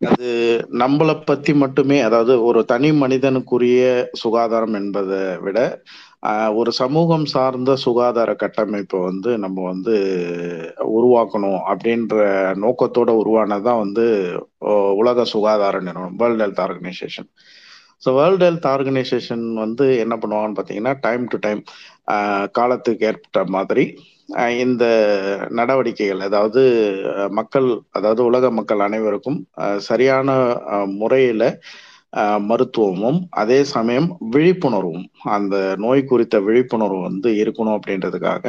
அது நம்மளை பத்தி மட்டுமே அதாவது ஒரு தனி மனிதனுக்குரிய சுகாதாரம் என்பதை விட ஆஹ், ஒரு சமூகம் சார்ந்த சுகாதார கட்டமைப்பை வந்து நம்ம வந்து உருவாக்கணும் அப்படின்ற நோக்கத்தோட உருவானதான் வந்து உலக சுகாதார நிறுவனம் world health organisation so world health organisation வந்து என்ன பண்ணுவாங்கன்னு பார்த்தீங்கன்னா டைம் டு டைம் காலத்துக்கு ஏற்பட்ட மாதிரி இந்த நடவடிக்கைகள் அதாவது மக்கள் அதாவது உலக மக்கள் அனைவருக்கும் சரியான முறையில் மருத்துவமும் அதே சமயம் விழிப்புணர்வும் அந்த நோய் குறித்த விழிப்புணர்வு வந்து இருக்கணும் அப்படின்றதுக்காக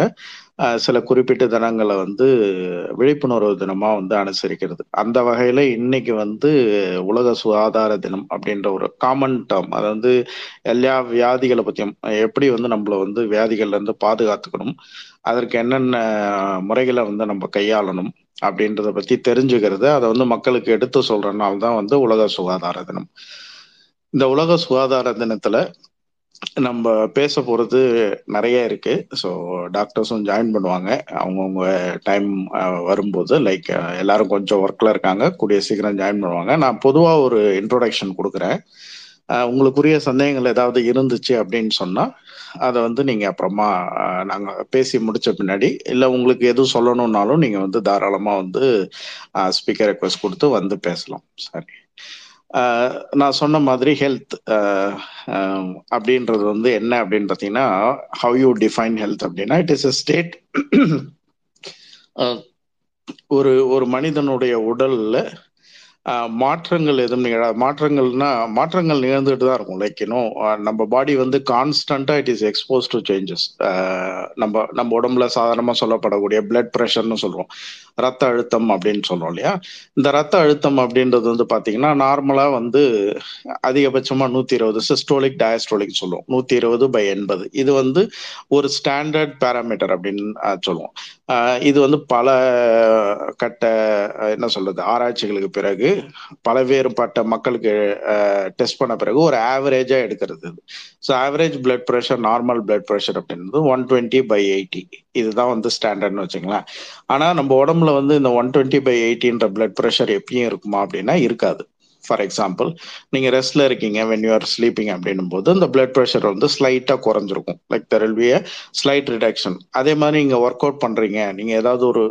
சில குறிப்பிட்ட தினங்களை வந்து விழிப்புணர்வு தினமாக வந்து அனுசரிக்கிறது. அந்த வகையில் இன்னைக்கு வந்து உலக சுகாதார தினம் அப்படின்ற ஒரு காமன் டேர்ம் அதை வந்து எல்லா வியாதிகளை பற்றியும் எப்படி வந்து நம்மள வந்து வியாதிகள்லேருந்து பாதுகாத்துக்கணும் அதற்கு என்னென்ன முறைகளை வந்து நம்ம கையாளணும் அப்படின்றத பற்றி தெரிஞ்சுக்கிறது அதை வந்து மக்களுக்கு எடுத்து சொல்கிறனால தான் வந்து உலக சுகாதார தினம். இந்த உலக சுகாதார தினத்தில் நம்ம பேச போறது நிறைய இருக்கு. ஸோ டாக்டர்ஸும் ஜாயின் பண்ணுவாங்க. அவங்கவுங்க டைம் வரும்போது லைக் எல்லாரும் கொஞ்சம் ஒர்க்ல இருக்காங்க. கூடிய சீக்கிரம் ஜாயின் பண்ணுவாங்க. நான் பொதுவா ஒரு இன்ட்ரோடக்ஷன் கொடுக்குறேன். உங்களுக்குரிய சந்தேகங்கள் ஏதாவது இருந்துச்சு அப்படின்னு சொன்னா அதை வந்து நீங்க அப்புறமா நாங்கள் நாங்க பேசி முடிச்ச பின்னாடி இல்லை உங்களுக்கு எதுவும் சொல்லணும்னாலும் நீங்க வந்து தாராளமா வந்து ஸ்பீக்கர் ரெக்வஸ்ட் கொடுத்து வந்து பேசலாம். சரி நான் சொன்ன மாதிரி ஹெல்த் அப்படின்றது வந்து என்ன அப்படின்னு பார்த்தீங்கன்னா ஹவ் யூ டிஃபைன் ஹெல்த் அப்படின்னா இட் இஸ் எ ஸ்டேட் ஒரு ஒரு மனிதனுடைய உடல்ல மாற்றங்கள் எதுவும் நிகழா மாற்றங்கள்னா மாற்றங்கள் நிகழ்ந்துட்டு தான் இருக்கும். லைக் இன்னும் நம்ம பாடி வந்து கான்ஸ்டண்டா it is expose to changes நம்ம நம்ம உடம்புல சாதாரணமா சொல்லப்படக்கூடிய பிளட் ப்ரெஷர்னு சொல்றோம். ரத்த அழுத்தம் அப்படின்னு சொல்றோம் இல்லையா? இந்த ரத்த அழுத்தம் அப்படின்றது வந்து பாத்தீங்கன்னா நார்மலா வந்து அதிகபட்சமா நூத்தி இருபது சிஸ்டோலிக் டயஸ்டோலிக் சொல்லுவோம். நூத்தி இருபது பை எண்பது. இது வந்து ஒரு ஸ்டாண்டர்ட் பேராமீட்டர் அப்படின்னு சொல்லுவோம். இது வந்து பல கட்ட என்ன சொல்றது ஆராய்ச்சிகளுக்கு பிறகு பலவேறுபட்ட மக்களுக்கு டெஸ்ட் பண்ண பிறகு ஒரு ஆவரேஜா எடுக்கிறது so average blood pressure normal blood pressure அப்படின்றது ஒன் டுவெண்ட்டி பை எயிட்டி இதுதான் வந்து ஸ்டாண்டர்ட்னு வச்சுங்களேன். ஆனால் நம்ம உடம்புல வந்து இந்த ஒன் டுவெண்ட்டி பை எயிட்டின்ற பிளட் ப்ரெஷர் எப்பயும் இருக்குமா அப்படின்னா இருக்காது. ஃபார் எக்ஸாம்பிள் நீங்கள் ரெஸ்ட்ல இருக்கீங்க வென் யூ ஆர் ஸ்லீப்பிங் அப்படின்னும் போது இந்த பிளட் ப்ரெஷர் வந்து ஸ்லைட்டாக குறைஞ்சிருக்கும். Like there will be slight reduction அதே மாதிரி நீங்கள் ஒர்க் அவுட் பண்ணுறீங்க நீங்கள் ஏதாவது ஒரு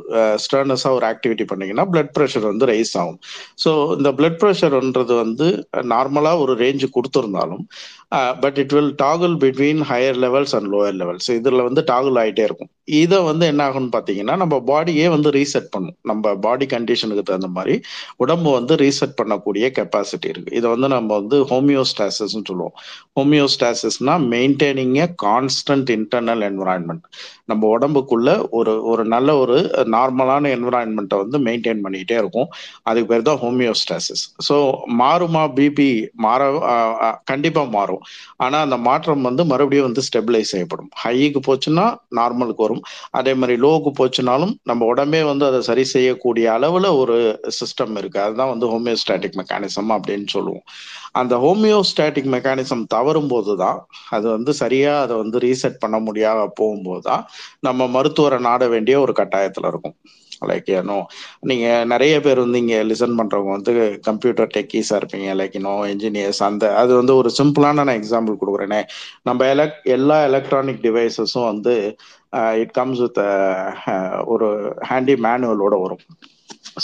ஸ்டர்னஸாக ஒரு ஆக்டிவிட்டி பண்ணீங்கன்னா பிளட் ப்ரெஷர் வந்து ரைஸ் ஆகும். ஸோ இந்த பிளட் ப்ரெஷர்ன்றது வந்து நார்மலாக ஒரு range கொடுத்துருந்தாலும் but it will toggle between higher levels and lower levels இதில் வந்து டாகுல் ஆகிட்டே இருக்கும். இதை வந்து என்ன ஆகும்னு பார்த்தீங்கன்னா நம்ம பாடியே வந்து ரீசெட் பண்ணும். நம்ம பாடி கண்டிஷனுக்கு தகுந்த மாதிரி உடம்பு வந்து ரீசெட் பண்ணக்கூடிய கெப்பாசிட்டி இருக்கு. இதை வந்து நம்ம வந்து ஹோமியோஸ்டாசிஸ்ன்னு சொல்லுவோம். ஹோமியோஸ்டாசிஸ்னா maintaining a constant internal environment நம்ம உடம்புக்குள்ள ஒரு ஒரு நல்ல ஒரு நார்மலான என்விரான்மெண்ட்டை வந்து மெயின்டைன் பண்ணிக்கிட்டே இருக்கும். அதுக்கு பேர் தான் ஹோமியோஸ்டாசிஸ் ஸோ மாறுமா பிபி மாற கண்டிப்பாக மாறும். ஆனால் அந்த மாற்றம் வந்து மறுபடியும் வந்து ஸ்டெபிளைஸ் செய்யப்படும். ஹைக்கு போச்சுன்னா நார்மலுக்கு வரும். அதே மாதிரி லோவுக்கு போச்சுனாலும் நம்ம உடம்பே வந்து அதை சரி செய்யக்கூடிய அளவில் ஒரு சிஸ்டம் இருக்குது அதுதான் வந்து ஹோமியோஸ்டாட்டிக் மெக்கானிசம் அப்படின்னு சொல்லுவோம். அந்த ஹோமியோஸ்டாட்டிக் மெக்கானிசம் தவறும் போது தான் அது வந்து சரியாக அதை வந்து ரீசெட் பண்ண முடியாத போகும்போது தான் நம்ம மருத்துவரை நாட வேண்டிய ஒரு கட்டாயத்தில் இருக்கும். லைக் ஏனோ நீங்கள் நிறைய பேர் வந்து இங்கே லிசன் பண்ணுறவங்க வந்து கம்ப்யூட்டர் டெக்கீஸாக இருப்பீங்க. லைக் இன்னோ இன்ஜினியர்ஸ் அந்த அது வந்து ஒரு சிம்பிளான நான் எக்ஸாம்பிள் கொடுக்குறேனே. நம்ம எலக் எல்லா எலக்ட்ரானிக் டிவைசஸும் வந்து இட் கம்ஸ் வித் ஒரு ஹேண்டி மேனுவலோட வரும்.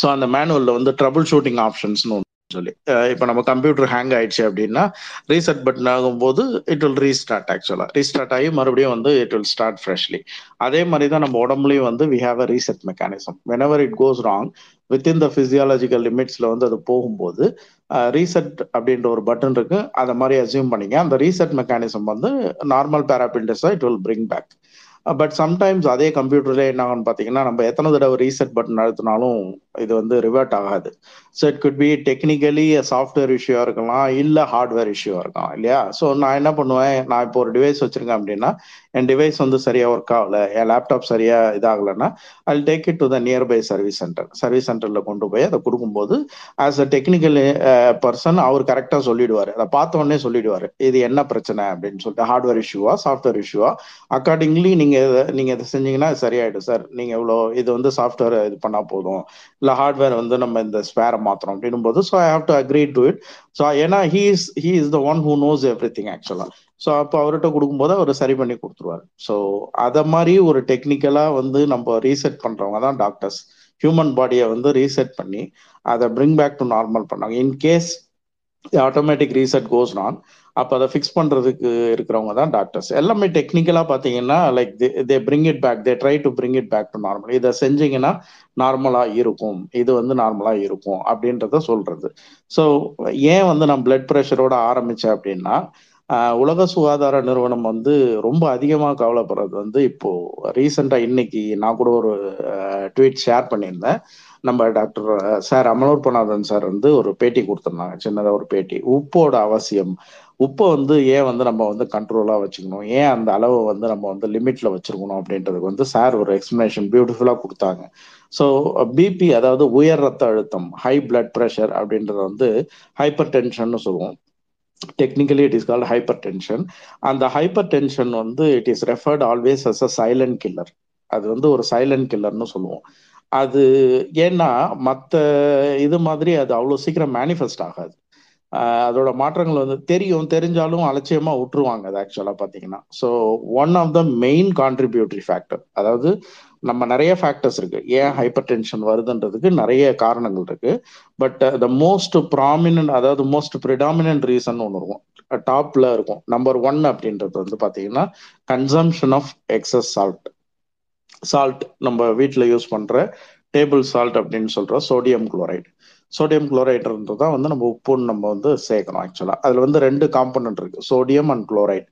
ஸோ அந்த மேனுவலில் வந்து ட்ரபுள் ஷூட்டிங் ஆப்ஷன்ஸ்னு ஆக்சுவலி இப்போ நம்ம கம்ப்யூட்டர் ஹேங் ஆயிடுச்சு அப்படின்னா ரீசெட் பட்டன் ஆகும்போது it will restart actually restart ஆகி மறுபடியும் வந்து இட் வில் ஸ்டார்ட் ஃப்ரெஷ்லி அதே மாதிரி தான் நம்ம உடம்புலையும் வந்து we have a reset mechanism whenever it goes wrong within the physiological லிமிட்ஸ்ல வந்து அது போகும்போது ரீசெட் அப்படின்ற ஒரு பட்டன் இருக்கு. அதை மாதிரி அசியூம் பண்ணிங்க. அந்த ரீசெட் மெக்கானிசம் வந்து normal பேராபில்டஸா it will bring back Uh, but sometimes அதே கம்ப்யூட்டர்ல என்ன ஆகும்னு பார்த்தீங்கன்னா நம்ம எத்தனை தடவை ரீசெட் பட்டன் அழுத்தினாலும் இது வந்து ரிவர்ட் ஆகாது. So it could be technically software இஷ்யூவா இருக்கலாம் இல்லை ஹார்ட்வேர் இஷ்யூவா இருக்கலாம் இல்லையா? ஸோ நான் என்ன பண்ணுவேன்? நான் இப்போ ஒரு டிவைஸ் வச்சிருக்கேன் அப்படின்னா என் டிவைஸ் வந்து சரியா ஒர்க் ஆகல என் லேப்டாப் சரியா இதாகலைன்னா I take it to the nearby service centre service சென்டர்ல கொண்டு போய் அதை கொடுக்கும்போது ஆஸ் அ டெக்னிக்கல் பர்சன் அவர் கரெக்டாக சொல்லிடுவார். அதை பார்த்த உடனே சொல்லிடுவார். இது என்ன பிரச்சனை அப்படின்னு சொல்லிட்டு ஹார்ட்வேர் இஷ்யூவா சாஃப்ட்வேர் இஷ்யூவா அக்கார்டிங்லி நீங்க நீங்க இதை நீங்கள் இதை செஞ்சீங்கன்னா சரியாயிடும் சார். நீங்க இவ்வளோ இது வந்து சாஃப்ட்வேர் இது பண்ணா போதும். இல்லை ஹார்ட்வேர் வந்து நம்ம இந்த ஸ்பேரை மாத்திரம் அப்படின்னும் போது so I have to agree to it so ஏன்னா he is he is the one who knows everything actually so அப்போ அவர்கிட்ட கொடுக்கும்போது அவர் சரி பண்ணி கொடுத்துருவார். ஸோ அதை மாதிரி ஒரு டெக்னிக்கலா வந்து நம்ம ரீசெட் பண்ணுறவங்க தான் டாக்டர்ஸ் ஹியூமன் பாடியை வந்து ரீசெட் பண்ணி அதை பிரிங் பேக் டு நார்மல் பண்ணாங்க. In case automatic reset goes நான் அப்போ அதை ஃபிக்ஸ் பண்ணுறதுக்கு இருக்கிறவங்க தான் டாக்டர்ஸ் எல்லாமே டெக்னிக்கலாக பார்த்தீங்கன்னா like they bring it back they try to bring it back to normal இதை செஞ்சீங்கன்னா நார்மலாக இருக்கும். இது வந்து நார்மலாக இருக்கும் அப்படின்றத சொல்கிறது ஸோ ஏன் வந்து நான் பிளட் ப்ரெஷரோட ஆரம்பித்தேன் அப்படின்னா உலக சுகாதார நிறுவனம் வந்து ரொம்ப அதிகமாக கவலைப்படுறது வந்து இப்போ ரீசெண்டாக இன்னைக்கு நான் கூட ஒரு ட்வீட் ஷேர் பண்ணியிருந்தேன். நம்ம டாக்டர் சார் அமலூர்பநாதன் சார் வந்து ஒரு பேட்டி கொடுத்துருந்தாங்க. சின்னதாக ஒரு பேட்டி. உப்போட அவசியம். உப்பை வந்து ஏன் வந்து நம்ம வந்து கண்ட்ரோலாக வச்சுக்கணும்? ஏன் அந்த அளவை வந்து நம்ம வந்து லிமிட்ல வச்சிருக்கணும் அப்படின்றதுக்கு வந்து சார் ஒரு எக்ஸ்பிளனேஷன் பியூட்டிஃபுல்லாக கொடுத்தாங்க. ஸோ பிபி அதாவது உயர் ரத்த அழுத்தம் ஹை பிளட் ப்ரெஷர் அப்படின்றது வந்து ஹைப்பர் டென்ஷன் சொல்லுவோம். Technically it is called hypertension அந்த ஹைப்பர் டென்ஷன் வந்து it is referred always as a silent killer அது வந்து ஒரு சைலண்ட் கில்லர்னு சொல்லுவோம். அது ஏன்னா மற்ற இது மாதிரி அது அவ்வளோ சீக்கிரம் மேனிஃபெஸ்ட் ஆகாது. அதோட மாற்றங்கள் வந்து தெரியும் தெரிஞ்சாலும் அலட்சியமா விட்டுருவாங்க அது ஆக்சுவலா பாத்தீங்கன்னா. So one of the main contributory factor அதாவது நம்ம நிறைய ஃபேக்டர்ஸ் இருக்கு. ஏன் ஹைப்பர் டென்ஷன் வருதுன்றதுக்கு நிறைய காரணங்கள் இருக்கு. பட் த மோஸ்ட் ப்ராமினன்ட் அதாவது மோஸ்ட் ப்ரிடாமினன்ட் ரீசன் ஒன்று இருக்கும். டாப்ல இருக்கும். நம்பர் ஒன் அப்படின்றது வந்து பாத்தீங்கன்னா consumption of excess salt salt நம்ம வீட்டில் யூஸ் பண்ற டேபிள் சால்ட் அப்படின்னு சொல்ற சோடியம் குளோரைடு சோடியம் குளோரைடுன்றது தான் வந்து நம்ம உப்புன்னு நம்ம வந்து சேர்க்கணும் ஆக்சுவலாக அதில் வந்து ரெண்டு காம்பனண்ட் இருக்கு சோடியம் அண்ட் குளோரைட்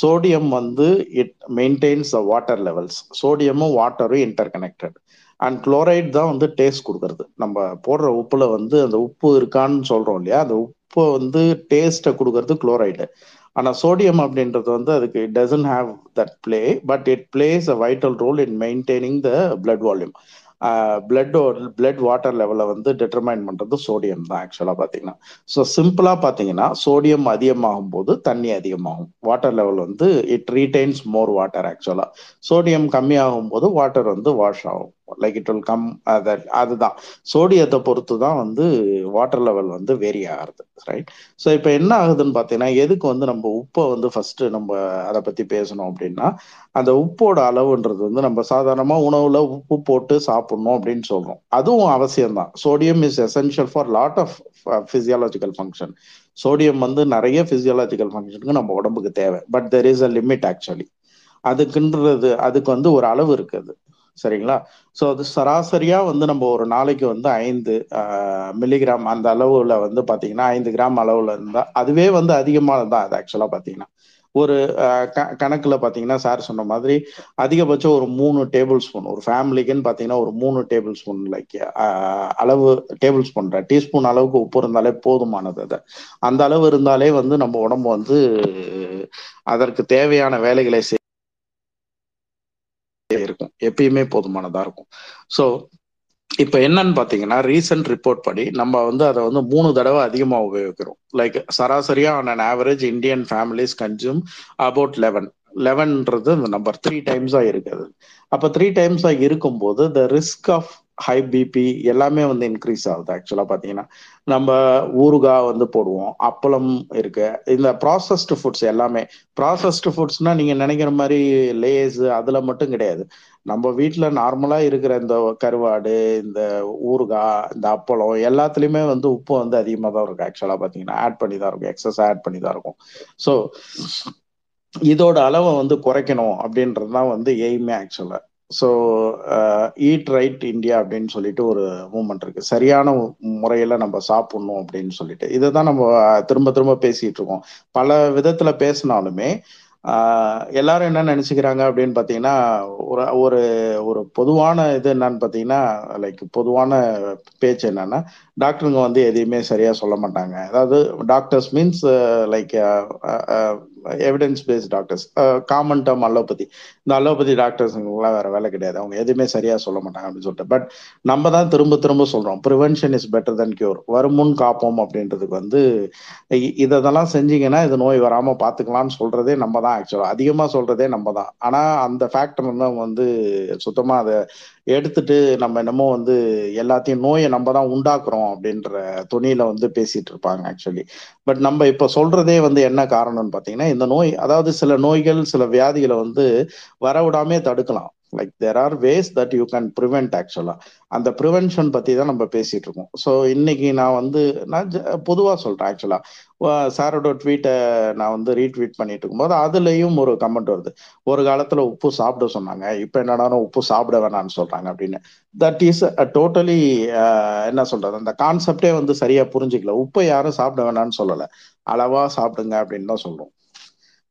சோடியம் வந்து it maintains the water levels சோடியமும் வாட்டரும் இன்டர் கனெக்டட் அண்ட் குளோரைட் தான் வந்து டேஸ்ட் கொடுக்கறது. நம்ம போடுற உப்புல வந்து அந்த உப்பு இருக்கான்னு சொல்றோம் இல்லையா? அந்த உப்பை வந்து டேஸ்ட்டை கொடுக்கறது குளோரைடு ஆனால் சோடியம் அப்படின்றது வந்து அதுக்கு it doesn't have that play but it plays a vital role in maintaining the blood volume blood blood water லெவலை வந்து டிட்டர்மைன் பண்றது சோடியம் தான் ஆக்சுவலா பாத்தீங்கன்னா. ஸோ சிம்பிளா பாத்தீங்கன்னா சோடியம் அதிகமாகும் போது தண்ணி அதிகமாகும். வாட்டர் லெவல் வந்து it retains more water actually sodium கம்மியாகும் போது வாட்டர் வந்து வாஷ் ஆகும். லைக் இட் வில் கம் அதுதான். சோடியத்தை பொறுத்து தான் வந்து வாட்டர் லெவல் வந்து வேரி ஆகுது ரைட் ஸோ இப்போ என்ன ஆகுதுன்னு பார்த்தீங்கன்னா எதுக்கு வந்து நம்ம உப்பை வந்து ஃபர்ஸ்ட் நம்ம அதை பற்றி பேசணும் அப்படின்னா அந்த உப்போட அளவுன்றது வந்து நம்ம சாதாரணமாக உணவில் உப்பு போட்டு சாப்பிடணும் அப்படின்னு சொல்கிறோம் அதுவும் அவசியம் தான் sodium is essential for lot of physiological function sodium வந்து நிறைய ஃபிசியாலஜிக்கல் ஃபங்க்ஷனுக்கு நம்ம உடம்புக்கு தேவை. But there is a limit actually அதுக்குன்றது அதுக்கு வந்து ஒரு அளவு இருக்குது. சரிங்களா? ஸோ அது சராசரியா வந்து நம்ம ஒரு நாளைக்கு வந்து ஐந்து மில்லிகிராம் அந்த அளவுல வந்து பாத்தீங்கன்னா ஐந்து கிராம் அளவுல இருந்தா அதுவே வந்து அதிகமானதான் அது ஆக்சுவலா பாத்தீங்கன்னா. ஒரு க கணக்குல பாத்தீங்கன்னா சார் சொன்ன மாதிரி அதிகபட்சம் ஒரு மூணு டேபிள் ஸ்பூன் ஒரு ஃபேமிலிக்குன்னு பாத்தீங்கன்னா ஒரு மூணு டேபிள் ஸ்பூன் லைக் அளவு டேபிள் ஸ்பூன் டீஸ்பூன் அளவுக்கு உப்பு இருந்தாலே போதுமானது அது. அந்த அளவு இருந்தாலே வந்து நம்ம உடம்பு வந்து அதற்கு தேவையான வேலைகளை செய் இருக்கும். எப்பயுமே போதுமானதா இருக்கும். ஸோ இப்போ என்னன்னு பார்த்தீங்கன்னா ரீசன்ட் ரிப்போர்ட் படி நம்ம வந்து அதை வந்து மூணு தடவை அதிகமாக உபயோகிக்கிறோம். லைக் சராசரியாக on an average Indian families consume about eleven லெவன்ன்றது அந்த நம்பர் த்ரீ டைம்ஸாக இருக்குது. அப்போ த்ரீ டைம்ஸாக இருக்கும்போது the risk of high BP எல்லாமே வந்து இன்க்ரீஸ் ஆகுது ஆக்சுவலாக பார்த்தீங்கன்னா நம்ம ஊறுகாய் வந்து போடுவோம் அப்பளம் இருக்கு. இந்த ப்ராசஸ்டு ஃபுட்ஸ் எல்லாமே ப்ராசஸ்டு ஃபுட்ஸ்னா நீங்கள் நினைக்கிற மாதிரி லேஸ் அதில் மட்டும் கிடையாது. நம்ம வீட்டில் நார்மலாக இருக்கிற இந்த கருவாடு இந்த ஊறுகாய் இந்த அப்பளம் எல்லாத்துலேயுமே வந்து உப்பு வந்து அதிகமாக தான் இருக்கும். ஆக்சுவலாக பார்த்தீங்கன்னா ஆட் பண்ணி தான் இருக்கும். எக்ஸஸ் ஆட் பண்ணி தான் இருக்கும். ஸோ இதோட அளவை வந்து குறைக்கணும் அப்படின்றது தான் வந்து எய்மே ஆக்சுவலாக ஸோ ஈட் ரைட் இந்தியா அப்படின்னு சொல்லிட்டு ஒரு மூமெண்ட் இருக்கு. சரியான முறையில் நம்ம சாப்பிடணும் அப்படின்னு சொல்லிட்டு. இதை தான் நம்ம திரும்ப திரும்ப பேசிட்டு இருக்கோம். பல விதத்துல பேசினாலுமே எல்லாரும் என்ன நினைச்சுக்கிறாங்க அப்படின்னு பார்த்தீங்கன்னா ஒரு ஒரு ஒரு பொதுவான இது என்னன்னு பார்த்தீங்கன்னா லைக் பொதுவான பேச்சு என்னன்னா டாக்டருங்க வந்து எதையுமே சரியா சொல்ல மாட்டாங்க. அதாவது doctors means like evidence based doctors common term allopathy இந்த அலோபதி டாக்டர்ஸுங்களாம் வேற வேலை கிடையாது. அவங்க எதுவுமே சரியா சொல்ல மாட்டாங்க அப்படின்னு சொல்லிட்டு. பட் நம்ம தான் திரும்ப திரும்ப சொல்றோம். Prevention is better then cure வருமுன் காப்போம் அப்படின்றதுக்கு வந்து இதெல்லாம் செஞ்சீங்கன்னா இது நோய் வராம பாத்துக்கலாம்னு சொல்றதே நம்ம தான் ஆக்சுவலா அதிகமா சொல்றதே நம்ம தான். ஆனா அந்த ஃபேக்டர் வந்து வந்து சுத்தமா அதை எடுத்துட்டு நம்ம என்னமோ வந்து எல்லாத்தையும் நோயை நம்ம தான் உண்டாக்குறோம் அப்படின்ற துணியில வந்து பேசிட்டு இருப்பாங்க ஆக்சுவலி பட் நம்ம இப்ப சொல்றதே வந்து என்ன காரணம்னு பாத்தீங்கன்னா இந்த நோய் அதாவது சில நோய்கள் சில வியாதிகளை வந்து வரவிடாமே தடுக்கலாம். Like there are ways that you can prevent actually அந்த ப்ரிவென்ஷன் பத்தி தான் நம்ம பேசிட்டு இருக்கோம் ஸோ இன்னைக்கு நான் வந்து நான் பொதுவாக சொல்றேன் ஆக்சுவலா சாரோட ட்வீட்டை நான் வந்து ரீட்வீட் பண்ணிட்டு இருக்கும்போது அதுலயும் ஒரு கமெண்ட் வருது. ஒரு காலத்துல உப்பு சாப்பிட சொன்னாங்க இப்போ என்னடா உப்பு சாப்பிட வேணாம்னு சொல்றாங்க அப்படின்னு. தட் இஸ் டோட்டலி என்ன சொல்றது? அந்த கான்செப்டே வந்து சரியா புரிஞ்சுக்கல. உப்பை யாரும் சாப்பிட வேணாம்னு சொல்லலை. அளவா சாப்பிடுங்க அப்படின்னு தான் சொல்றோம்.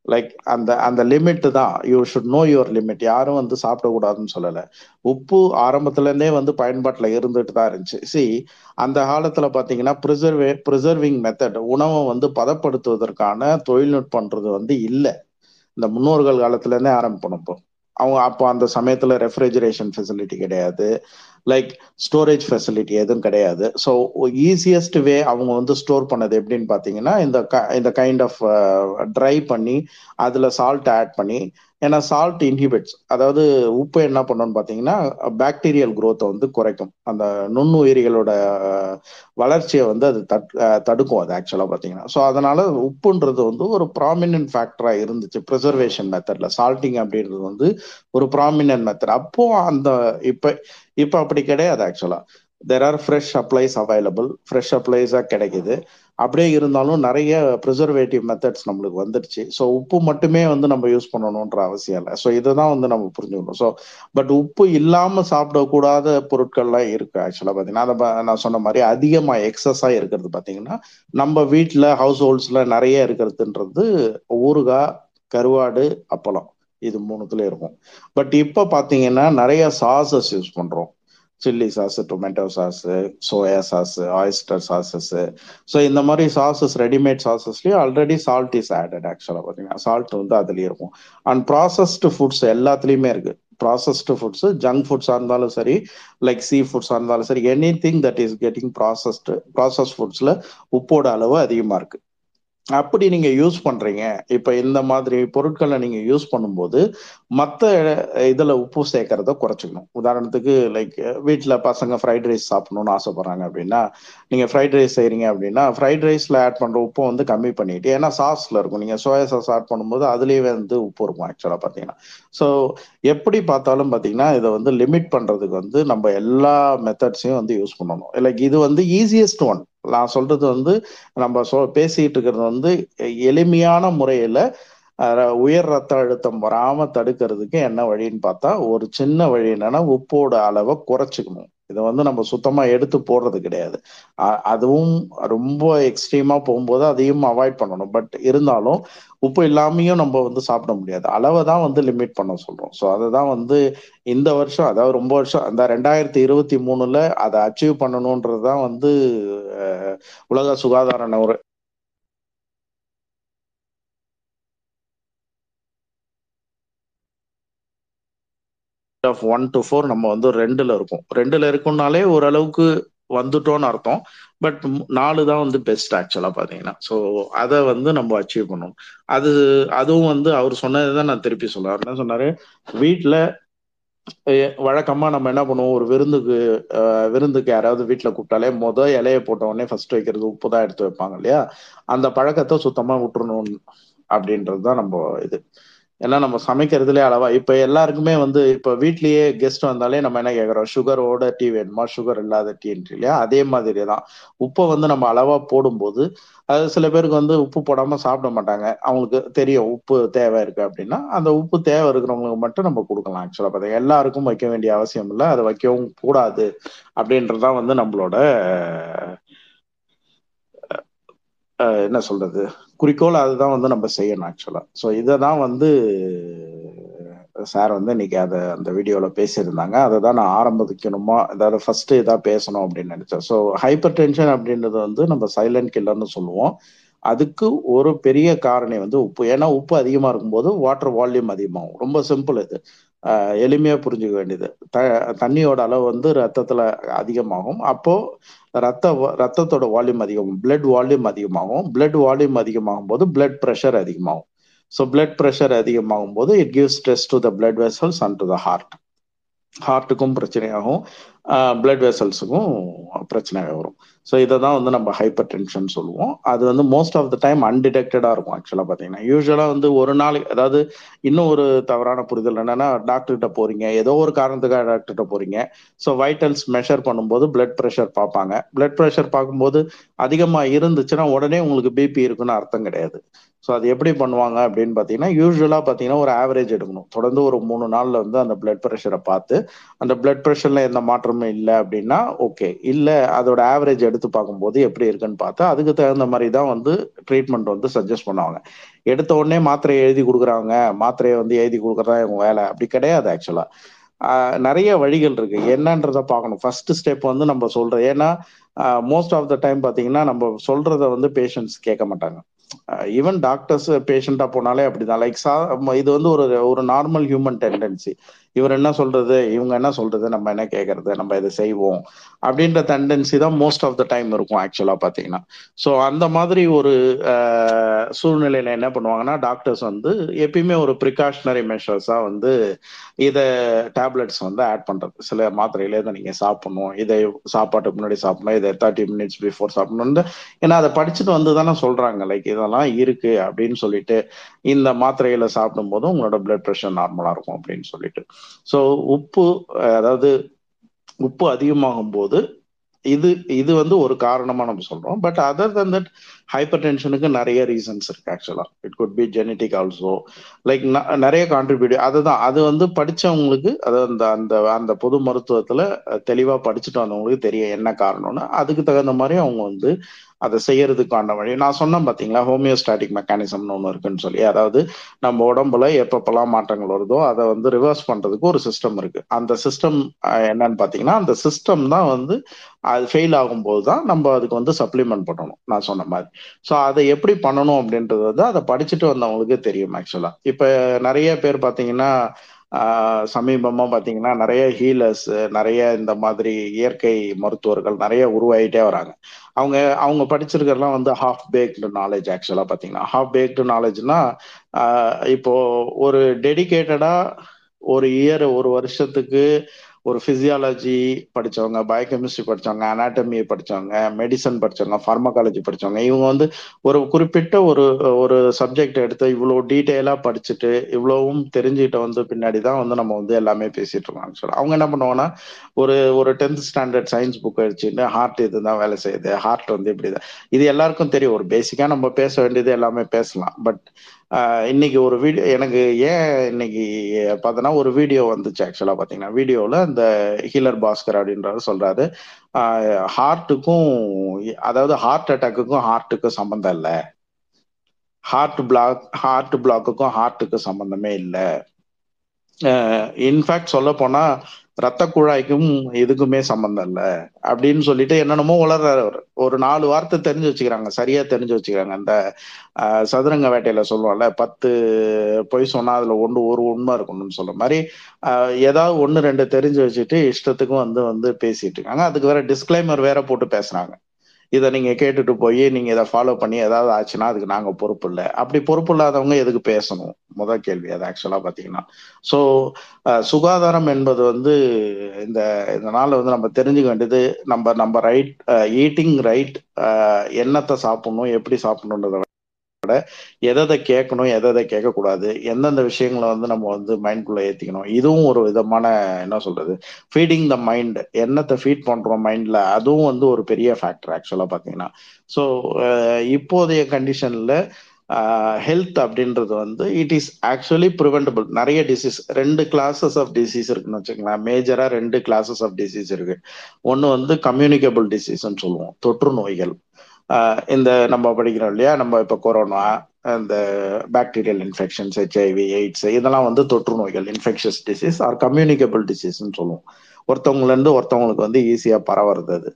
லைக் அந்த அந்த லிமிட் தான். You should know your limit யாரும் வந்து சாப்பிடக்கூடாதுன்னு சொல்லலை. உப்பு ஆரம்பத்துலேருந்தே வந்து பயன்பாட்டில் இருந்துட்டு தான் இருந்துச்சு. சி அந்த காலத்தில் பார்த்தீங்கன்னா ப்ரிசர்வே ப்ரிசர்விங் மெத்தட் உணவை வந்து பதப்படுத்துவதற்கான தொழில்நுட்பன்றது வந்து இல்லை. இந்த முன்னோர்கள் காலத்துலேருந்தே ஆரம்பிப்போம் இப்போ. அவங்க அப்போ அந்த சமயத்துல ரெஃப்ரிஜரேஷன் ஃபெசிலிட்டி கிடையாது. லைக் ஸ்டோரேஜ் ஃபெசிலிட்டி எதுவும் கிடையாது. ஸோ ஈஸியஸ்ட் வே அவங்க வந்து ஸ்டோர் பண்ணது எப்படின்னு பார்த்தீங்கன்னா இந்த இந்த கைண்ட் ஆஃப் ட்ரை பண்ணி அதில் சால்ட் ஆட் பண்ணி ஏன்னா சால்ட் இன்ஹிபிட்ஸ் அதாவது உப்பு என்ன பண்ணும்னு பார்த்தீங்கன்னா பாக்டீரியல் குரோத்தை வந்து குறைக்கும். அந்த நுண்ணுயிரிகளோட வளர்ச்சியை வந்து அது தடுக்கும் அது ஆக்சுவலாக பார்த்தீங்கன்னா. ஸோ அதனால உப்புன்றது வந்து ஒரு ப்ராமினன்ட் ஃபேக்டராக இருந்துச்சு. ப்ரிசர்வேஷன் மெத்தட்ல சால்ட்டிங் அப்படின்றது வந்து ஒரு ப்ராமினன்ட் மெத்தட் அப்போ அந்த இப்போ இப்போ அப்படி கிடையாது ஆக்சுவலா there are fresh apples available fresh அப்ளைஸாக கிடைக்குது. அப்படியே இருந்தாலும் நிறைய ப்ரிசர்வேட்டிவ் மெத்தட்ஸ் நம்மளுக்கு வந்துடுச்சு. ஸோ உப்பு மட்டுமே வந்து நம்ம யூஸ் பண்ணணுன்ற அவசியம் இல்லை. ஸோ இதை தான் வந்து நம்ம புரிஞ்சுக்கணும். ஸோ பட் உப்பு இல்லாமல் சாப்பிடக்கூடாத பொருட்கள்லாம் இருக்கு ஆக்சுவலாக பார்த்தீங்கன்னா. அதை நான் சொன்ன மாதிரி அதிகமாக எக்ஸஸாக இருக்கிறது பார்த்தீங்கன்னா நம்ம வீட்டில் ஹவுஸ் ஹோல்ட்ஸில் நிறைய இருக்கிறதுன்றது ஊறுகாய் கருவாடு அப்பளம். இது மூணுத்துல இருக்கும். பட் இப்போ பார்த்தீங்கன்னா நிறைய சாசஸ் யூஸ் பண்ணுறோம் chilli sauce tomato sauce soya sauce oyster sauces so இந்த மாதிரி சாசஸ் ரெடிமேட் சாசஸ்லயும் ஆல்ரெடி சால்ட் இஸ் ஆடட் ஆக்சுவலாக பார்த்தீங்கன்னா சால்ட் வந்து அதுலேயும் இருக்கும். அண்ட் ப்ராசஸ்டு ஃபுட்ஸ் எல்லாத்துலேயுமே இருக்கு. ப்ராசஸ்டு ஃபுட்ஸ் ஜங்க் ஃபுட்ஸாக இருந்தாலும் சரி லைக் சீ ஃபுட்ஸாக இருந்தாலும் சரி anything that is getting processed process ஃபுட்ஸில் உப்போட அளவு அதிகமாக இருக்கு. அப்படி நீங்க யூஸ் பண்றீங்க. இப்ப இந்த மாதிரி பொருட்களை நீங்க யூஸ் பண்ணும்போது மற்ற இதுல உப்பு சேர்க்கறத குறைச்சிக்கணும். உதாரணத்துக்கு லைக் வீட்டுல பசங்க ஃப்ரைட் ரைஸ் சாப்பிடணும்னு ஆசைப்படுறாங்க அப்படின்னா நீங்க ஃப்ரைட் ரைஸ் செய்றீங்க அப்படின்னா ஃப்ரைட் ரைஸ்ல ஆட் பண்ற உப்பை வந்து கம்மி பண்ணிட்டு ஏன்னா சாஸ்ல இருக்கும். நீங்க சோயா சாஸ் ஆட் பண்ணும்போது அதுலயே வந்து உப்பு இருக்கும் ஆக்சுவலா பாத்தீங்கன்னா ஸோ எப்படி பார்த்தாலும் பாத்தீங்கன்னா இதை வந்து லிமிட் பண்றதுக்கு வந்து நம்ம எல்லா மெத்தட்ஸையும் வந்து யூஸ் பண்ணணும். லைக் இது வந்து ஈஸியஸ்ட் ஒன் நான் சொல்றது வந்து நம்ம சொ பேசிட்டு இருக்கிறது வந்து எளிமையான முறையில உயர் ரத்த அழுத்தம் வராம தடுக்கிறதுக்கு என்ன வழின்னு பார்த்தா ஒரு சின்ன வழி என்னன்னா உப்போட அளவை குறைச்சிக்கணும். இதை வந்து நம்ம சுத்தமா எடுத்து போடுறது கிடையாது. அதுவும் ரொம்ப எக்ஸ்ட்ரீமா போகும்போது அதையும் அவாய்ட் பண்ணணும். பட் இருந்தாலும் உப்பு இல்லாமையும் நம்ம வந்து சாப்பிட முடியாது. அளவை தான் வந்து லிமிட் பண்ண சொல்றோம். ஸோ அதை தான் வந்து இந்த வருஷம் அதாவது ரொம்ப வருஷம் அந்த ரெண்டாயிரத்தி இருபத்தி மூணுல அதை அச்சீவ் பண்ணணுன்றது தான் வந்து உலக சுகாதார நுறை. ஆஃப் ஒன் டு ஃபோர் நம்ம வந்து ரெண்டுல இருக்கும். ரெண்டுல இருக்கும்னாலே ஓரளவுக்கு வந்துட்டோம்னு அர்த்தம். பட் நாலு தான் வந்து பெஸ்ட் ஆக்சுவலா பாத்தீங்கன்னா. ஸோ அதை வந்து நம்ம அச்சீவ் பண்ணணும். அது அதுவும் வந்து அவர் சொன்னதை தான் நான் திருப்பி சொல்லுவார் என்ன சொன்னாரு? வீட்டில் வழக்கமா நம்ம என்ன பண்ணுவோம்? ஒரு விருந்துக்கு விருந்துக்கு யாராவது வீட்டில் கூப்பிட்டாலே மொத இலைய போட்ட உடனே ஃபர்ஸ்ட் வைக்கிறது உப்பு தான் எடுத்து வைப்பாங்க இல்லையா? அந்த பழக்கத்தை சுத்தமா விட்டுறணும் அப்படின்றது தான் நம்ம இது. ஏன்னா நம்ம சமைக்கிறதுலே அளவா. இப்ப எல்லாருக்குமே வந்து இப்ப வீட்லயே கெஸ்ட் வந்தாலே நம்ம என்ன கேக்குறோம்? சுகரோட டீ வேணுமா? சுகர் இல்லாத டீன்ட்டு இல்லையா? அதே மாதிரி தான் உப்பை வந்து நம்ம அளவா போடும்போது அது சில பேருக்கு வந்து உப்பு போடாம சாப்பிட மாட்டாங்க. அவங்களுக்கு தெரியும் உப்பு தேவை இருக்கு அப்படின்னா அந்த உப்பு தேவை இருக்கிறவங்களுக்கு மட்டும் நம்ம கொடுக்கலாம் ஆக்சுவலா பார்த்தீங்க எல்லாருக்கும் வைக்க வேண்டிய அவசியம் இல்லை. அதை வைக்கவும் கூடாது அப்படின்றதான் வந்து நம்மளோட என்ன சொல்றது? குறிக்கோள் அதுதான் வந்து நம்ம செய்யணும் ஆக்சுவலாக ஸோ இதை தான் வந்து சார் வந்து இன்னைக்கு அதை அந்த வீடியோவில் பேசியிருந்தாங்க. அதை தான் நான் ஆரம்பிக்கணுமா அதாவது ஃபர்ஸ்ட் இதாக பேசணும் அப்படின்னு நினச்சேன். ஸோ ஹைப்பர் டென்ஷன் அப்படின்றது வந்து நம்ம சைலண்ட் கில்லர்னு சொல்லுவோம். அதுக்கு ஒரு பெரிய காரணி வந்து உப்பு. ஏன்னா உப்பு அதிகமாக இருக்கும்போது வாட்டர் வால்யூம் அதிகமாகும். ரொம்ப சிம்பிள் இது. எளிமையாக புரிஞ்சுக்க வேண்டியது. த தண்ணியோட அளவு வந்து ரத்தத்தில் அதிகமாகும். அப்போது ரத்த ரத்தத்தோட வால்யூம் அதிகமாகும். பிளட் வால்யூம் அதிகமாகும். பிளட் வால்யூம் அதிகமாகும் போது பிளட் ப்ரெஷர் அதிகமாகும். ஸோ பிளட் ப்ரெஷர் அதிகமாகும் போது it gives stress to the blood vessels and to the heart ஹார்ட்டுக்கும் பிரச்சனையாகும். பிளட் வெசல்ஸுக்கும் பிரச்சனையாக வரும். ஸோ இதை தான் வந்து நம்ம ஹைப்பர் டென்ஷன் சொல்லுவோம். அது வந்து மோஸ்ட் ஆஃப் த டைம் அன்டிடெக்டடாக இருக்கும் ஆக்சுவலாக பார்த்தீங்கன்னா. யூஸ்வலாக வந்து ஒரு நாளைக்கு அதாவது இன்னும் ஒரு தவறான புரிதல் என்னென்னா டாக்டர்கிட்ட போகிறீங்க ஏதோ ஒரு காரணத்துக்காக டாக்டர்கிட்ட போகிறீங்க ஸோ வைட்டல்ஸ் மெஷர் பண்ணும்போது பிளட் ப்ரெஷர் பார்ப்பாங்க. பிளட் ப்ரெஷர் பார்க்கும்போது அதிகமாக இருந்துச்சுன்னா உடனே உங்களுக்கு பிபி இருக்குன்னு அர்த்தம் கிடையாது. ஸோ அது எப்படி பண்ணுவாங்க அப்படின்னு பார்த்தீங்கன்னா யூஸ்வலாக பார்த்தீங்கன்னா ஒரு ஆவரேஜ் எடுக்கணும். தொடர்ந்து ஒரு மூணு நாளில் வந்து அந்த பிளட் ப்ரெஷரை பார்த்து அந்த பிளட் ப்ரெஷரில் எந்த மாற்றமும் இல்லை அப்படின்னா ஓகே இல்லை அதோட ஆவரேஜ் எடுத்து பார்க்கும்போது எப்படி இருக்குன்னு பார்த்து அதுக்கு தகுந்த மாதிரி தான் வந்து ட்ரீட்மெண்ட் வந்து சஜஸ்ட் பண்ணுவாங்க. எடுத்த உடனே மாத்திரையை எழுதி கொடுக்குறாங்க. மாத்திரையை வந்து எழுதி கொடுக்குறதா இவங்க வேலை? அப்படி கிடையாது ஆக்சுவலாக நிறைய வழிகள் இருக்கு. என்னன்றத பார்க்கணும். ஃபர்ஸ்ட் ஸ்டெப் வந்து நம்ம சொல்றது. ஏன்னா மோஸ்ட் ஆஃப் த டைம் பார்த்தீங்கன்னா நம்ம சொல்றத வந்து பேஷண்ட்ஸ் கேட்க மாட்டாங்க. ஈவன் டாக்டர்ஸ் பேஷண்டா போனாலே அப்படிதான். லைக் சா இது வந்து ஒரு ஒரு நார்மல் ஹியூமன் டெண்டன்சி இவர் என்ன சொல்றது? இவங்க என்ன சொல்றது? நம்ம என்ன கேட்கறது நம்ம இதை செய்வோம். அப்படின்ற டெண்டன்சி தான் மோஸ்ட் ஆஃப் த டைம் இருக்கும் ஆக்சுவலா பாத்தீங்கன்னா ஸோ அந்த மாதிரி ஒரு சூழ்நிலையில என்ன பண்ணுவாங்கன்னா டாக்டர்ஸ் வந்து எப்பயுமே ஒரு ப்ரிகாஷனரி மெஷர்ஸா வந்து இதை டேப்லெட்ஸ் வந்து ஆட் பண்றது. சில மாத்திரையில இதை நீங்க சாப்பிடணும். இதை சாப்பாட்டுக்கு முன்னாடி சாப்பிடணும். இதை தேர்ட்டி மினிட்ஸ் பிஃபோர் சாப்பிடணும்னு ஏன்னா அதை படிச்சுட்டு வந்து தானே சொல்றாங்க. லைக் இதெல்லாம் இருக்கு அப்படின்னு சொல்லிட்டு இந்த மாத்திரைகளை சாப்பிடும் போது உங்களோட பிளட் ப்ரெஷர் நார்மலா இருக்கும் அப்படின்னு சொல்லிட்டு. ஸோ உப்பு அதாவது உப்பு அதிகமாகும் போது இது இது வந்து ஒரு காரணமா நம்ம சொல்றோம். But other than that hyper டென்ஷனுக்கு நிறைய ரீசன்ஸ் இருக்கு ஆக்சுவலா it could be genetic also like நிறைய கான்ட்ரிபியூட் அதுதான். அது வந்து படிச்சவங்களுக்கு அதாவது அந்த அந்த அந்த பொது மருத்துவத்துல தெளிவா படிச்சுட்டு வந்தவங்களுக்கு தெரியும் என்ன காரணம்னு அதுக்கு தகுந்த மாதிரி அவங்க வந்து அதை செய்யறதுக்கான வழி. நான் சொன்னேன் பார்த்தீங்களா ஹோமியோஸ்டாட்டிக் மெக்கானிசம்னு ஒன்று இருக்குன்னு சொல்லி. அதாவது நம்ம உடம்புல எப்பப்பெல்லாம் மாற்றங்கள் வருதோ அதை வந்து ரிவர்ஸ் பண்றதுக்கு ஒரு சிஸ்டம் இருக்கு. அந்த சிஸ்டம் என்னன்னு பார்த்தீங்கன்னா அந்த சிஸ்டம் தான் வந்து அது ஃபெயில் ஆகும்போது தான் நம்ம அதுக்கு வந்து சப்ளிமெண்ட் பண்ணணும். நான் சொன்ன மாதிரி. ஸோ அதை எப்படி பண்ணணும் அப்படின்றது வந்து அதை படிச்சுட்டு வந்தவங்களுக்கு தெரியும் ஆக்சுவலாக இப்போ நிறைய பேர் பார்த்தீங்கன்னா ஆஹ் சமீபமா பாத்தீங்கன்னா நிறைய ஹீலர்ஸ் நிறைய இந்த மாதிரி இயற்கை மருத்துவர்கள் நிறைய உருவாயிட்டே வராங்க. அவங்க அவங்க படிச்சிருக்கிறதுலாம் வந்து ஹாஃப் பேக்டு நாலேஜ் ஆக்சுவலா பாத்தீங்கன்னா. ஹாஃப் பேக்டு நாலேஜ்னா இப்போ ஒரு டெடிகேட்டடா ஒரு இயர் ஒரு வருஷத்துக்கு ஒரு ஃபிசியாலஜி படிச்சவங்க பயோகெமிஸ்ட்ரி படிச்சவங்க அனாட்டமி படிச்சவங்க மெடிசன் படிச்சவங்க ஃபார்மகாலஜி படிச்சவங்க இவங்க வந்து ஒரு குறிப்பிட்ட ஒரு ஒரு சப்ஜெக்ட் எடுத்து இவ்வளோ டீட்டெயிலாக படிச்சுட்டு இவ்வளவும் தெரிஞ்சுக்கிட்ட வந்து பின்னாடி தான் வந்து நம்ம வந்து எல்லாமே பேசிகிட்டு இருக்கோம் சொல்லி அவங்க என்ன பண்ணுவாங்கன்னா ஒரு ஒரு டென்த் ஸ்டாண்டர்ட் சயின்ஸ் புக் அடிச்சுட்டு ஹார்ட் இது தான் வேலை செய்யுது? ஹார்ட் வந்து இப்படி தான் இது எல்லாருக்கும் தெரியும். ஒரு பேசிக்காக நம்ம பேச வேண்டியது எல்லாமே பேசலாம். பட் இன்னைக்கு ஒரு வீடியோ எனக்கு ஏன் இன்னைக்கு பார்த்தோன்னா ஒரு வீடியோ வந்துச்சு ஆக்சுவலாக பார்த்தீங்கன்னா. வீடியோவில் இந்த ஹீலர் பாஸ்கர் அப்படின்றவர் சொல்றாரு. ஹார்ட்டுக்கும் அதாவது ஹார்ட் அட்டாக்குக்கும் ஹார்ட்டுக்கும் சம்மந்தம் இல்லை. ஹார்ட் பிளாக் ஹார்ட் பிளாக்குக்கும் ஹார்ட்டுக்கும் சம்பந்தமே இல்லை. இன்ஃபேக்ட் சொல்ல போனால் ரத்த குழாய்க்கும் எதுக்குமே சம்பந்தம் இல்லை. அப்படின்னு சொல்லிட்டு என்னென்னமோ வளர்றாரு அவர். ஒரு நாலு வார்த்தை தெரிஞ்சு வச்சுக்கிறாங்க சரியா தெரிஞ்சு வச்சுக்கிறாங்க. அந்த சதுரங்க வேட்டையில சொல்லுவாங்கல்ல பத்து பொய் சொன்னா அதுல ஒன்று ஒரு உண்மை இருக்கணும்னு சொல்ற மாதிரி ஏதாவது ஒன்று ரெண்டு தெரிஞ்சு வச்சுட்டு இஷ்டத்துக்கும் வந்து வந்து பேசிட்டு இருக்காங்க. அதுக்கு வேற டிஸ்கிளைமர் வேற போட்டு பேசுறாங்க. இதை நீங்கள் கேட்டுட்டு போய் நீங்கள் இதை ஃபாலோ பண்ணி ஏதாவது ஆச்சுன்னா அதுக்கு நாங்கள் பொறுப்பு இல்லை. அப்படி பொறுப்பு இல்லாதவங்க எதுக்கு பேசணும்? முதல் கேள்வி அது ஆக்சுவலாக பார்த்தீங்கன்னா ஸோ சுகாதாரம் என்பது வந்து இந்த இதனால வந்து நம்ம தெரிஞ்சுக்க வேண்டியது நம்ம நம்ம ரைட் ஈட்டிங் ரைட் என்னத்தை சாப்பிடணும் எப்படி சாப்பிடணுன்றத விட எதை கேட்கணும் எதை கேட்கக்கூடாது எந்தெந்த விஷயங்களை வந்து நம்ம வந்து மைண்ட்குள்ள ஏத்திக்கணும். இதுவும் ஒரு விதமான என்ன சொல்றது ஃபீடிங் த மைண்ட் என்னத்தை ஃபீட் பண்றோம் மைண்ட்ல அதுவும் வந்து ஒரு பெரிய ஃபேக்டர் ஆக்சுவலா பாத்தீங்கன்னா. ஸோ இப்போதைய கண்டிஷன்ல ஹெல்த் அப்படின்றது வந்து இட் இஸ் ஆக்சுவலி ப்ரிவென்டபிள் நிறைய டிசீஸ் ரெண்டு கிளாஸஸ் ஆஃப் டிசீஸ் இருக்குன்னு வச்சுக்கலாம் மேஜரா ரெண்டு கிளாஸஸ் ஆஃப் டிசீஸ் இருக்கு. ஒன்று வந்து கம்யூனிகபிள் டிசீஸ்ன்னு சொல்லுவோம். தொற்று நோய்கள். இந்த நம்ம படிக்கிறோம் இல்லையா? நம்ம இப்போ கொரோனா இந்த பாக்டீரியல் இன்ஃபெக்ஷன்ஸ் ஹெச்ஐவி எய்ட்ஸ் இதெல்லாம் வந்து தொற்று நோய்கள் இன்ஃபெக்ஷஸ் டிசீஸ் ஆர் கம்யூனிகபிள் டிசீஸ்ன்னு சொல்லுவோம். ஒருத்தவங்கலேருந்து ஒருத்தவங்களுக்கு வந்து ஈஸியாக பரவுறது அது.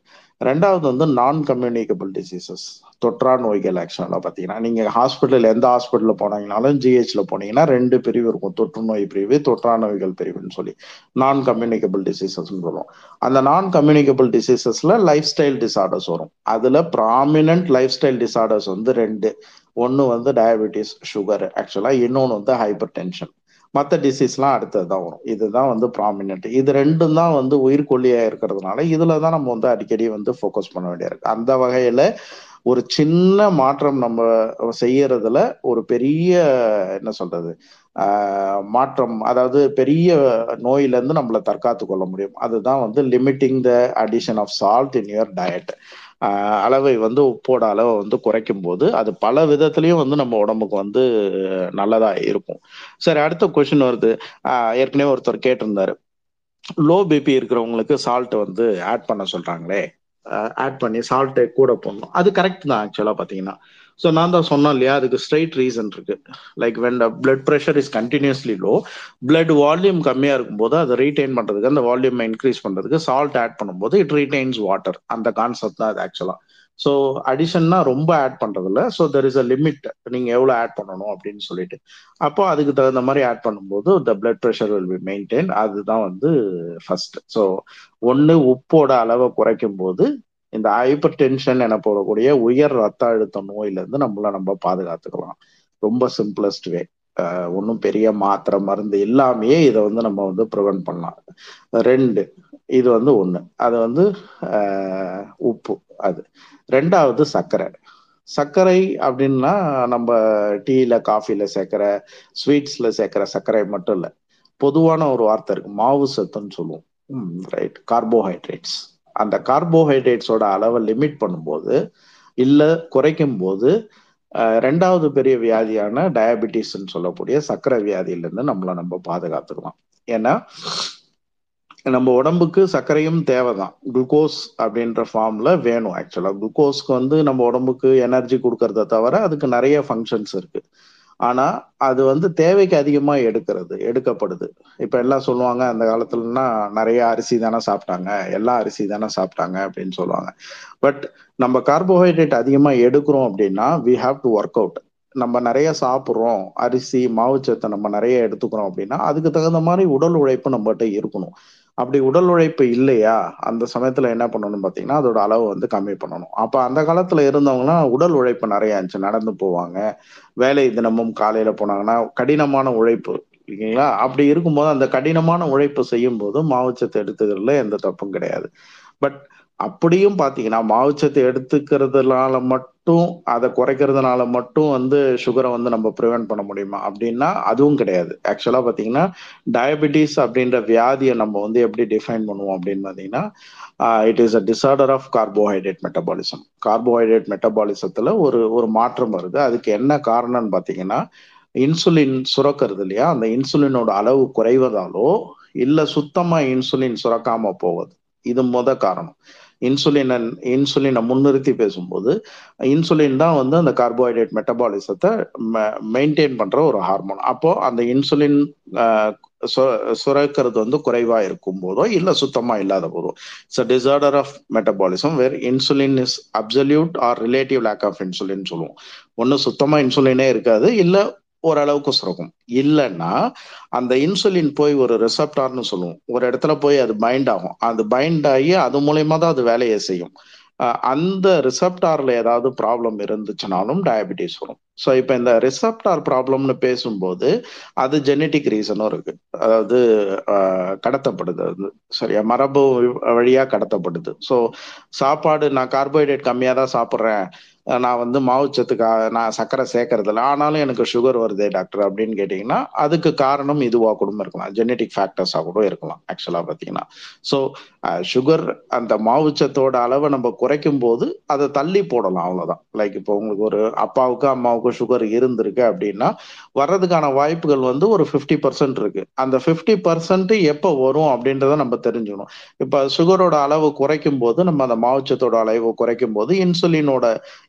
ரெண்டாவது வந்து நான் கம்யூனிகபிள் டிசீசஸ் தொற்றா நோய்கள் ஆக்சுவலாக பார்த்தீங்கன்னா நீங்கள் ஹாஸ்பிட்டல் எந்த ஹாஸ்பிட்டலில் போனீங்கனாலும் ஜிஹெச்சில் போனீங்கன்னா ரெண்டு பிரிவு இருக்கும். தொற்று நோய் பிரிவு தொற்றா நோய்கள் பிரிவுன்னு சொல்லி. நான் கம்யூனிகபிள் டிசீசஸ்ன்னு சொல்லுவோம். அந்த நான் கம்யூனிகபிள் டிசீசஸில் லைஃப் ஸ்டைல் டிசார்டர்ஸ் வரும். அதில் ப்ராமினன்ட் லைஃப் ஸ்டைல் டிசார்டர்ஸ் வந்து ரெண்டு. ஒன்று வந்து டயபெட்டிஸ் சுகர் ஆக்சுவலாக இன்னொன்று வந்து ஹைப்பர் டென்ஷன் மற்ற டிசீஸ்லாம் அடுத்தது தான் வரும். இதுதான் வந்து ப்ராமினென்ட் இது ரெண்டும் தான் வந்து உயிர்கொல்லியாக இருக்கிறதுனால இதில் தான் நம்ம வந்து அடிக்கடி வந்து ஃபோக்கஸ் பண்ண வேண்டியிருக்கு. அந்த வகையில் ஒரு சின்ன மாற்றம் நம்ம செய்யறதுல ஒரு பெரிய என்ன சொல்றது? மாற்றம் அதாவது பெரிய நோயிலேருந்து நம்மளை தற்காத்து கொள்ள முடியும். அதுதான் வந்து limiting the addition of salt in your diet அளவை வந்து உப்போட அளவை வந்து குறைக்கும் போது அது பல விதத்துலயும் வந்து நம்ம உடம்புக்கு வந்து நல்லதா இருக்கும். சரி அடுத்த கொஸ்டின் வருது. ஏற்கனவே ஒருத்தர் கேட்டிருந்தாரு. லோ பிபி இருக்கிறவங்களுக்கு சால்ட் வந்து ஆட் பண்ண சொல்றாங்களே. ஆட் பண்ணி சால்ட்டை கூட போடணும். அது கரெக்ட் தான் ஆக்சுவலாக பார்த்தீங்கன்னா ஸோ நான் தான் சொன்னேன் இல்லையா அதுக்கு ஸ்ட்ரைட் ரீசன் இருக்கு. Like when blood pressure is continuously low blood volume கம்மியாக இருக்கும்போது அதை ரீடைன் பண்ணுறதுக்கு அந்த வால்யூமை இன்க்ரீஸ் பண்ணுறதுக்கு சால்ட் ஆட் பண்ணும்போது இட் ரீடைன்ஸ் வாட்டர் அந்த கான்செப்ட் தான் அது ஆக்சுவலாக ஸோ அடிஷன்னா ரொம்ப ஆட் பண்ணுறதில்ல so there is a limit நீங்க எவ்வளோ ஆட் பண்ணணும் அப்படின்னு சொல்லிட்டு. அப்போ அதுக்கு தகுந்த மாதிரி ஆட் பண்ணும்போது the blood pressure will be maintain அதுதான் வந்து ஃபர்ஸ்ட் ஸோ ஒன்று உப்போட அளவை குறைக்கும் போது இந்த ஹைப்பர் டென்ஷன் என போடக்கூடிய உயர் ரத்த அழுத்த நோயிலேருந்து நம்மள நம்ம பாதுகாத்துக்கலாம். ரொம்ப சிம்பிளஸ்ட் வே ஒன்றும் பெரிய மாத்திரை மருந்து எல்லாமே இதை வந்து நம்ம வந்து ப்ரிவென்ட் பண்ணலாம். ரெண்டு இது வந்து ஒன்று அது வந்து உப்பு. அது. ரெண்டாவது சர்க்கரை. சர்க்கரை அப்படின்னா நம்ம டீல காஃபில சேர்க்கிற ஸ்வீட்ஸ்ல சேர்க்கிற சர்க்கரை மட்டும் இல்லை. பொதுவான ஒரு வார்த்தை இருக்கு. மாவு சத்துன்னு சொல்லுவோம். ரைட் கார்போஹைட்ரேட்ஸ் அந்த கார்போஹைட்ரேட்ஸோட அளவை லிமிட் பண்ணும்போது இல்லை குறைக்கும் போது ரெண்டாவது பெரிய வியாதியான டயபிட்டிஸ்ன்னு சொல்லக்கூடிய சர்க்கரை வியாதியிலேருந்து நம்மளை நம்ம பாதுகாத்துக்கலாம். ஏன்னா நம்ம உடம்புக்கு சர்க்கரையும் தேவைதான். குளுக்கோஸ் அப்படின்ற ஃபார்ம்ல வேணும் ஆக்சுவலா குளுக்கோஸ்க்கு வந்து நம்ம உடம்புக்கு எனர்ஜி கொடுக்கறத தவிர அதுக்கு நிறைய ஃபங்க்ஷன்ஸ் இருக்கு. ஆனா அது வந்து தேவைக்கு அதிகமா எடுக்கிறது எடுக்கப்படுது. இப்ப எல்லாம் சொல்லுவாங்க அந்த காலத்துலன்னா நிறைய அரிசி தானே சாப்பிட்டாங்க எல்லா அரிசி தானே சாப்பிட்டாங்க அப்படின்னு சொல்லுவாங்க. பட் நம்ம கார்போஹைட்ரேட் அதிகமா எடுக்கிறோம் அப்படின்னா we have to work out நம்ம நிறைய சாப்பிட்றோம் அரிசி மாவுச்சத்தை நம்ம நிறைய எடுத்துக்கிறோம் அப்படின்னா அதுக்கு தகுந்த மாதிரி உடல் உழைப்பு நம்மகிட்ட இருக்கணும். அப்படி உடல் உழைப்பு இல்லையா? அந்த சமயத்துல என்ன பண்ணணும் பாத்தீங்கன்னா அதோட அளவு வந்து கம்மி பண்ணணும். அப்ப அந்த காலத்துல இருந்தவங்கன்னா உடல் உழைப்பு நிறைய இருந்துச்சு. நடந்து போவாங்க. வேலை தினமும் காலையில போனாங்கன்னா கடினமான உழைப்பு இல்லைங்களா? அப்படி இருக்கும்போது அந்த கடினமான உழைப்பு செய்யும் போது மாவுச்சத்தை எடுத்துக்கிறதுல எந்த தப்பும் கிடையாது. பட் அப்படியும் பாத்தீங்கன்னா மாவுச்சத்தை எடுத்துக்கிறதுனால மட்டும் அதை குறைக்கிறதுனால மட்டும் வந்து சுகரை வந்து நம்ம ப்ரிவென்ட் பண்ண முடியுமா? அப்படின்னா அதுவும் கிடையாது. ஆக்சுவலா பாத்தீங்கன்னா டயபெட்டிஸ் அப்படின்ற வியாதியை நம்ம வந்து எப்படி டிஃபைன் பண்ணுவோம் அப்படின்னு பாத்தீங்கன்னா it is a disorder of carbohydrate metabolism carbohydrate மெட்டபாலிசத்துல ஒரு ஒரு மாற்றம் வருது. அதுக்கு என்ன காரணம்னு பார்த்தீங்கன்னா இன்சுலின் சுரக்கிறது இல்லையா? அந்த இன்சுலினோட அளவு குறைவதாலோ இல்லை சுத்தமாக இன்சுலின் சுரக்காம போவது. இது முத காரணம். இன்சுலின் இன்சுலினை முன்னிறுத்தி பேசும்போது இன்சுலின் தான் வந்து அந்த கார்போஹைட்ரேட் மெட்டபாலிசத்தை மெயின்டைன் பண்ற ஒரு ஹார்மோன். அப்போ அந்த இன்சுலின் சுரக்கிறது வந்து குறைவா இருக்கும் போதோ இல்ல சுத்தமா இல்லாத போதோ. It's disorder of metabolism where insulin is absolute or relative lack of insulin சொல்லுவோம். ஒன்னு சுத்தமா இன்சுலினே இருக்காது இல்ல ஓரளவுக்கு சுரக்கும். இல்லைன்னா அந்த இன்சுலின் போய் ஒரு ரிசப்டார்னு சொல்லுவோம். ஒரு இடத்துல போய் அது பைண்ட் ஆகும். அது பைண்ட் ஆகி அது மூலயமா தான் அது வேலையை செய்யும். அந்த ரிசப்டார்ல ஏதாவது ப்ராப்ளம் இருந்துச்சுனாலும் டயபிட்டிஸ் வரும். ஸோ இப்போ இந்த ரிசப்டார் ப்ராப்ளம்னு பேசும்போது அது ஜெனட்டிக் ரீசனும் இருக்கு. அதாவது கடத்தப்படுது. அது சரியா? மரபு வழியா கடத்தப்படுது. ஸோ சாப்பாடு நான் கார்போஹைட்ரேட் கம்மியாக தான் சாப்பிட்றேன். நான் வந்து மாவுச்சத்துக்காக நான் சர்க்கரை சேர்க்கறது இல்லை ஆனாலும் எனக்கு சுகர் வருதே டாக்டர் அப்படின்னு கேட்டிங்கன்னா அதுக்கு காரணம் இதுவாக கூட இருக்கலாம். ஜெனட்டிக் ஃபேக்டர்ஸாக கூட இருக்கலாம் ஆக்சுவலாக பார்த்தீங்கன்னா. ஸோ சுகர் அந்த மாவுச்சத்தோட அளவை நம்ம குறைக்கும் போது அதை தள்ளி போடலாம் அவ்வளோதான் லைக் இப்போ உங்களுக்கு ஒரு அப்பாவுக்கு அம்மாவுக்கு சுகர் இருந்திருக்கு அப்படின்னா வர்றதுக்கான வாய்ப்புகள் வந்து ஒரு ஃபிஃப்டி பர்சன்ட் இருக்கு. அந்த ஃபிஃப்டி பர்சன்ட் எப்போ வரும் அப்படின்றத நம்ம தெரிஞ்சுக்கணும். இப்போ சுகரோட அளவு குறைக்கும் போது நம்ம அந்த மாவுச்சத்தோட அளவு குறைக்கும் போது இன்சுலினோட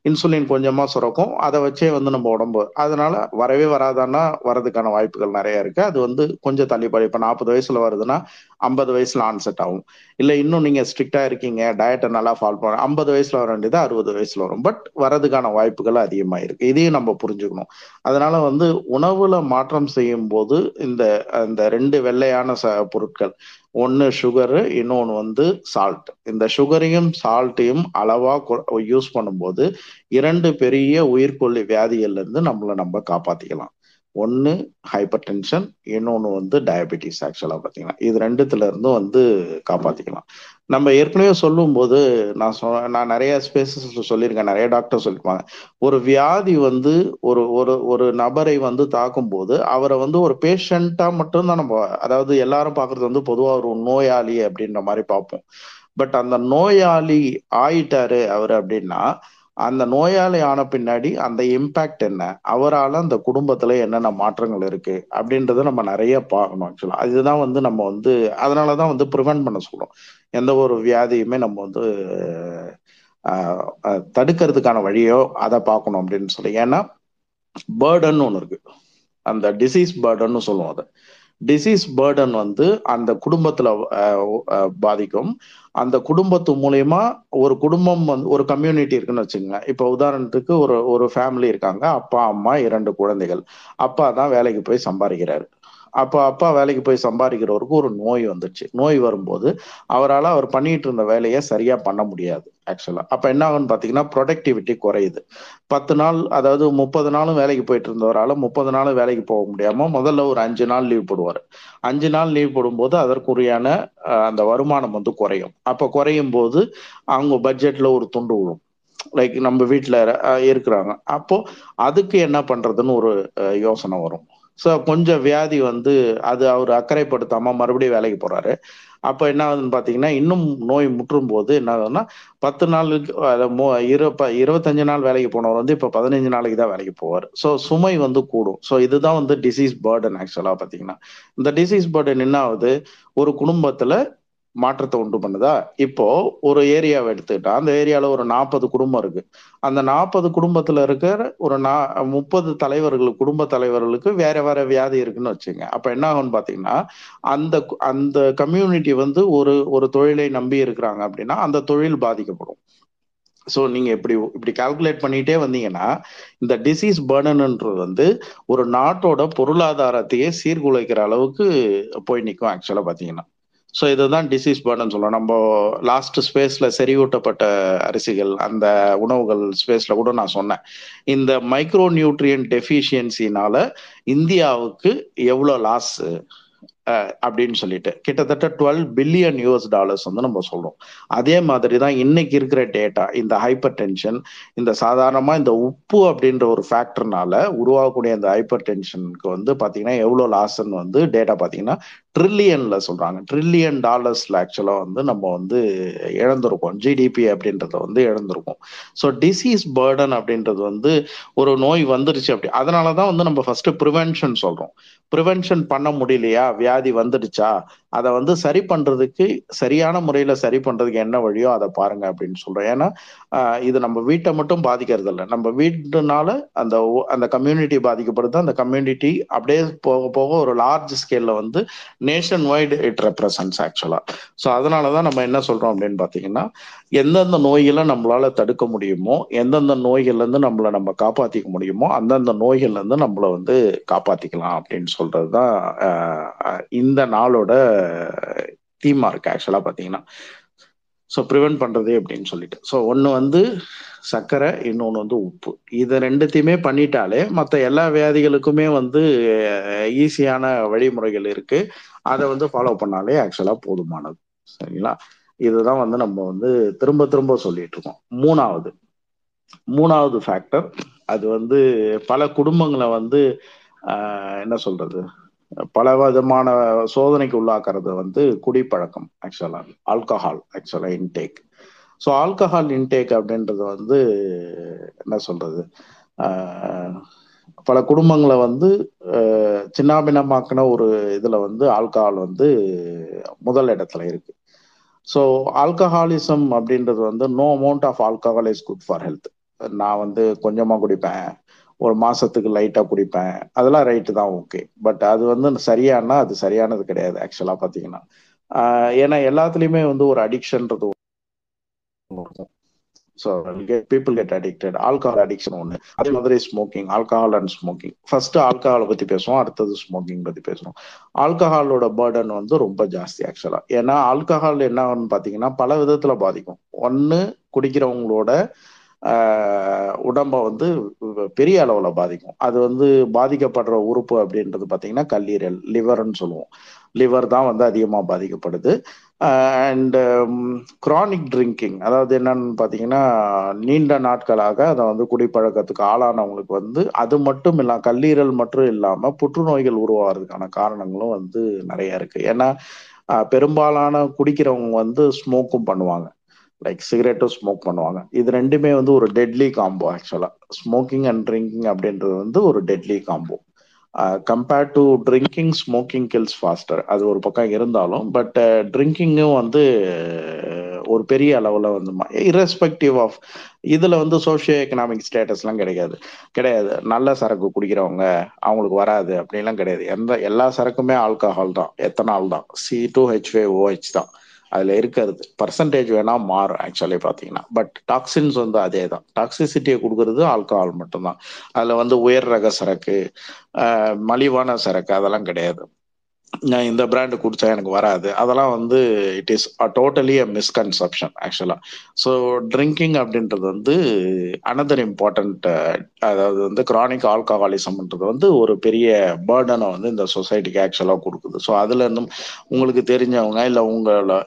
இன்சுலின் கொஞ்சமா சுரக்கும். அதை வச்சே வந்து நம்ம உடம்பு. அதனால வரவே வராதான்னா வரதுக்கான வாய்ப்புகள் நிறைய இருக்கு. அது வந்து கொஞ்சம் தள்ளிப்படி இப்ப நாற்பது வயசுல வருதுன்னா ஐம்பது வயசுல ஆன்செட் ஆகும். இல்ல இன்னும் நீங்க ஸ்ட்ரிக்டா இருக்கீங்க டயட்டை நல்லா ஃபாலோ பண்ண ஐம்பது வயசுல வர வேண்டியது அறுபது வயசுல வரும். பட் வரதுக்கான வாய்ப்புகள் அதிகமா இருக்கு. இதையும் நம்ம புரிஞ்சுக்கணும். அதனால வந்து உணவுல மாற்றம் செய்யும் போது இந்த இந்த ரெண்டு வெள்ளையான ச பொருட்கள் ஒன்று சுகரு இன்னொன்று வந்து சால்ட் இந்த சுகரையும் சால்ட்டையும் அளவாக யூஸ் பண்ணும்போது இரண்டு பெரிய உயிர்கொல்லி வியாதிகள்லேருந்து நம்மளை நம்ம காப்பாற்றிக்கலாம் ஒன்னு ஹைப்பர் டென்ஷன் இன்னொன்னு வந்து டயபெட்டிஸ் ஆக்சுவலாக பார்த்தீங்கன்னா. இது ரெண்டுத்துல இருந்தும் வந்து காப்பாற்றிக்கலாம் நம்ம ஏற்கனவே சொல்லும்போது நான் சொ நான் நிறைய ஸ்பேசஸ் சொல்லியிருக்கேன். நிறைய டாக்டர் சொல்லியிருப்பாங்க. ஒரு வியாதி வந்து ஒரு ஒரு ஒரு நபரை வந்து தாக்கும் போது அவரை வந்து ஒரு பேஷண்ட்டாக மட்டும்தான் நம்ம அதாவது எல்லாரும் பார்க்கறது வந்து பொதுவாக ஒரு நோயாளி அப்படின்ற மாதிரி பார்ப்போம். பட் அந்த நோயாளி ஆயிட்டாரு அவர் அப்படின்னா அந்த நோயாளி ஆன பின்னாடி அந்த இம்பாக்ட் என்ன? அவரால் அந்த குடும்பத்தில் என்னென்ன மாற்றங்கள் இருக்குது அப்படின்றத நம்ம நிறைய பார்க்கணும் ஆக்சுவலாக அதுதான் வந்து நம்ம வந்து அதனால தான் வந்து ப்ரிவென்ட் பண்ண சொல்கிறோம் எந்த ஒரு வியாதியுமே நம்ம வந்து தடுக்கிறதுக்கான வழியோ அதை பார்க்கணும் அப்படின்னு சொல்லி. ஏன்னா பேர்டன் ஒன்று இருக்கு. அந்த டிசீஸ் பேர்டன்னு சொல்லுவோம் அதை. டிசீஸ் பேர்டன் வந்து அந்த குடும்பத்தில் பாதிக்கும். அந்த குடும்பத்து மூலயமா ஒரு குடும்பம் வந்து ஒரு கம்யூனிட்டி இருக்குன்னு வச்சுக்கோங்க இப்போ உதாரணத்துக்கு ஒரு ஒரு ஃபேமிலி இருக்காங்க. அப்பா அம்மா இரண்டு குழந்தைகள். அப்பா தான் வேலைக்கு போய் சம்பாதிக்கிறாரு. அப்போ அப்பா வேலைக்கு போய் சம்பாதிக்கிறவருக்கு ஒரு நோய் வந்துச்சு நோய் வரும்போது அவரால் அவர் பண்ணிட்டு இருந்த வேலையை சரியா பண்ண முடியாது ஆக்சுவலா அப்ப என்ன ஆகும்னு பாத்தீங்கன்னா ப்ரொடக்டிவிட்டி குறையுது. பத்து நாள் அதாவது முப்பது நாளும் வேலைக்கு போயிட்டு இருந்தவரால முப்பது நாளும் வேலைக்கு போக முடியாம முதல்ல ஒரு அஞ்சு நாள் லீவ் போடுவார். அஞ்சு நாள் லீவ் போடும்போது அதற்குரியான அந்த வருமானம் வந்து குறையும். அப்ப குறையும் போது அவங்க பட்ஜெட்ல ஒரு துண்டு விழும். லைக் நம்ம வீட்டுல இருக்கிறாங்க. அப்போ அதுக்கு என்ன பண்றதுன்னு ஒரு யோசனை வரும். ஸோ கொஞ்சம் வியாதி வந்து அது அவர் அக்கறைப்படுத்தாமல் மறுபடியும் வேலைக்கு போகிறாரு அப்போ என்ன ஆகுதுன்னு பார்த்தீங்கன்னா இன்னும் நோய் முற்றும் போது என்ன ஆகுதுன்னா பத்து நாளுக்கு மோ இரு இருபத்தஞ்சு நாள் வேலைக்கு போனவர் வந்து இப்போ பதினஞ்சு நாளைக்கு தான் வேலைக்கு போவார். ஸோ சுமை வந்து கூடும். ஸோ இதுதான் வந்து டிசீஸ் பேர்டன் ஆக்சுவலாக பார்த்தீங்கன்னா இந்த டிசீஸ் பேர்டன் என்ன ஆகுது? ஒரு குடும்பத்தில் மாற்றத்தை உண்டு பண்ணுதா? இப்போ ஒரு ஏரியாவை எடுத்துக்கிட்டா அந்த ஏரியால ஒரு நாற்பது குடும்பம் இருக்கு. அந்த நாற்பது குடும்பத்துல இருக்கிற ஒரு நா முப்பது தலைவர்கள் குடும்ப தலைவர்களுக்கு வேற வேற வியாதி இருக்குன்னு வச்சுங்க. அப்ப என்ன ஆகும்னு பாத்தீங்கன்னா அந்த அந்த கம்யூனிட்டி வந்து ஒரு ஒரு தொழிலை நம்பி இருக்கிறாங்க அப்படின்னா அந்த தொழில் பாதிக்கப்படும். ஸோ நீங்க இப்படி இப்படி கால்குலேட் பண்ணிட்டே வந்தீங்கன்னா இந்த டிசீஸ் பேர்டன்ன்றது வந்து ஒரு நாட்டோட பொருளாதாரத்தையே சீர்குலைக்கிற அளவுக்கு போய் நிற்கும் ஆக்சுவலா பாத்தீங்கன்னா. ஸோ இதுதான் டிசீஸ் பேர்டன் சொல்லலாம். நம்ம லாஸ்ட் ஸ்பேஸ்ல செறிவூட்டப்பட்ட அரிசிகள் அந்த உணவுகள் ஸ்பேஸ்ல கூட நான் சொன்னேன். இந்த மைக்ரோ நியூட்ரியன் டெஃபிஷியன்சினால இந்தியாவுக்கு எவ்வளோ லாஸ் அப்படின்னு சொல்லிட்டு கிட்டத்தட்ட டுவெல் பில்லியன் யூஎஸ் டாலர்ஸ் வந்து நம்ம சொல்றோம். அதே மாதிரி தான் இன்னைக்கு இருக்கிற டேட்டா இந்த ஹைப்பர் டென்ஷன் இந்த சாதாரணமா இந்த உப்பு அப்படின்ற ஒரு ஃபேக்டர்னால உருவாகக்கூடிய இந்த ஹைப்பர் டென்ஷனுக்கு வந்து பாத்தீங்கன்னா எவ்வளவு லாஸ்ன்னு வந்து டேட்டா பாத்தீங்கன்னா ட்ரில்லியன்ல சொல்றாங்க. ட்ரில்லியன் டாலர்ஸ்ல ஆக்சுவலா வந்து நம்ம வந்து இழந்திருக்கோம். ஜிடிபி அப்படின்றத வந்து இழந்திருக்கோம். ஸோ டிசீஸ் பேர்டன் அப்படின்றது வந்து ஒரு நோய் வந்துருச்சு அப்படி. அதனால தான் வந்து நம்ம ஃபர்ஸ்ட் ப்ரிவென்ஷன் சொல்றோம். ப்ரிவென்ஷன் பண்ண முடியலையா? வியாதி வந்துடுச்சா? அதை வந்து சரி பண்றதுக்கு சரியான முறையில சரி பண்றதுக்கு என்ன வழியோ அதை பாருங்க அப்படின்னு சொல்றோம். ஏன்னா இது நம்ம வீட்டை மட்டும் பாதிக்கிறது இல்லை நம்ம வீட்டுனால அந்த அந்த கம்யூனிட்டி பாதிக்கப்படுது. அந்த கம்யூனிட்டி அப்படியே போக போக ஒரு லார்ஜ் ஸ்கேல்ல வந்து நேஷன் வைடு இட் ரெப்ரசன்ஸ் ஆக்சுவலா ஸோ அதனாலதான் நம்ம என்ன சொல்றோம் அப்படின்னு பாத்தீங்கன்னா எந்தெந்த நோய்களை நம்மளால தடுக்க முடியுமோ எந்தெந்த நோய்கள்ல இருந்து நம்மளை நம்ம காப்பாத்திக்க முடியுமோ அந்தந்த நோய்கள்ல இருந்து நம்மளை வந்து காப்பாத்திக்கலாம் அப்படின்னு சொல்றதுதான் இந்த நாளோட தீமா இருக்கு ஆக்சுவலா பாத்தீங்கன்னா. ஸோ ப்ரிவென்ட் பண்றது அப்படின்னு சொல்லிட்டு. ஸோ ஒன்று வந்து சர்க்கரை இன்னொன்று வந்து உப்பு. இதை ரெண்டுத்தையுமே பண்ணிட்டாலே மற்ற எல்லா வியாதிகளுக்குமே வந்து ஈஸியான வழிமுறைகள் இருக்கு. அதை வந்து ஃபாலோ பண்ணாலே ஆக்சுவலாக போதுமானது. சரிங்களா? இதுதான் வந்து நம்ம வந்து திரும்ப திரும்ப சொல்லிட்டு இருக்கோம். மூணாவது. மூணாவது ஃபேக்டர் அது வந்து பல குடும்பங்களை வந்து என்ன சொல்றது? பல விதமான சோதனைக்கு உள்ளாக்குறது வந்து குடிப்பழக்கம் ஆக்சுவலா ஆல்கஹால் ஆக்சுவலா இன்டேக் ஸோ ஆல்கஹால் இன்டேக் அப்படின்றது வந்து என்ன சொல்றது? பல குடும்பங்களை வந்து சின்னாபின்னமாக்கின ஒரு இதில் வந்து ஆல்கஹால் வந்து முதல் இடத்துல இருக்கு. ஸோ ஆல்கஹாலிசம் அப்படின்றது வந்து no amount of alcohol is good for health நான் வந்து கொஞ்சமாக குடிப்பேன். ஒரு மாசத்துக்கு லைட்டாக குடிப்பேன். அதெல்லாம் ரைட்டு தான் ஓகே பட் அது வந்து சரியானா அது சரியானது கிடையாது ஆக்சுவலாக பார்த்தீங்கன்னா ஏன்னா எல்லாத்துலேயுமே வந்து ஒரு அடிக்ஷன்றது so people get addicted alcohol addiction ஒன்று அதே மாதிரி smoking alcohol and smoking first ஆல்கஹாலை பற்றி பேசுவோம் அடுத்தது ஸ்மோக்கிங் பற்றி பேசுவோம். ஆல்கஹாலோட பேர்டன் வந்து ரொம்ப ஜாஸ்தி ஆக்சுவலாக ஏன்னா ஆல்கஹால் என்னன்னு பார்த்தீங்கன்னா பல விதத்தில் பாதிக்கும். ஒன்னு குடிக்கிறவங்களோட உடம்ப வந்து பெரிய அளவில் பாதிக்கும். அது வந்து பாதிக்கப்படுற உறுப்பு அப்படின்றது பார்த்தீங்கன்னா கல்லீரல் லிவர்னு சொல்லுவோம். லிவர் தான் வந்து அதிகமாக பாதிக்கப்படுது. அண்ட் குரானிக் ட்ரிங்கிங் அதாவது என்னன்னு பார்த்தீங்கன்னா நீண்ட நாட்களாக அதை வந்து குடிப்பழக்கத்துக்கு ஆளானவங்களுக்கு வந்து அது மட்டும் இல்லாம கல்லீரல் மட்டும் இல்லாமல் புற்றுநோய்கள் உருவாகிறதுக்கான காரணங்களும் வந்து நிறைய இருக்கு. ஏன்னா பெரும்பாலான குடிக்கிறவங்க வந்து ஸ்மோக்கும் பண்ணுவாங்க. லைக் சிகரெட்டும் ஸ்மோக் பண்ணுவாங்க. இது ரெண்டுமே வந்து ஒரு டெட்லி காம்போ ஆக்சுவலாக ஸ்மோக்கிங் அண்ட் ட்ரிங்கிங் அப்படின்றது வந்து ஒரு deadly combo compared to drinking smoking kills faster அது ஒரு பக்கம் இருந்தாலும் பட் ட்ரிங்கிங்கும் வந்து ஒரு பெரிய அளவில் வந்து இரஸ்பெக்டிவ் ஆஃப் இதில் வந்து சோஷியோ எக்கனாமிக் ஸ்டேட்டஸ்லாம் கிடையாது கிடையாது. நல்ல சரக்கு குடிக்கிறவங்க அவங்களுக்கு வராது அப்படின்லாம் கிடையாது. எந்த எல்லா சரக்குமே ஆல்கஹால் தான். எத்தனால் தான். சி டூ ஹெச்வே ஓஹெச் தான். அதுல இருக்கிறது. பர்சன்டேஜ் வேணா மாறும் ஆக்சுவலி பாத்தீங்கன்னா. பட் டாக்ஸின்ஸ் வந்து அதே தான் டாக்ஸிசிட்டியை கொடுக்கறது ஆல்கஹால் மட்டும்தான். அதுல வந்து உயர் ரக சரக்கு மலிவான சரக்கு அதெல்லாம் கிடையாது. நான் இந்த பிராண்டு குடிச்சா எனக்கு வராது. அதெல்லாம் வந்து it is a totally a misconception ஆக்சுவலா ஸோ ட்ரிங்கிங் அப்படின்றது வந்து அனதர் இம்பார்ட்டன்ட் அதாவது வந்து கிரானிக் ஆல்கஹாலிசம்ன்றது வந்து ஒரு பெரிய பேர்டனை வந்து இந்த சொசைட்டிக்கு ஆக்சுவலாக கொடுக்குது. ஸோ அதுல இருந்தும் உங்களுக்கு தெரிஞ்சவங்க இல்லை உங்களை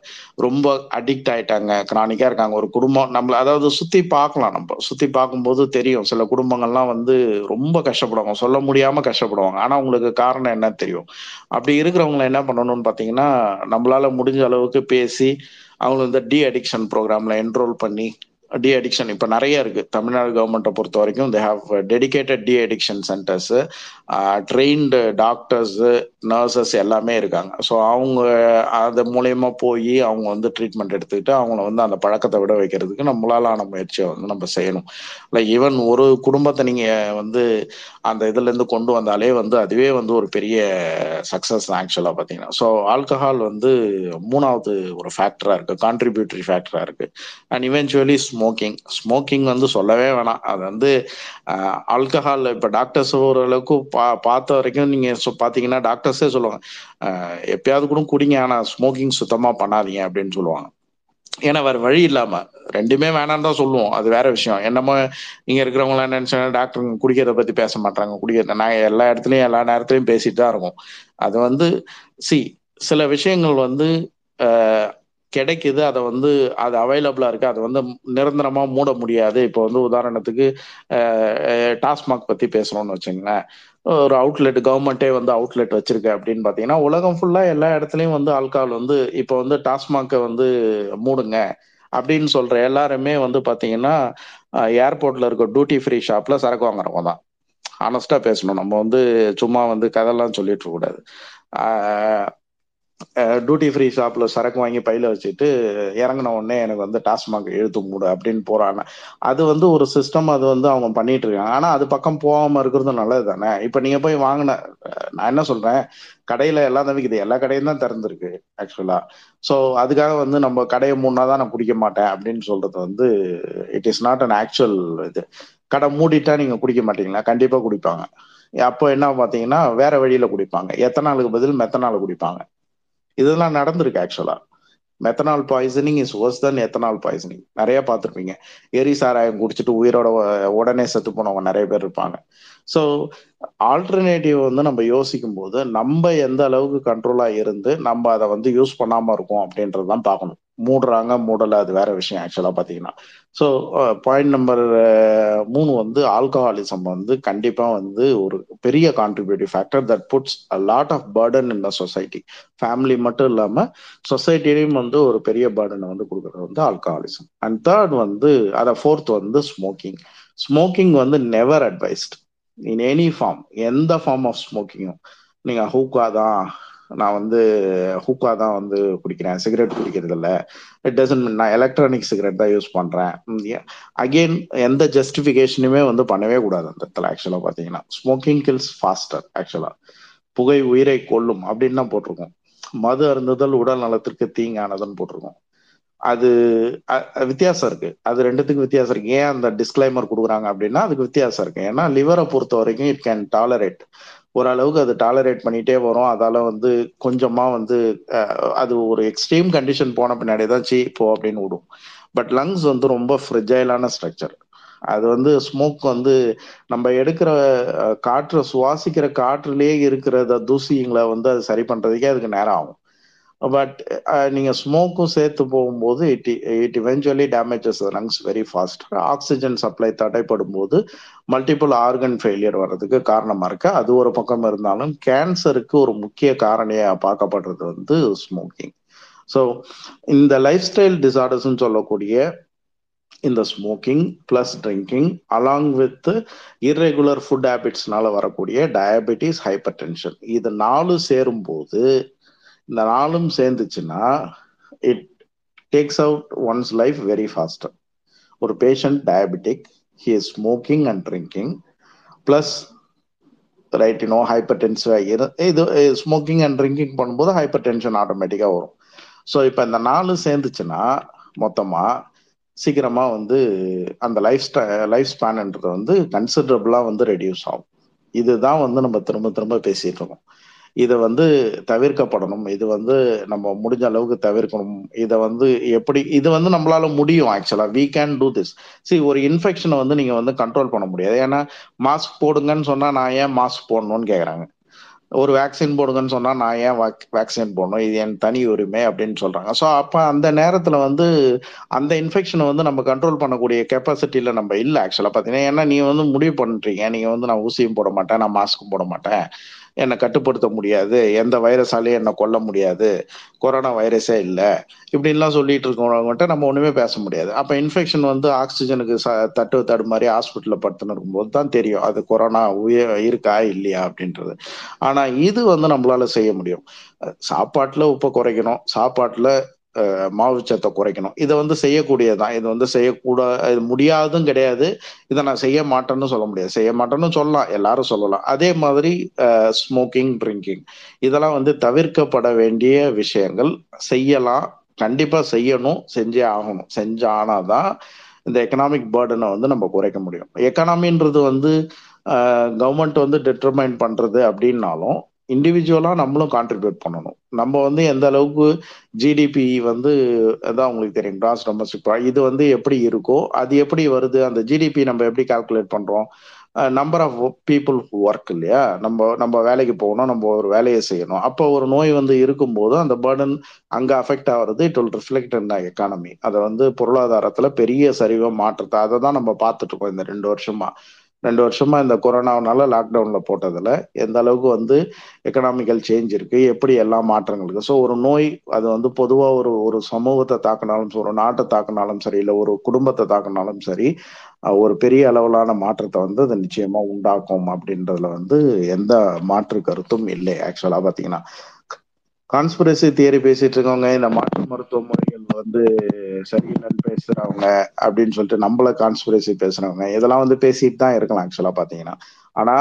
ரொம்ப அடிக்ட் ஆயிட்டாங்க கிரானிக்கா இருக்காங்க ஒரு குடும்பம் நம்மள அதாவது சுத்தி பார்க்கலாம் நம்ம. சுத்தி பார்க்கும்போது தெரியும். சில குடும்பங்கள்லாம் வந்து ரொம்ப கஷ்டப்படுவாங்க. சொல்ல முடியாம கஷ்டப்படுவாங்க. ஆனா உங்களுக்கு காரணம் என்ன தெரியும்? அப்படி இருக்கிறவங்களை என்ன பண்ணணும்னு பார்த்தீங்கன்னா நம்மளால முடிஞ்ச அளவுக்கு பேசி அவங்களை இந்த டி அடிக்ஷன் ப்ரோக்ராமில் என்ரோல் பண்ணி டி அடிக்ஷன் இப்போ நிறைய இருக்கு. தமிழ்நாடு கவர்மெண்ட்டை பொறுத்த வரைக்கும் they have dedicated de addiction centres trained doctors nurses எல்லாமே இருக்காங்க. ஸோ அவங்க அது மூலயமா போய் அவங்க வந்து ட்ரீட்மெண்ட் எடுத்துக்கிட்டு அவங்கள வந்து அந்த பழக்கத்தை விட வைக்கிறதுக்கு நம்மளாலான முயற்சியை வந்து நம்ம செய்யணும். இல்லை ஈவன் ஒரு குடும்பத்தை நீங்க வந்து அந்த இதுல இருந்து கொண்டு வந்தாலே வந்து அதுவே வந்து ஒரு பெரிய சக்சஸ் தான் ஆக்சுவலாக பார்த்தீங்கன்னா. ஸோ ஆல்கஹால் வந்து மூணாவது ஒரு ஃபேக்டரா இருக்கு. கான்ட்ரிபியூட்டரி ஃபேக்டரா இருக்கு. அண்ட் இவென்ச்சுவலி ஸ்மோக்கிங் ஸ்மோக்கிங் வந்து சொல்லவே வேணாம். அது வந்து ஆல்கஹால் இப்போ டாக்டர்ஸ் ஓரளவுக்கு பா பார்த்த வரைக்கும் நீங்க பார்த்தீங்கன்னா டாக்டர்ஸே சொல்லுவாங்க. எப்பயாவது கூட குடிங்க ஆனால் ஸ்மோக்கிங் சுத்தமாக பண்ணாதீங்க அப்படின்னு சொல்லுவாங்க. ஏன்னா வேற வழி இல்லாம ரெண்டுமே வேணாம் தான் சொல்லுவோம். அது வேற விஷயம். என்னமோ இங்க இருக்கிறவங்க என்ன நினைச்சாங்க டாக்டர் குடிக்கிறத பத்தி பேச மாட்டாங்க. குடிக்கிறத நான் எல்லா இடத்துலயும் எல்லா நேரத்துலயும் பேசிட்டு தான் இருக்கும். அது வந்து சி சில விஷயங்கள் வந்து கிடைக்குது. அதை வந்து அது அவைலபிளாக இருக்குது அதை வந்து நிரந்தரமாக மூட முடியாது. இப்போ வந்து உதாரணத்துக்கு டாஸ்மாக் பற்றி பேசுகிறோம்னு வச்சுங்களேன். ஒரு அவுட்லெட் கவர்மெண்ட்டே வந்து அவுட்லெட் வச்சிருக்கு அப்படின்னு பார்த்தீங்கன்னா உலகம் ஃபுல்லாக எல்லா இடத்துலையும் வந்து ஆல்கால் வந்து இப்போ வந்து டாஸ்மாக்கை வந்து மூடுங்க அப்படின்னு சொல்கிற எல்லாருமே வந்து பார்த்தீங்கன்னா ஏர்போர்ட்டில் இருக்க டியூட்டி ஃப்ரீ ஷாப்பில் சரக்கு வாங்குறவங்க தான். ஆனஸ்டாக பேசணும். நம்ம வந்து சும்மா வந்து கதெல்லாம் சொல்லிட்டு கூடாது. டியூட்டி ஃப்ரீ ஷாப்ல சரக்கு வாங்கி பையில வச்சுட்டு இறங்கின உடனே எனக்கு வந்து டாஸ்மாக் எழுத்து மூடு அப்படின்னு போறாங்க. அது வந்து ஒரு சிஸ்டம் அது வந்து அவங்க பண்ணிட்டு இருக்காங்க. ஆனா அது பக்கம் போகாம இருக்கிறது நல்லது தானே? இப்ப நீங்க போய் வாங்கின நான் என்ன சொல்றேன்? கடையில எல்லாம் தவிக்குது. எல்லா கடையும் தான் திறந்துருக்கு ஆக்சுவலா ஸோ அதுக்காக வந்து நம்ம கடையை மூணா தான் நான் குடிக்க மாட்டேன் அப்படின்னு சொல்றது வந்து it is not an actual இது. கடை மூடிட்டா நீங்க குடிக்க மாட்டீங்களா? கண்டிப்பா குடிப்பாங்க. அப்போ என்ன பாத்தீங்கன்னா வேற வழியில குடிப்பாங்க. எத்தனாலுக்கு பதில்? மெத்தனால குடிப்பாங்க. இதெல்லாம் நடந்திருக்கு ஆக்சுவலா methanol poisoning is worse than ethanol poisoning நிறைய பார்த்துருப்பீங்க. எரி சாராயம் குடிச்சிட்டு உயிரோட உடனே செத்து போனவங்க நிறைய பேர் இருப்பாங்க. ஸோ ஆல்டர்னேட்டிவ் வந்து நம்ம யோசிக்கும் போது நம்ம எந்த அளவுக்கு கண்ட்ரோலாக இருந்து நம்ம அதை வந்து யூஸ் பண்ணாமல் இருக்கோம் அப்படின்றது தான் பார்க்கணும். மூடுறாங்க மூடல அது வேற விஷயம் ஆக்சுவலா பாத்தீங்கன்னா. ஸோ பாயிண்ட் நம்பர் மூணு வந்து ஆல்கஹாலிசம் வந்து கண்டிப்பா வந்து ஒரு பெரிய contributive factor that puts a lot of burden in the society family மட்டும் இல்லாம சொசைட்டிலையும் வந்து ஒரு பெரிய பேர்டனை வந்து கொடுக்கறது வந்து ஆல்கஹாலிசம் அண்ட் தேர்ட் வந்து அதை ஃபோர்த் வந்து ஸ்மோக்கிங் ஸ்மோக்கிங் வந்து never advised in any form எந்த ஃபார்ம் ஆஃப் ஸ்மோக்கிங்கும் நீங்க ஹூக்கா தான் நான் வந்து ஹூக்கா தான் வந்து குடிக்கிறேன். சிகரெட் குடிக்கிறது இல்லை இட் டசன் நான் எலக்ட்ரானிக் சிகரெட் தான் யூஸ் பண்றேன். அகெயின் எந்த ஜஸ்டிஃபிகேஷனுமே வந்து பண்ணவே கூடாது அந்த இடத்துல ஆக்சுவலா பாத்தீங்கன்னா ஸ்மோக்கிங் கில்ஸ் ஃபாஸ்டர் ஆக்சுவலா புகை உயிரை கொல்லும் அப்படின்னு தான் போட்டிருக்கோம். மது அருந்துதல் உடல் நலத்திற்கு தீங்கானதுன்னு போட்டிருக்கோம். அது வித்தியாசம் இருக்கு. அது ரெண்டுத்துக்கும் வித்தியாசம் இருக்கு. ஏன் அந்த டிஸ்கிளைமர் கொடுக்குறாங்க அப்படின்னா அதுக்கு வித்தியாசம் இருக்கு. ஏன்னா லிவரை பொறுத்த வரைக்கும் இட் கேன் டாலரேட் ஓரளவுக்கு அது டாலரேட் பண்ணிட்டே வரும். அதால வந்து கொஞ்சமா வந்து அது ஒரு எக்ஸ்ட்ரீம் கண்டிஷன் போன பின்னாடி தான் சீ போ அப்படின்னு விடும். பட் லங்ஸ் வந்து ரொம்ப ஃப்ரிஜைலான ஸ்ட்ரக்சர் அது வந்து ஸ்மோக் வந்து நம்ம எடுக்கிற காற்று சுவாசிக்கிற காற்றுலேயே இருக்கிற தூசிங்களை வந்து அது சரி பண்றதுக்கே அதுக்கு நேரம் ஆகும். பட் நீங்கள் ஸ்மோக்கும் சேர்த்து போகும்போது it it eventually damages lungs very fast oxygen supply தடைப்படும் போது மல்டிபிள் ஆர்கன் ஃபெயிலியர் வர்றதுக்கு காரணமாக இருக்கு. அது ஒரு பக்கம் இருந்தாலும் கேன்சருக்கு ஒரு முக்கிய காரணியாக பார்க்கப்படுறது வந்து ஸ்மோக்கிங் ஸோ இந்த லைஃப் ஸ்டைல் டிசார்டர்ஸ்ன்னு சொல்லக்கூடிய இந்த smoking plus drinking along with irregular food ஹேபிட்ஸ்னால வரக்கூடிய டயபெட்டிஸ் ஹைப்பர் டென்ஷன் இது நாலு சேரும் போது இந்த நாளும் சேர்ந்துச்சுன்னா it takes out one's life very faster ஒரு patient diabetic he is smoking and drinking plus right இன்னோ ஹைப்பர் டென்சிவ் இது ஸ்மோக்கிங் அண்ட் ட்ரிங்கிங் பண்ணும்போது ஹைப்பர் டென்ஷன் ஆட்டோமேட்டிக்காக வரும். ஸோ இப்போ இந்த நாலு சேர்ந்துச்சுன்னா மொத்தமாக சீக்கிரமா வந்து அந்த லைஃப் ஸ்டை லைஃப் ஸ்பேன்ன்றது வந்து கன்சிடரபுளாக வந்து ரெடியூஸ் ஆகும். இதுதான் வந்து நம்ம திரும்ப திரும்ப பேசிட்டு இருக்கோம். இதை வந்து தவிர்க்கப்படணும். இது வந்து நம்ம முடிஞ்ச அளவுக்கு தவிர்க்கணும். இதை வந்து எப்படி இது வந்து நம்மளால முடியும் ஆக்சுவலா we can do this see ஒரு இன்ஃபெக்ஷனை வந்து நீங்க வந்து கண்ட்ரோல் பண்ண முடியாது. ஏன்னா மாஸ்க் போடுங்கன்னு சொன்னா நான் ஏன் மாஸ்க் போடணும்னு கேக்குறாங்க. ஒரு வேக்சின் போடுங்கன்னு சொன்னா நான் ஏன் வேக்சின் போடணும்? இது என் தனி உரிமை அப்படின்னு சொல்றாங்க. ஸோ அப்ப அந்த நேரத்துல வந்து அந்த இன்ஃபெக்ஷனை வந்து நம்ம கண்ட்ரோல் பண்ணக்கூடிய கெப்பாசிட்டியில நம்ம இல்லை ஆக்சுவலா பாத்தீங்கன்னா ஏன்னா நீ வந்து முடிவு பண்றீங்க நீங்க வந்து நான் ஊசியும் போட மாட்டேன் நான் மாஸ்க்கும் போட மாட்டேன். என்னை கட்டுப்படுத்த முடியாது. எந்த வைரஸாலையும் என்னை கொல்ல முடியாது. கொரோனா வைரஸே இல்லை. இப்படின்லாம் சொல்லிட்டு இருக்கவங்கள்ட்ட நம்ம ஒன்றுமே பேச முடியாது. அப்போ இன்ஃபெக்ஷன் வந்து ஆக்சிஜனுக்கு ச தட்டு தடு மாதிரி ஹாஸ்பிட்டலில் படுத்துன்னு இருக்கும்போது தான் தெரியும். அது கொரோனா உய இருக்கா இல்லையா அப்படின்றது. ஆனால் இது வந்து நம்மளால செய்ய முடியும். சாப்பாட்டில் உப்பை குறைக்கணும். சாப்பாட்டில் மாவுச்சத்தை குறைக்கணும். இதை வந்து செய்யக்கூடியதான் இது வந்து செய்யக்கூட இது முடியாதும் கிடையாது. இதை நான் செய்ய மாட்டேன்னு சொல்ல முடியாது. செய்ய மாட்டேன்னு சொல்லலாம். எல்லாரும் சொல்லலாம். அதே மாதிரி ஸ்மோக்கிங் ட்ரிங்கிங் இதெல்லாம் வந்து தவிர்க்கப்பட வேண்டிய விஷயங்கள். செய்யலாம். கண்டிப்பா செய்யணும். செஞ்சே ஆகணும். செஞ்சானாதான் இந்த எக்கனாமிக் பேர்டனை வந்து நம்ம குறைக்க முடியும். எக்கனாமின்றது வந்து கவர்மெண்ட் வந்து டிட்டர்மைன் பண்றது அப்படின்னாலும் இண்டிவிஜுவலாக நம்மளும் கான்ட்ரிபியூட் பண்ணணும். நம்ம வந்து எந்த அளவுக்கு ஜிடிபி வந்து அதான் உங்களுக்கு தெரியும். கிராஸ் டொமஸ்டிக் இது வந்து எப்படி இருக்கோ அது எப்படி வருது அந்த ஜிடிபி நம்ம எப்படி கால்குலேட் பண்ணுறோம் நம்பர் ஆஃப் பீப்புள் ஒர்க் இல்லையா? நம்ம நம்ம வேலைக்கு போகணும் நம்ம ஒரு வேலையை செய்யணும். அப்போ ஒரு நோய் வந்து இருக்கும்போது அந்த பேர்டன் அங்கே அஃபெக்ட் ஆகிறது it will reflect in economy அதை வந்து பொருளாதாரத்தில் பெரிய சரிவை மாற்றத்தை அதை தான் நம்ம பார்த்துட்டு இருக்கோம் இந்த ரெண்டு வருஷமாக ரெண்டு வருஷமா இந்த கொரோனாவனால லாக்டவுன்ல போட்டதுல எந்த அளவுக்கு வந்து எக்கனாமிக்கல் சேஞ்ச் இருக்கு எப்படி எல்லா மாற்றங்கள் இருக்கு. ஸோ ஒரு நோய் அது வந்து பொதுவா ஒரு ஒரு சமூகத்தை தாக்கினாலும் ஒரு நாட்டை தாக்கினாலும் சரி இல்லை ஒரு குடும்பத்தை தாக்கினாலும் சரி ஒரு பெரிய அளவிலான மாற்றத்தை வந்து அது நிச்சயமா உண்டாக்கும் அப்படின்றதுல வந்து எந்த மாற்று கருத்தும் இல்லை ஆக்சுவலா பாத்தீங்கன்னா. கான்ஸ்பிரசி தியரி பேசிட்டு இருக்கவங்க இந்த மாற்று மருத்துவ வந்து சரியில்லைன்னு பேசுறவங்க அப்படின்னு சொல்லிட்டு நம்மள கான்ஸ்பிரசி பேசுறவங்க இதெல்லாம் வந்து பேசிட்டு தான் இருக்கலாம் ஆக்சுவலா பாத்தீங்கன்னா ஆனா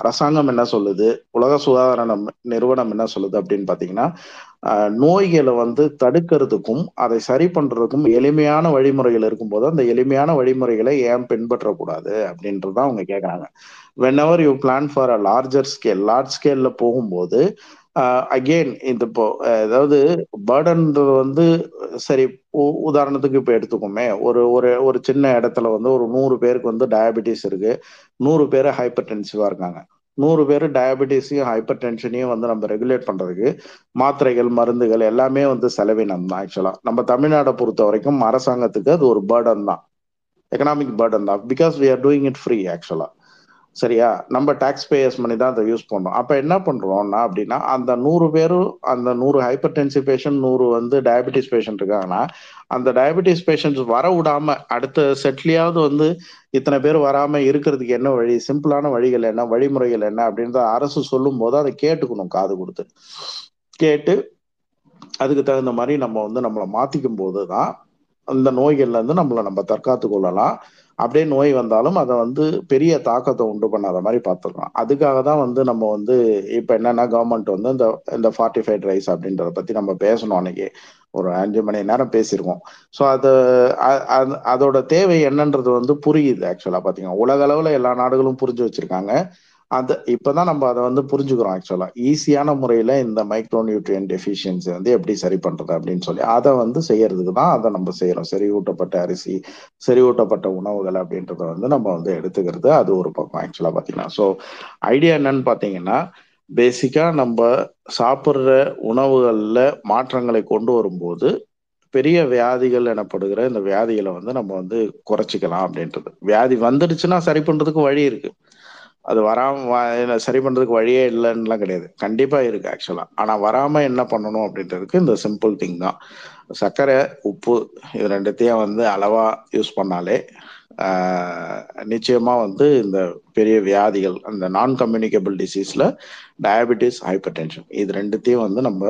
அரசாங்கம் என்ன சொல்லுது? உலக சுகாதார நிறுவனம் என்ன சொல்லுது அப்படின்னு பாத்தீங்கன்னா நோய்களை வந்து தடுக்கிறதுக்கும் அதை சரி பண்றதுக்கும் எளிமையான வழிமுறைகள் இருக்கும்போது அந்த எளிமையான வழிமுறைகளை ஏன் பின்பற்றக்கூடாது அப்படின்றதான் அவங்க கேட்கறாங்க whenever you plan for a larger scale large ஸ்கேல்ல போகும்போது அகெயின் இந்த இப்போ அதாவது பேர்டன்றது வந்து சரி உதாரணத்துக்கு இப்போ எடுத்துக்கோமே. ஒரு ஒரு ஒரு சின்ன இடத்துல வந்து ஒரு நூறு பேருக்கு வந்து டயபெட்டிஸ் இருக்கு. நூறு பேர் ஹைப்பர் டென்சிவா இருக்காங்க. நூறு பேர் டயபெட்டிஸையும் ஹைப்பர் டென்ஷனையும் வந்து நம்ம ரெகுலேட் பண்ணுறதுக்கு மாத்திரைகள் மருந்துகள் எல்லாமே வந்து செலவினம் தான் ஆக்சுவலாக நம்ம தமிழ்நாடை பொறுத்த வரைக்கும் அரசாங்கத்துக்கு அது ஒரு பேர்டன் தான். எக்கனாமிக் பேர்டன் தான். Because we are doing it free ஆக்சுவலாக சரியா? நம்ம டாக்ஸ் பேயர்ஸ் மணி தான் அதை யூஸ் பண்ணோம். அப்போ என்ன பண்ணுறோம்னா அப்படின்னா அந்த நூறு பேரும் அந்த நூறு ஹைப்பர் டென்சிவ் பேஷண்ட் நூறு வந்து டயபெட்டிஸ் பேஷண்ட் இருக்காங்கன்னா அந்த டயபெட்டிஸ் பேஷண்ட்ஸ் வர விடாம அடுத்த செட்லியாவது வந்து இத்தனை பேர் வராமல் இருக்கிறதுக்கு என்ன வழி? சிம்பிளான வழிகள் என்ன? வழிமுறைகள் என்ன? அப்படின்றத அரசு சொல்லும் போது அதை கேட்டுக்கணும் காது கொடுத்து. கேட்டு அதுக்கு தகுந்த மாதிரி நம்ம வந்து நம்மளை மாற்றிக்கும் போது தான் அந்த நோய்கள்ல இருந்து நம்மளை நம்ம தற்காத்து கொள்ளலாம். அப்படியே நோய் வந்தாலும் அதை வந்து பெரிய தாக்கத்தை உண்டு பண்ணாத மாதிரி பார்த்துக்கலாம். அதுக்காக தான் வந்து நம்ம வந்து இப்போ என்னன்னா கவர்மெண்ட் வந்து இந்த இந்த ஃபார்ட்டிஃபைட் ரைஸ் அப்படின்றத பத்தி நம்ம பேசணும் அன்னைக்கு. ஒரு அஞ்சு மணி நேரம் பேசியிருக்கோம். ஸோ அது அதோட தேவை என்னன்றது வந்து புரியுது ஆக்சுவலா பாத்தீங்கன்னா. உலக அளவுல எல்லா நாடுகளும் புரிஞ்சு வச்சிருக்காங்க. அது இப்பதான் நம்ம அதை வந்து புரிஞ்சுக்கிறோம் ஆக்சுவலா ஈஸியான முறையில இந்த மைக்ரோ நியூட்ரியன் டெஃபிஷியன்சி வந்து எப்படி சரி பண்றது அப்படின்னு சொல்லி அதை வந்து செய்யறதுக்கு தான் அதை நம்ம செய்யறோம். செறிவூட்டப்பட்ட அரிசி செறிவூட்டப்பட்ட உணவுகள் அப்படின்றத வந்து நம்ம வந்து எடுத்துக்கிறது அது ஒரு பக்கம் ஆக்சுவலா பாத்தீங்கன்னா ஸோ ஐடியா என்னன்னு பாத்தீங்கன்னா பேசிக்கா நம்ம சாப்பிட்ற உணவுகள்ல மாற்றங்களை கொண்டு வரும்போது பெரிய வியாதிகள் எனப்படுகிற இந்த வியாதிகளை வந்து நம்ம வந்து குறைச்சிக்கலாம் அப்படின்றது. வியாதி வந்துடுச்சுன்னா சரி பண்றதுக்கு வழி இருக்கு. அது வராம சரி பண்றதுக்கு வழியே இல்லைன்னுலாம் கிடையாது. கண்டிப்பா இருக்கு ஆக்சுவலா ஆனா வராம என்ன பண்ணணும் அப்படின்றதுக்கு இந்த சிம்பிள் திங் தான். சர்க்கரை உப்பு இது ரெண்டுத்தையும் வந்து அளவா யூஸ் பண்ணாலே நிச்சயமா வந்து இந்த பெரிய வியாதிகள் அந்த நான் கம்யூனிகபிள் டிசீஸ்ல டயபெட்டிஸ் ஹைப்பர் டென்ஷன் இது ரெண்டுத்தையும் வந்து நம்ம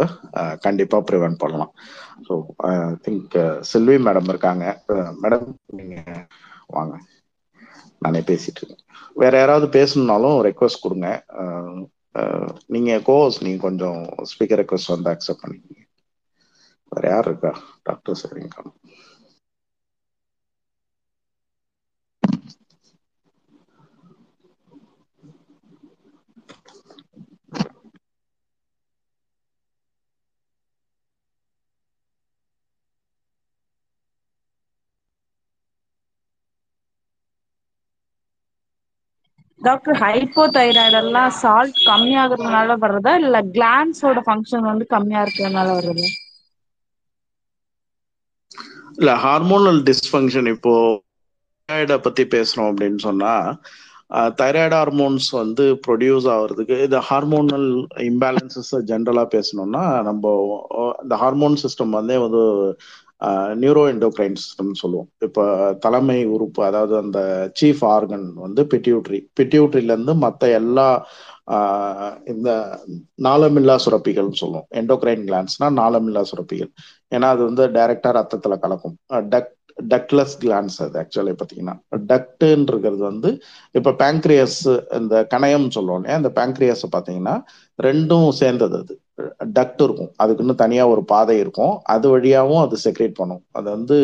கண்டிப்பா ப்ரிவென்ட் பண்ணலாம். ஸோ திங்க் செல்வி மேடம் இருக்காங்க. மேடம் நீங்க வாங்க. நானே பேசிட்டு இருக்கேன். வேற யாராவது பேசணும்னாலும் ரெக்வஸ்ட் கொடுங்க. நீங்க கோஸ் நீங்க கொஞ்சம் ஸ்பீக்கர் ரெக்வஸ்ட் வந்து அக்செப்ட் பண்ணிக்கோங்க. வேற யார் இருக்கா? டாக்டர் சரிங்க. டாக்டர் ஹைப்போதைராய்டு எல்லாம் சால்ட் கம்மியாகிறதுனால வர்றதா? இல்ல கிளான்ஸோட ஃபங்க்ஷன் வந்து கம்மியா இருக்கிறதுனால வருது இல்ல ஹார்மோனல் டிஸ்ஃபங்க்ஷன் இப்போ தைராய்டை பத்தி பேசுறோம் அப்படின்னு சொன்னா தைராய்டு ஹார்மோன்ஸ் வந்து ப்ரொடியூஸ் ஆகுறதுக்கு இந்த ஹார்மோனல் இம்பேலன்சஸ் ஜென்ரலா பேசணும்னா நம்ம இந்த ஹார்மோன் சிஸ்டம் வந்து வந்து நியூரோ எண்டோக்ரைன் சிஸ்டம்னு சொல்லுவோம். இப்போ தலைமை உறுப்பு அதாவது அந்த சீஃப் ஆர்கன் வந்து பிட்யூட்ரி பிட்யூட்ரிலேருந்து மற்ற எல்லா இந்த நாளமில்லா சுரப்பிகள்னு சொல்லுவோம். எண்டோக்ரைன் கிளான்ஸ்னா நாளமில்லா சுரப்பிகள். ஏன்னா அது வந்து டைரக்டா ரத்தத்துல கலக்கும். டக் டக்லெஸ் கிளான்ஸ் அது ஆக்சுவலி பார்த்தீங்கன்னா டக்டுன்றது வந்து இப்போ பேங்க்ரியஸ் இந்த கணையம் சொல்லுவோம் இல்லையா? அந்த பேங்க்ரியஸை பார்த்தீங்கன்னா ரெண்டும் சேர்ந்தது அது. டக்ட் இருக்கும். அதுக்குன்னு தனியாக ஒரு பாதை இருக்கும். அது வழியாகவும் அது செக்ரேட் பண்ணும். அது வந்து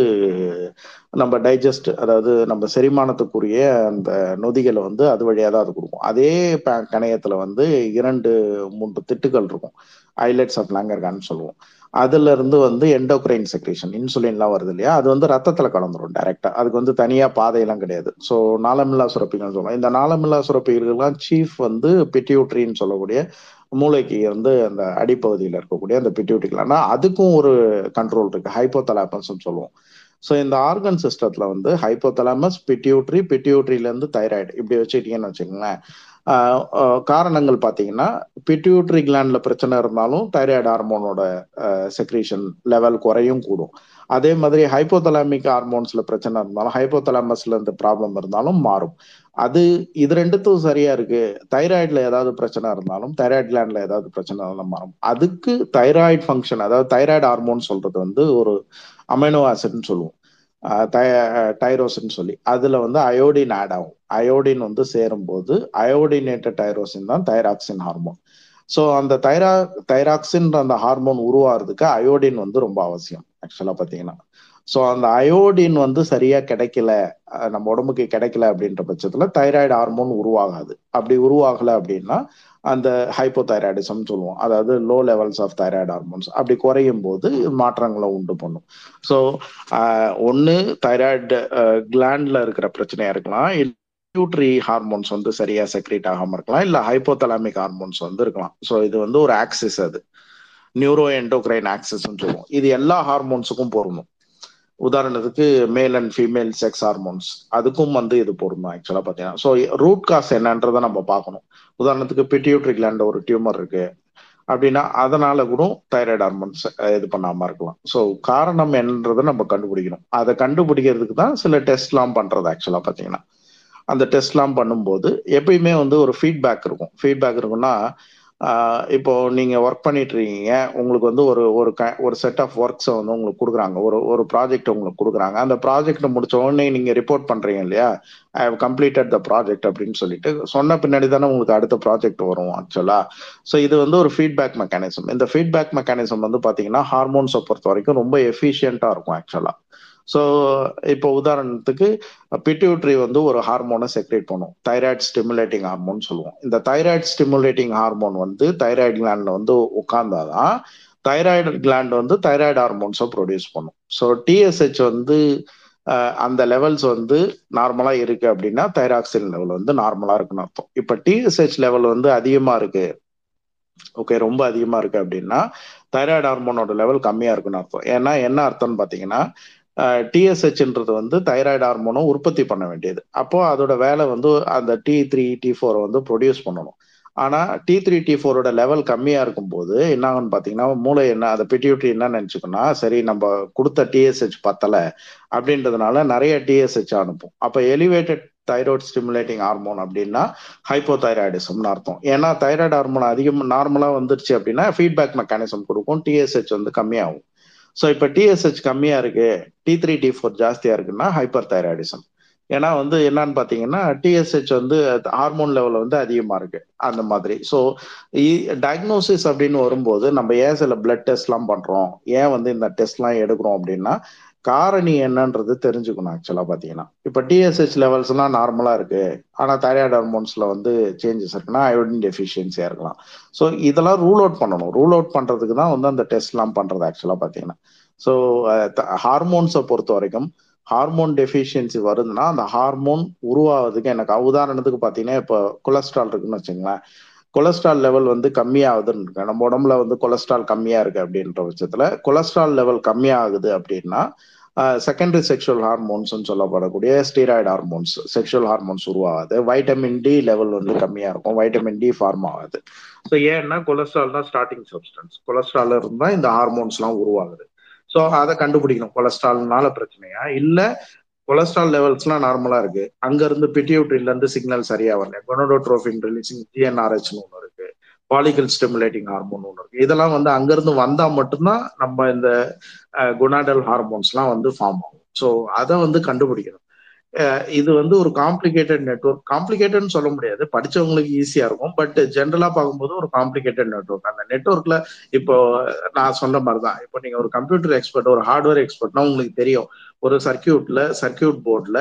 நம்ம டைஜஸ்ட் அதாவது நம்ம செரிமானத்துக்குரிய அந்த நொதிகளை வந்து அது வழியாக தான் அது கொடுக்கும். அதே கணையத்தில் வந்து இரண்டு மூன்று திட்டுகள் இருக்கும். ஐலட்ஸ் ஆஃப் லாங்கர்கான்னு சொல்லுவோம். அதுல இருந்து வந்து எண்டோக்ரைன் செக்ரேஷன் இன்சுலின்லாம் வருது இல்லையா? அது வந்து ரத்தத்துல கலந்துரும் டைரக்டா அதுக்கு வந்து தனியா பாதையெல்லாம் கிடையாது. ஸோ நாளமில்லா சுரப்பிகள் சொல்லுவோம். இந்த நாளமில்லா சுரப்பிகள்லாம் சீஃப் வந்து பிட்டியூட்ரின்னு சொல்லக்கூடிய மூளைக்கு வந்து அந்த அடிப்பகுதியில் இருக்கக்கூடிய அந்த பிட்யூட்ரிகள் ஆனால் அதுக்கும் ஒரு கண்ட்ரோல் இருக்கு. ஹைப்போதலாமஸ் சொல்லுவோம். ஸோ இந்த ஆர்கன் சிஸ்டத்துல வந்து ஹைப்போதலாமஸ் பிட்யூட்ரி பிட்யூட்ரில தைராய்டு இப்படி வச்சுக்கிட்டீங்கன்னு வச்சுக்கோங்களேன். காரணங்கள் பார்த்தீங்கன்னா பிட்யூட்ரி கிளாண்டில் பிரச்சனை இருந்தாலும் தைராய்டு ஹார்மோனோட செக்ரீஷன் லெவல் குறையும் கூடும். அதே மாதிரி ஹைப்போதலாமிக் ஹார்மோன்ஸ்ல பிரச்சனை இருந்தாலும் ஹைப்போதலாமஸ்ல இந்த ப்ராப்ளம் இருந்தாலும் மாறும். அது இது ரெண்டுத்தும் சரியா இருக்கு. தைராய்டில் ஏதாவது பிரச்சனை இருந்தாலும் தைராய்டு கிளாண்ட்ல ஏதாவது பிரச்சனை இருந்தாலும் மாறும். அதுக்கு தைராய்டு ஃபங்க்ஷன் அதாவது தைராய்டு ஹார்மோன் சொல்றது வந்து ஒரு அமைனோ ஆசிட்னு சொல்லுவோம். டைரோசின் சொல்லி. அதுல வந்து அயோடின் ஆட் ஆகும். அயோடின் வந்து சேரும்போது அயோடினேட்டட் டைரோசின் தான் தைராக்சின் ஹார்மோன் ஸோ அந்த தைரா தைராக்சின் அந்த ஹார்மோன் உருவாகிறதுக்கு அயோடின் வந்து ரொம்ப அவசியம். ஆக்சுவலா பார்த்தீங்கன்னா. ஸோ அந்த அயோடின் வந்து சரியா கிடைக்கல நம்ம உடம்புக்கு கிடைக்கல அப்படின்ற பட்சத்துல தைராய்டு ஹார்மோன் உருவாகாது. அப்படி உருவாகல அப்படின்னா அந்த ஹைப்போதைராய்டிசம் சொல்லுவோம். அதாவது low levels of thyroid hormones அப்படி குறையும் போது மாற்றங்களை உண்டு பண்ணும். ஸோ ஒன்று தைராய்டு கிளாண்ட்ல இருக்கிற பிரச்சனையா இருக்கலாம். பியூட்ரி ஹார்மோன்ஸ் வந்து சரியா செக்ரேட் ஆகாம இருக்கலாம். இல்ல ஹைப்போதலாமிக் ஹார்மோன்ஸ் வந்து இருக்கலாம். ஸோ இது வந்து ஒரு ஆக்சிஸ் அது. நியூரோ என்டோக்ரைன் ஆக்சஸ்ன்னு சொல்லுவோம். இது எல்லா ஹார்மோன்ஸுக்கும் பொருந்தும். உதாரணத்துக்கு male and female sex hormones அதுக்கும் வந்து இது பொருந்தும் ஆக்சுவலாக பார்த்தீங்கன்னா. ஸோ ரூட் காஸ் என்னன்றதை நம்ம பார்க்கணும். உதாரணத்துக்கு பிட்யூட்ரி கிளாண்ட் ஒரு டியூமர் இருக்கு. அப்படின்னா அதனால கூட தைராய்டு ஹார்மோன்ஸ் இது பண்ணாமல் இருக்கலாம். ஸோ காரணம் என்னன்றதை நம்ம கண்டுபிடிக்கணும். அதை கண்டுபிடிக்கிறதுக்கு தான் சில டெஸ்ட்லாம் பண்ணுறது ஆக்சுவலாக பார்த்தீங்கன்னா. அந்த டெஸ்ட்லாம் பண்ணும்போது எப்பயுமே வந்து ஒரு ஃபீட்பேக் இருக்கும். ஃபீட்பேக் இருக்குன்னா இப்போ நீங்க ஒர்க் பண்ணிட்டு இருக்கீங்க உங்களுக்கு வந்து ஒரு ஒரு க ஒரு செட் ஆஃப் ஒர்க்ஸை வந்து உங்களுக்கு கொடுக்குறாங்க. ஒரு ஒரு ப்ராஜெக்ட் உங்களுக்கு கொடுக்குறாங்க. அந்த ப்ராஜெக்ட் முடிச்ச உடனே நீங்க ரிப்போர்ட் பண்றீங்க இல்லையா? I have completed the project அப்படின்னு சொல்லிட்டு சொன்ன பின்னாடி தானே உங்களுக்கு அடுத்த ப்ராஜெக்ட் வரும் ஆக்சுவலா ஸோ இது வந்து ஒரு ஃபீட்பேக் மெக்கானிசம் இந்த ஃபீட்பேக் மெக்கானிசம் வந்து பாத்தீங்கன்னா ஹார்மோன்ஸை பொறுத்த வரைக்கும் ரொம்ப எஃபிஷியண்ட்டாக இருக்கும் ஆக்சுவலா ஸோ இப்போ உதாரணத்துக்கு பிட்யூட்ரி வந்து ஒரு ஹார்மோனை செக்ரேட் பண்ணும். தைராய்டு ஸ்டிமுலேட்டிங் ஹார்மோன் சொல்லுவோம். இந்த தைராய்டு ஸ்டிமுலேட்டிங் ஹார்மோன் வந்து தைராய்டு கிளாண்ட்ல வந்து உட்கார்ந்தாதான் தைராய்டு கிளாண்ட் வந்து தைராய்டு ஹார்மோன்ஸை ப்ரொடியூஸ் பண்ணும். ஸோ டிஎஸ்ஹெச் வந்து அந்த லெவல்ஸ் வந்து நார்மலாக இருக்கு அப்படின்னா தைராக்சின் லெவல் வந்து நார்மலாக இருக்குன்னு அர்த்தம். இப்போ டிஎஸ்ஹெச் லெவல் வந்து அதிகமாக இருக்கு. ஓகே ரொம்ப அதிகமாக இருக்கு அப்படின்னா தைராய்டு ஹார்மோனோட லெவல் கம்மியாக இருக்குன்னு அர்த்தம். ஏன்னா என்ன அர்த்தம்னு பார்த்தீங்கன்னா டிஎஸ்ஹெச்ன்றது வந்து தைராய்டு ஹார்மோனை உற்பத்தி பண்ண வேண்டியது. அப்போ அதோட வேலை வந்து அந்த டி த்ரீ டி ஃபோரை வந்து ப்ரொடியூஸ் பண்ணணும். ஆனா டி த்ரீ டி ஃபோரோட லெவல் கம்மியா இருக்கும்போது என்ன ஆகும்னு பாத்தீங்கன்னா மூளை என்ன அந்த பிட்யூட்ரி என்ன நினைச்சுக்கோன்னா சரி நம்ம கொடுத்த டிஎஸ்ஹெச் பத்தல அப்படின்றதுனால நிறைய டிஎஸ்ஹெச் அனுப்பும். அப்ப எலிவேட்டட் தைராய்டு ஸ்டிமுலேட்டிங் ஹார்மோன் அப்படின்னா ஹைப்போதைராய்டிசம்னு அர்த்தம். ஏன்னா தைராய்டு ஹார்மோன் அதிகம் நார்மலாக வந்துருச்சு அப்படின்னா ஃபீட்பேக் மெக்கானிசம் கொடுக்கும். டிஎஸ்ஹெச் வந்து கம்மியாகும். ஸோ இப்போ டிஎஸ்ஹெச் கம்மியாக இருக்கு டி த்ரீ டி ஃபோர் ஜாஸ்தியாக இருக்குன்னா ஹைப்பர் தைராய்டிசம் ஏன்னா வந்து என்னன்னு பார்த்தீங்கன்னா டிஎஸ்ஹெச் வந்து ஹார்மோன் லெவல் வந்து அதிகமாக இருக்கு அந்த மாதிரி. ஸோ டயக்னோசிஸ் அப்படின்னு வரும்போது நம்ம ஏன் சில பிளட் டெஸ்ட்லாம் பண்ணுறோம் ஏன் வந்து இந்த டெஸ்ட்லாம் எடுக்கிறோம் அப்படின்னா காரணி என்னன்றது தெரிஞ்சுக்கணும் ஆக்சுவலா பாத்தீங்கன்னா. இப்போ டிஎஸ்ஹெச் லெவல்ஸ் எல்லாம் நார்மலா இருக்கு. ஆனா தைராய்டு ஹார்மோன்ஸ்ல வந்து சேஞ்சஸ் இருக்குன்னா அயோடின் டெஃபிஷியன்சியா இருக்கலாம். ஸோ இதெல்லாம் ரூல் அவுட் பண்ணணும். ரூல் அவுட் பண்றதுக்கு தான் வந்து அந்த டெஸ்ட்லாம் பண்றது ஆக்சுவலா பாத்தீங்கன்னா. ஸோ ஹார்மோன்ஸை பொறுத்த வரைக்கும் ஹார்மோன் டெஃபிஷியன்சி வருதுன்னா அந்த ஹார்மோன் உருவாவதுக்கு எனக்கு உதாரணத்துக்கு பார்த்தீங்கன்னா இப்போ கொலஸ்ட்ரால் இருக்குன்னு வச்சுங்களேன் கொலஸ்ட்ரால் லெவல் வந்து கம்மியாகுதுன்னு இருக்கு. நம்ம உடம்புல வந்து கொலஸ்ட்ரால் கம்மியா இருக்கு அப்படின்ற பட்சத்துல கொலஸ்ட்ரால் லெவல் கம்மியாகுது அப்படின்னா செகண்டரி செக்ஷுவல் ஹார்மோன்ஸ் சொல்லப்படக்கூடிய ஸ்டீராய்டு ஹார்மோன்ஸ் செக்ஷுவல் ஹார்மோன்ஸ் உருவாகாது. வைட்டமின் டி லெவல் வந்து கம்மியா இருக்கும் வைட்டமின் டி ஃபார்ம் ஆகாது. ஸோ ஏன்னா கொலஸ்ட்ரால் தான் ஸ்டார்டிங் சப்ஸ்டன்ஸ் கொலஸ்ட்ரால் இருந்தால் இந்த ஹார்மோன்ஸ்லாம் உருவாகுது. ஸோ அதை கண்டுபிடிக்கணும். கொலஸ்ட்ரால்னால பிரச்சனையா? இல்லை கொலஸ்ட்ரால் லெவல்ஸ்லாம் நார்மலா இருக்கு. அங்க இருந்து இருந்து சிக்னல் சரியா வரல. கொனோடோட்ரோபின் ரிலீசிங் ஜிஎன்ஆர்ஹெச்னு ஒன்று இருக்கு. பாலிகல் ஸ்டிமுலேட்டிங் ஹார்மோன் ஒன்று இருக்கு. இதெல்லாம் வந்து அங்கிருந்து வந்தா மட்டும்தான் நம்ம இந்த குணாடல் ஹார்மோன்ஸ்லாம் வந்து ஃபார்ம் ஆகும். ஸோ அதை வந்து கண்டுபிடிக்கணும். இது வந்து ஒரு காம்ப்ளிகேட்டட் நெட்ஒர்க் காம்ப்ளிகேட்டட்னு சொல்ல முடியாது. படிச்சவங்களுக்கு ஈஸியா இருக்கும். பட் ஜென்ரலா பார்க்கும்போது ஒரு காம்ப்ளிகேட்டட் நெட்ஒர்க் அந்த நெட்ஒர்க்ல இப்போ நான் சொன்ன மாதிரி தான் இப்போ நீங்க ஒரு கம்ப்யூட்டர் எக்ஸ்பர்ட் ஒரு ஹார்ட்வேர் எக்ஸ்பர்ட்னா உங்களுக்கு தெரியும். ஒரு சர்க்கியூட்ல சர்க்கியூட் போர்டில்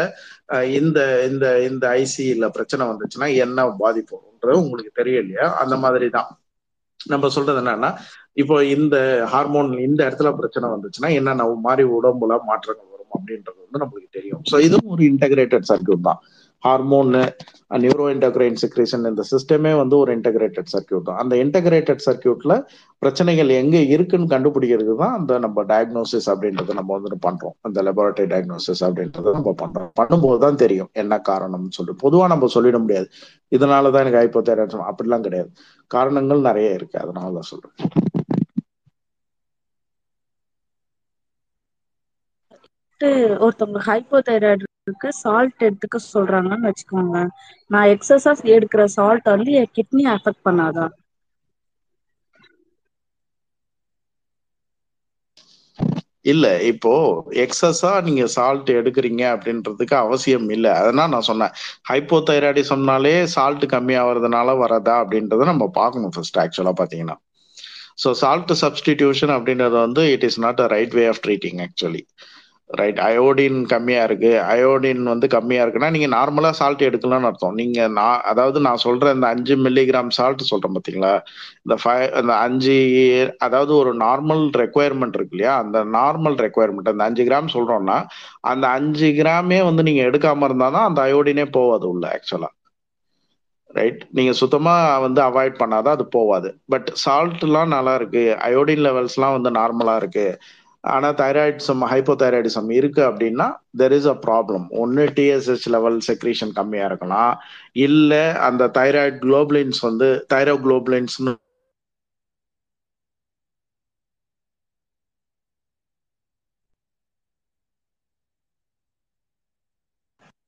இந்த இந்த இந்த ஐசியில் பிரச்சனை வந்துச்சுன்னா என்ன பாதிப்புன்றது உங்களுக்கு தெரியும் இல்லையா? அந்த மாதிரி தான் நம்ம சொல்றது என்னன்னா இப்போ இந்த ஹார்மோன் இந்த இடத்துல பிரச்சனை வந்துச்சுன்னா என்னென்ன? மாதிரி உடம்புல மாற்றங்கள் வரும் அப்படின்றது வந்து நம்மளுக்கு தெரியும். ஸோ இதுவும் ஒரு இன்டகிரேட்டட் சர்க்கியூட் தான். ஹார்மோனு நியூரோ இன்டகிரேன் சிக்ரேஷன் இந்த சிஸ்டமே வந்து ஒரு இன்டகிரேட்டட் சர்க்கியூட் தான். அந்த இன்டகிரேட்டட் சர்க்கியூட்ல பிரச்சனைகள் எங்க இருக்குன்னு கண்டுபிடிக்கிறது தான் அந்த நம்ம டயக்னோசிஸ் அப்படின்றத நம்ம வந்து பண்றோம். அந்த லெபரட்டரி டயக்னோசிஸ் அப்படின்றத நம்ம பண்றோம். பண்ணும்போது தான் தெரியும் என்ன காரணம்னு சொல்லிட்டு. பொதுவா நம்ம சொல்லிட முடியாது. இதனாலதான் எனக்கு ஹைப்போதைராய்டிசம் அப்படிலாம் கிடையாது. காரணங்கள் நிறைய இருக்கு. அதனால தான் சொல்றேன். ஒருத்தவங்க ஹைப்போதைராய்டு சால்ட் எடுத்துக்க சொல்றாங்கன்னு வச்சுக்கோங்க. நான் எக்ஸஸா எடுக்கிற சால்ட் வந்து என் கிட்னி அஃபெக்ட் பண்ணாதா? இல்ல இப்போ எக்ஸஸா நீங்க சால்ட் எடுக்கிறீங்க அப்படின்றதுக்கு அவசியம் இல்லை. அதனால நான் சொன்னேன். ஹைப்போதைராய்டிசம்னாலே சால்ட் கம்மி ஆகுறதுனால வரதா அப்படின்றத நம்ம பார்க்கணும் ஃபர்ஸ்ட் ஆக்சுவலா பாத்தீங்கன்னா ஸோ சால்ட் சப்ஸ்டிடியூஷன் அப்படின்றது வந்து it is not a right way of treating actually right iodine கம்மியா இருக்கு. அயோடின் வந்து கம்மியா இருக்குன்னா நீங்க நார்மலா சால்ட் எடுக்கலாம்னு அர்த்தம். நீங்க நான் அதாவது நான் சொல்ற இந்த அஞ்சு மில்லிகிராம் சால்ட் சொல்றேன் பாத்தீங்களா? இந்த ஃபைவ் அந்த அஞ்சு அதாவது ஒரு நார்மல் ரெக்குயர்மெண்ட் இருக்கு இல்லையா? அந்த நார்மல் ரெக்குயர்மெண்ட் அந்த அஞ்சு கிராம் சொல்றோம்னா அந்த அஞ்சு கிராமே வந்து நீங்க எடுக்காம இருந்தாதான் அந்த அயோடினே போவாது உள்ள ஆக்சுவலா ரைட் நீங்க சுத்தமா வந்து அவாய்ட் பண்ணாதான் அது போவாது. பட் சால்ட்லாம் நல்லா இருக்கு. அயோடின் லெவல்ஸ்லாம் வந்து நார்மலா இருக்கு. ஆனா தைராய்டிசம் ஹைப்போதைராய்டிசம் இருக்கு அப்படின்னா தெர் இஸ் அ ப்ராப்ளம் ஒன்னு டிஎஸ்ஹெச் லெவல் செக்ரீஷன் கம்மியா இருக்கலாம். இல்ல அந்த தைராய்டு குளோபுலின்ஸ் வந்து தைரோ குளோபுலின்ஸ்னு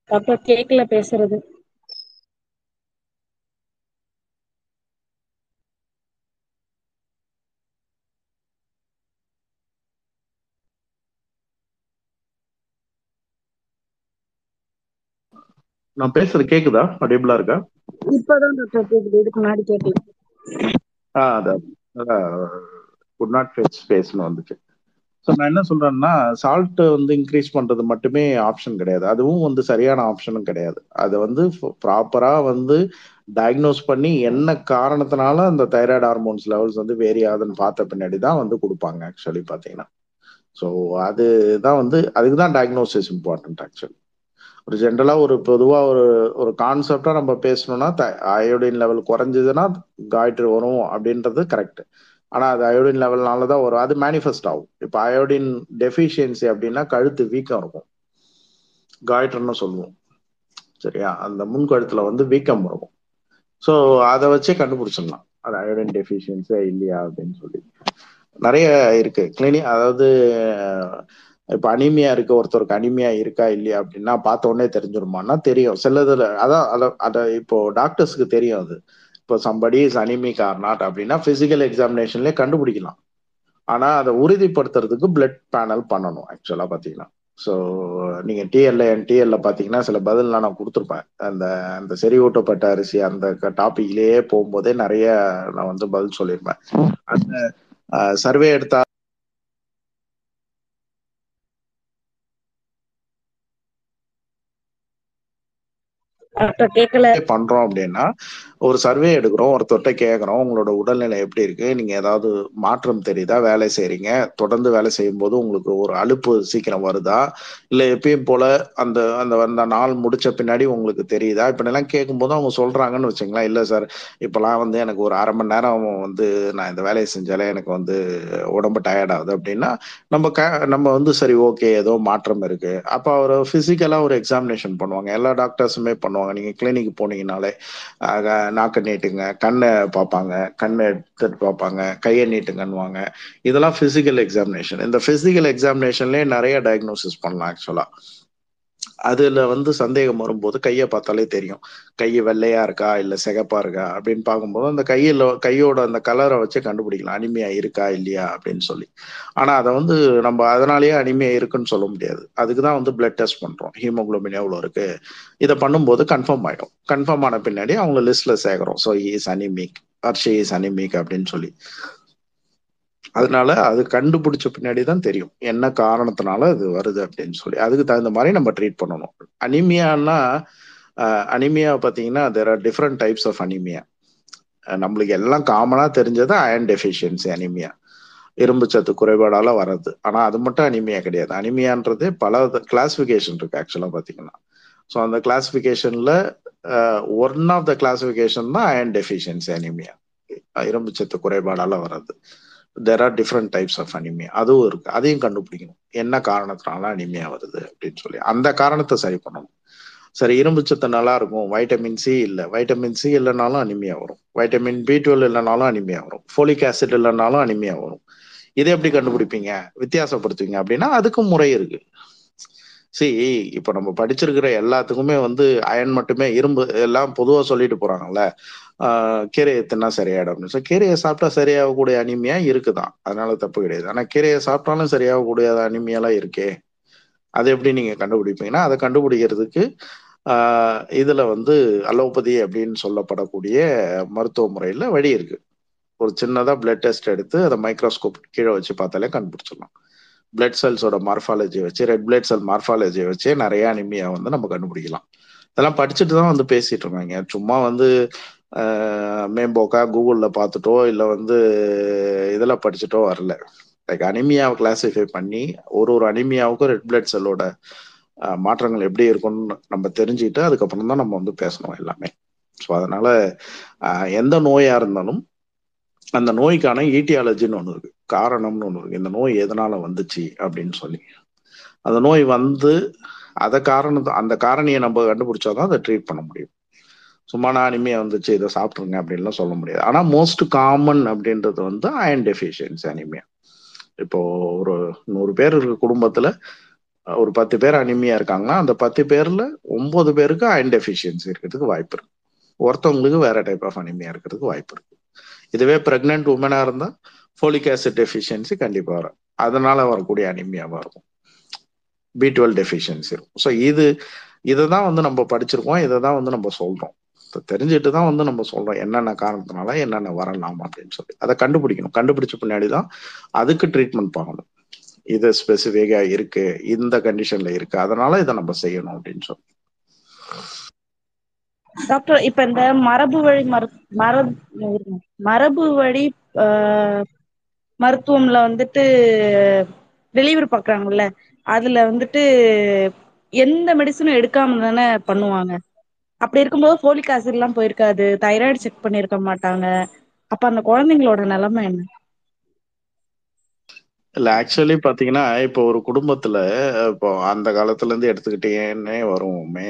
டாக்டர் கேக்கல பேசுறது. நான் பேசுறது கேக்குதா? அடிபிளா இருக்கா? இப்பதான் டாக்டர் கேக்குது. இதுக்கு முன்னாடி கேட்டீங்க ஆ அதான் குட் நாட் ஃபேஸ் ஸ்பேஸ்னு வந்துச்சு. ஸோ நான் என்ன சொல்றேன்னா சால்ட் வந்து இன்க்ரீஸ் பண்றது மட்டுமே ஆப்ஷன் கிடையாது. அதுவும் வந்து சரியான ஆப்ஷனும் கிடையாது. அதை வந்து ப்ராப்பரா வந்து டயக்னோஸ் பண்ணி என்ன காரணத்தினால அந்த தைராய்டு ஹார்மோன்ஸ் லெவல்ஸ் வந்து வேரி ஆகுதுன்னு பார்த்த பின்னாடி தான் வந்து கொடுப்பாங்க ஆக்சுவலி பார்த்தீங்கன்னா. ஸோ அதுதான் வந்து அதுக்கு தான் டயக்னோசிஸ் இம்பார்ட்டன்ட் ஆக்சுவலி ஒரு ஜென்ரலா ஒரு பொதுவா ஒரு ஒரு கான்செப்டா நம்ம பேசணும்னா அயோடின் லெவல் குறைஞ்சதுன்னா காய்ட்ரு வரும் அப்படின்றது கரெக்ட் ஆனா அது அயோடின் லெவல்னால தான் வரும். அது மேனிஃபெஸ்ட் ஆகும். இப்போ அயோடின் டெஃபிஷியன்சி அப்படின்னா கழுத்து வீக்கம் இருக்கும். காய்ட்ருன்னு சொல்லுவோம். சரியா? அந்த முன்கழுத்துல வந்து வீக்கம் இருக்கும். ஸோ அதை வச்சே கண்டுபிடிச்சிடலாம். அது அயோடின் டெஃபிஷியன்சியா இல்லையா அப்படின்னு சொல்லி. நிறைய இருக்கு. கிளினிக் அதாவது இப்போ அனிமியா இருக்க ஒருத்தருக்கு அனிமியா இருக்கா இல்லையா அப்படின்னா பார்த்த உடனே தெரிஞ்சிருமான்னா தெரியும். சிலதுல அதான் அதை அதை இப்போ டாக்டர்ஸ்க்கு தெரியும் அது. இப்போ somebody is anaemic or not அப்படின்னா பிசிக்கல் எக்ஸாமினேஷன்லேயே கண்டுபிடிக்கலாம். ஆனா அதை உறுதிப்படுத்துறதுக்கு பிளட் பேனல் பண்ணணும் ஆக்சுவலா பாத்தீங்கன்னா. ஸோ நீங்க டிஎல்ல என் டிஎல்ல பாத்தீங்கன்னா சில பதிலாம் நான் கொடுத்துருப்பேன். அந்த அந்த செறிவூட்டப்பட்ட அரிசி அந்த டாபிக்லயே போகும்போதே நிறைய நான் வந்து பதில் சொல்லியிருப்பேன் அந்த சர்வே எடுத்தா பண்றோம் அப்படின்னா ஒரு சர்வே எடுக்கிறோம் ஒருத்தர்கிட்ட கேட்குறோம் உங்களோட உடல்நிலை எப்படி இருக்கு நீங்க ஏதாவது மாற்றம் தெரியுதா வேலை செய்றீங்க தொடர்ந்து வேலை செய்யும் போது உங்களுக்கு ஒரு அலுப்பு சீக்கிரம் வருதா இல்ல எப்பயும் போல அந்த அந்த அந்த நாள் முடிச்ச பின்னாடி உங்களுக்கு தெரியுதா இப்ப எல்லாம் கேட்கும்போது அவங்க சொல்றாங்கன்னு வச்சுங்களேன் இல்ல சார் இப்பெல்லாம் வந்து எனக்கு ஒரு அரை மணி நேரம் வந்து நான் இந்த வேலையை செஞ்சாலே எனக்கு வந்து உடம்பு டயர்ட் ஆகுது அப்படின்னா நம்ம க நம்ம வந்து சரி ஓகே ஏதோ மாற்றம் இருக்கு. அப்ப அவர் பிசிக்கலா ஒரு எக்ஸாமினேஷன் பண்ணுவாங்க எல்லா டாக்டர்ஸுமே பண்ணுவாங்க நீங்க கிளினிக் போனீங்கனாலே நாக்கை நீட்டுங்க கண்ணை பார்ப்பாங்க கண்ணை எடுத்துட்டு பார்ப்பாங்க கையை நீட்டுங்கன்னுவாங்க. இதெல்லாம் பிசிக்கல் எக்ஸாமினேஷன் இந்த பிசிக்கல் எக்ஸாமினேஷன்லேயே நிறைய டயக்னோசிஸ் பண்ணலாம் ஆக்சுவலா அதுல வந்து சந்தேகம் வரும்போது கையை பார்த்தாலே தெரியும். கை வெள்ளையா இருக்கா? இல்ல சிகப்பா இருக்கா? அப்படின்னு பார்க்கும்போது அந்த கையில கையோட அந்த கலரை வச்சு கண்டுபிடிக்கலாம். அனிமையா இருக்கா? இல்லையா? அப்படின்னு சொல்லி. ஆனா அதை வந்து நம்ம அதனாலேயே அனிமையா இருக்குன்னு சொல்ல முடியாது. அதுக்கு தான் வந்து பிளட் டெஸ்ட் பண்றோம். ஹீமோகுளோபின் எவ்வளோ இருக்கு? இதை பண்ணும்போது கன்ஃபார்ம் ஆயிடும். கன்ஃபார்ம் ஆன பின்னாடி அவங்க லிஸ்ட்ல சேர்க்கிறோம் so is anaemic Arshi is anaemic அப்படின்னு சொல்லி. அதனால அது கண்டுபிடிச்ச பின்னாடி தான் தெரியும். என்ன காரணத்தினால இது வருது அப்படின்னு சொல்லி. அதுக்கு தகுந்த மாதிரி நம்ம ட்ரீட் பண்ணணும். அனிமியான்னா அனிமியா பார்த்தீங்கன்னா there are different types of anaemia நம்மளுக்கு எல்லாம் காமனாக தெரிஞ்சது அயன் டெஃபிஷியன்சி அனிமியா இரும்பு சத்து குறைபாடால வர்றது. ஆனால் அது மட்டும் அனிமியா கிடையாது. அனிமியான்றது பல கிளாசிபிகேஷன் இருக்கு ஆக்சுவலாக பார்த்தீங்கன்னா. ஸோ அந்த கிளாசிபிகேஷன்ல ஒன் ஆஃப் த கிளாசிபிகேஷன் தான் அயன் டெஃபிஷியன்சி அனிமியா இரும்பு சத்து குறைபாடால வர்றது. There are different types of anemia அதுவும் இருக்கு. அதையும் கண்டுபிடிக்கணும். என்ன காரணத்தினால அனிமியா வருது அப்படின்னு சொல்லி. அந்த காரணத்தை சரி பண்ணணும். சரி இரும்பு சத்து நல்லா இருக்கும். வைட்டமின் சி இல்லை. வைட்டமின் சி இல்லைனாலும் அனிமியா வரும். வைட்டமின் பி டுவெல் இல்லைனாலும் அனிமியா வரும். ஃபோலிக் ஆசிட் இல்லைனாலும் அனிமியா வரும். இதை எப்படி கண்டுபிடிப்பீங்க? வித்தியாசப்படுத்துவீங்க அப்படின்னா அதுக்கும் முறை இருக்கு. சி இப்போ நம்ம படிச்சிருக்கிற எல்லாத்துக்குமே வந்து அயன் மட்டுமே இரும்பு எல்லாம் பொதுவா சொல்லிட்டு போறாங்கல்ல. கீரையை தின்னா சரியாயிடும் அப்படின்னு சொல்லி கீரையை சாப்பிட்டா சரியாகக்கூடிய அனிமியா இருக்குதான். அதனால தப்பு கிடையாது. ஆனா கீரையை சாப்பிட்டாலும் சரியாகக்கூடிய அனிமியாலாம் இருக்கே. அது எப்படி நீங்க கண்டுபிடிப்பீங்கன்னா அதை கண்டுபிடிக்கிறதுக்கு ஆஹ் இதுல வந்து அலோபதி அப்படின்னு சொல்லப்படக்கூடிய மருத்துவ முறையில வழி இருக்கு. ஒரு சின்னதா பிளட் டெஸ்ட் எடுத்து அதை மைக்ரோஸ்கோப் கீழே வச்சு பார்த்தாலே கண்டுபிடிச்சிடலாம். பிளட் செல்ஸோட மார்ஃபாலஜி வச்சு ரெட் பிளட் செல் மார்ஃபாலஜியை வச்சு நிறைய அனிமியா வந்து நம்ம கண்டுபிடிக்கலாம். இதெல்லாம் படிச்சுட்டு தான் வந்து பேசிட்டு இருக்காங்க. சும்மா வந்து மேம்போக்கா கூகுளில் பார்த்துட்டோ இல்லை வந்து இதில் படிச்சுட்டோ வரல. லைக் அனிமியாவை கிளாஸிஃபை பண்ணி ஒரு ஒரு அனிமியாவுக்கும் ரெட் பிளட் செல்லோட மாற்றங்கள் எப்படி இருக்கும்னு நம்ம தெரிஞ்சுக்கிட்டு அதுக்கப்புறம் தான் நம்ம வந்து பேசணும் எல்லாமே. ஸோ அதனால எந்த நோயாக இருந்தாலும் அந்த நோய்க்கான ஈட்டியாலஜின்னு ஒன்று இருக்கு. காரணம்னு ஒன்று இருக்கு. இந்த நோய் எதனால வந்துச்சு அப்படின்னு சொல்லி. அந்த நோய் வந்து அதை காரணத்தை அந்த காரணியை நம்ம கண்டுபிடிச்சாதான் அதை ட்ரீட் பண்ண முடியும். சும்மா நான் வந்துச்சு இதை சாப்பிட்ருங்க அப்படின்லாம் சொல்ல முடியாது. ஆனால் மோஸ்ட் காமன் அப்படின்றது வந்து அயன் டெஃபிஷியன்சி அனிமியா இப்போ ஒரு நூறு பேர் இருக்க குடும்பத்துல ஒரு பத்து பேர் அனிமியா இருக்காங்கன்னா அந்த பத்து பேர்ல ஒன்பது பேருக்கு அயன் டெஃபிஷியன்சி இருக்கிறதுக்கு வாய்ப்பு இருக்கு. ஒருத்தவங்களுக்கு வேற டைப் ஆஃப் அனிமியா இருக்கிறதுக்கு வாய்ப்பு இருக்கு. இதுவே பிரெக்னென்ட் உமனா இருந்தா ஃபோலிக் ஆசிட் டெஃபிஷியன்சி கண்டிப்பா வரும். அதனால வரக்கூடிய அனிமியாவா இருக்கும். பி டுவெல் டெஃபிஷியன்சி இருக்கும். ஸோ இது இதை தான் வந்து நம்ம படிச்சிருக்கோம் இதை தான் வந்து நம்ம சொல்றோம். தெரிஞ்சுட்டு தான் வந்து நம்ம சொல்றோம் என்னென்ன காரணத்தினால என்னென்ன வரலாம் அப்படின்னு சொல்லி. அதை கண்டுபிடிக்கணும். கண்டுபிடிச்ச பின்னாடி தான் அதுக்கு ட்ரீட்மெண்ட் பண்ணணும். இது ஸ்பெசிஃபிக்கா இருக்கு இந்த கண்டிஷன்ல இருக்கு அதனால இதை நம்ம செய்யணும் அப்படின்னு சொல்லி. டாக்டர் இப்ப இந்த மரபு வழி மரு மரபு மரபு வழி மருத்துவம்ல வந்துட்டு டெலிவரி பாக்குறாங்கல்ல அதுல வந்துட்டு எந்த மெடிசனும் எடுக்காம தானே பண்ணுவாங்க? அப்படி இருக்கும்போது ஃபோலிக் ஆசிட் எல்லாம் போயிருக்காது. தைராய்டு செக் பண்ணிருக்க மாட்டாங்க. அப்ப அந்த குழந்தைங்களோட நிலைமை என்ன? இல்ல ஆக்சுவலி பாத்தீங்கன்னா இப்போ ஒரு குடும்பத்துல இப்போ அந்த காலத்துல இருந்து எடுத்துக்கிட்டேன்னே வருவோமே.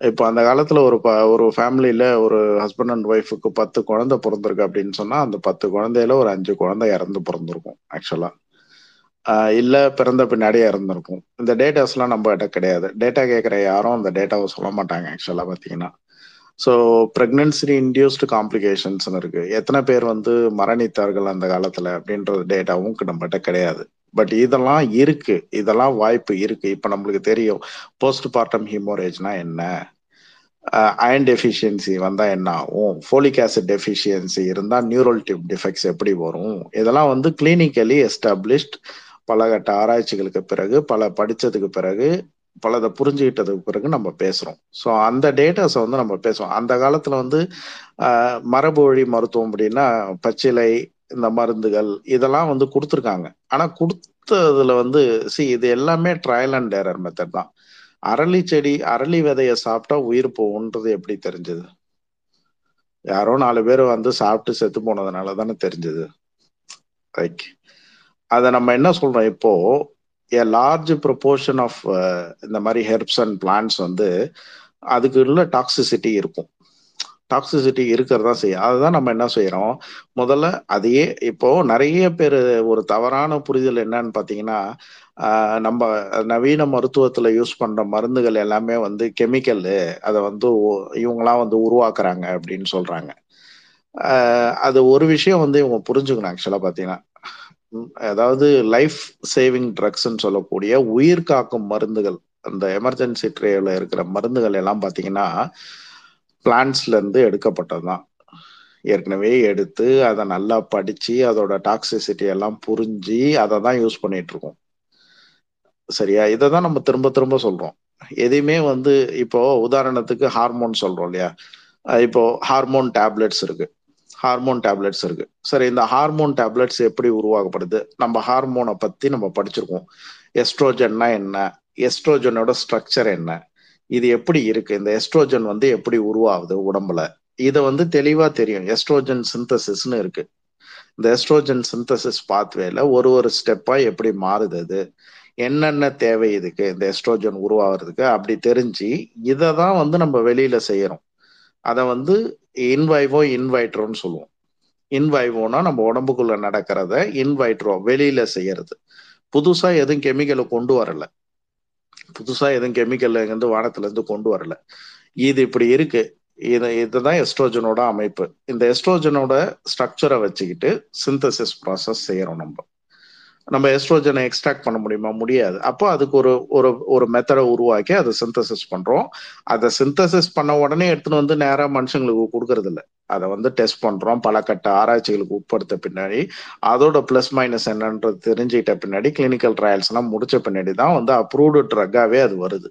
இப்போ அந்த காலத்துல ஒரு ஒரு ஃபேமிலியில ஒரு ஹஸ்பண்ட் அண்ட் ஒய்ஃபுக்கு பத்து குழந்தை பிறந்திருக்கு அப்படின்னு சொன்னா அந்த பத்து குழந்தையில ஒரு அஞ்சு குழந்தை இறந்து பிறந்திருக்கும் ஆக்சுவலா இல்ல பிறந்த பின்னாடியே இருந்திருக்கும். இந்த டேட்டாஸ் எல்லாம் நம்ம கிட்ட கிடையாது. டேட்டா கேட்குற யாரும் அந்த டேட்டாவை சொல்ல மாட்டாங்க ஆக்சுவலா பாத்தீங்கன்னா. ஸோ பிரெக்னன்சி இன்டியூஸ்டு காம்ப்ளிகேஷன்ஸ் இருக்கு. எத்தனை பேர் வந்து மரணித்தார்கள் அந்த காலத்துல அப்படின்ற டேட்டாவும் நம்மகிட்ட கிடையாது. பட் இதெல்லாம் இருக்கு. இதெல்லாம் வாய்ப்பு இருக்கு. இப்ப நம்மளுக்கு தெரியும் போஸ்ட் பார்ட்டம் ஹீமோரேஜ்னா என்ன அயன் டெஃபிஷியன்சி வந்தா என்ன ஆகும்? ஃபோலிக் ஆசிட் டெஃபிஷியன்சி இருந்தா நியூரல் டியூப் டிஃபெக்ட்ஸ் எப்படி வரும்? இதெல்லாம் வந்து கிளினிக்கலி எஸ்டாப்ளிஷ்ட் பல கட்ட ஆராய்ச்சிகளுக்கு பிறகு பல படித்ததுக்கு பிறகு பலதை புரிஞ்சுக்கிட்டதுக்கு பிறகு நம்ம பேசுகிறோம் ஸோ அந்த டேட்டாஸை வந்து நம்ம பேசுவோம் அந்த காலத்தில் வந்து மரபு வழி மருத்துவம் அப்படின்னா பச்சிலை இந்த மருந்துகள் இதெல்லாம் வந்து கொடுத்துருக்காங்க. ஆனால் கொடுத்ததுல வந்து சி இது எல்லாமே ட்ரையல் அண்ட் ஏரர் மெத்தட் தான். அரளி செடி அரளி விதைய சாப்பிட்டா உயிர் போகுன்றது எப்படி தெரிஞ்சது? யாரோ நாலு பேர் வந்து சாப்பிட்டு செத்து போனதுனால தானே தெரிஞ்சது? ரைட். அதை நம்ம என்ன சொல்றோம்? இப்போ ஏ லார்ஜ் ப்ரொபோர்ஷன் ஆஃப் இந்த மாதிரி ஹெர்ப்ஸ் அண்ட் பிளான்ஸ் வந்து அதுக்கு உள்ள டாக்ஸிசிட்டி இருக்கும். டாக்ஸிசிட்டி இருக்கிறதா செய்யும். அதுதான் நம்ம என்ன செய்யறோம் முதல்ல அதையே இப்போ நிறைய பேர் ஒரு தவறான புரிதல் என்னன்னு பாத்தீங்கன்னா நம்ம நவீன மருத்துவத்துல யூஸ் பண்ற மருந்துகள் எல்லாமே வந்து கெமிக்கல் அதை வந்து இவங்களாம் வந்து உருவாக்குறாங்க அப்படின்னு சொல்றாங்க. அது ஒரு விஷயம் வந்து இவங்க புரிஞ்சுக்கணும் ஆக்சுவலா பாத்தீங்கன்னா அதாவது லைஃப் சேவிங் ட்ரக்ஸ்ன்னு சொல்லக்கூடிய உயிர் காக்கும் மருந்துகள் அந்த எமர்ஜென்சி ட்ரேவில் இருக்கிற மருந்துகள் எல்லாம் பார்த்தீங்கன்னா பிளான்ஸ்லேருந்து எடுக்கப்பட்டது எடுக்கப்பட்டதுதான். ஏற்கனவே எடுத்து அதை நல்லா படித்து அதோட டாக்ஸிசிட்டி எல்லாம் புரிஞ்சு அதை தான் யூஸ் பண்ணிட்டு இருக்கோம். சரியா? இதை தான் நம்ம திரும்ப திரும்ப சொல்கிறோம் எதையுமே வந்து இப்போ உதாரணத்துக்கு ஹார்மோன் சொல்றோம் இல்லையா? இப்போ ஹார்மோன் டேப்லெட்ஸ் இருக்கு. ஹார்மோன் டேப்லெட்ஸ் இருக்கு. சரி இந்த ஹார்மோன் டேப்லெட்ஸ் எப்படி உருவாக்கப்படுது? நம்ம ஹார்மோனை பத்தி நம்ம படிச்சிருக்கோம். எஸ்ட்ரோஜன்னா என்ன? எஸ்ட்ரோஜனோட ஸ்ட்ரக்சர் என்ன? இது எப்படி இருக்கு? இந்த எஸ்ட்ரோஜன் வந்து எப்படி உருவாகுது உடம்புல? இதை வந்து தெளிவா தெரியும். எஸ்ட்ரோஜன் சிந்தசிஸ்னு இருக்கு. இந்த எஸ்ட்ரோஜன் சிந்தசிஸ் பாத்வேல ஒரு ஒரு ஸ்டெப்பா எப்படி மாறுது அது? என்னென்ன தேவை இதுக்கு? இந்த எஸ்ட்ரோஜன் உருவாகிறதுக்கு? அப்படி தெரிஞ்சு இதை தான் வந்து நம்ம வெளியில செய்யறோம். அதை வந்து இன்வைவோ இன்வைட்ரோன்னு சொல்லுவோம். இன்வைவோனா நம்ம உடம்புக்குள்ள நடக்கிறத இன்வைட்ரோ வெளியில செய்யறது. புதுசா எதுவும் கெமிக்கலை கொண்டு வரல. புதுசா எதுவும் கெமிக்கல் இருந்து வானத்துல இருந்து கொண்டு வரல. இது இப்படி இருக்கு. இது இதுதான் எஸ்ட்ரோஜனோட அமைப்பு. இந்த எஸ்ட்ரோஜனோட ஸ்ட்ரக்சரை வச்சுக்கிட்டு சிந்தசிஸ் ப்ராசஸ் செய்யறோம் நம்ம. நம்ம எஸ்ட்ரோஜனை எக்ஸ்ட்ராக்ட் பண்ண முடியுமா? முடியாது. அப்போ அதுக்கு ஒரு ஒரு ஒரு மெத்தடை உருவாக்கி அதை சிந்தசிஸ் பண்றோம். அதை சிந்தசிஸ் பண்ண உடனே எடுத்துன்னு வந்து நேராக மனுஷங்களுக்கு கொடுக்கறது இல்லை அதை வந்து டெஸ்ட் பண்றோம். பல கட்ட ஆராய்ச்சிகளுக்கு உட்படுத்த பின்னாடி அதோட பிளஸ் மைனஸ் என்னன்றது தெரிஞ்சுக்கிட்ட பின்னாடி கிளினிக்கல் ட்ரையல்ஸ் எல்லாம் முடிச்ச பின்னாடி தான் வந்து அப்ரூவ்டு ட்ரக்காவே அது வருது.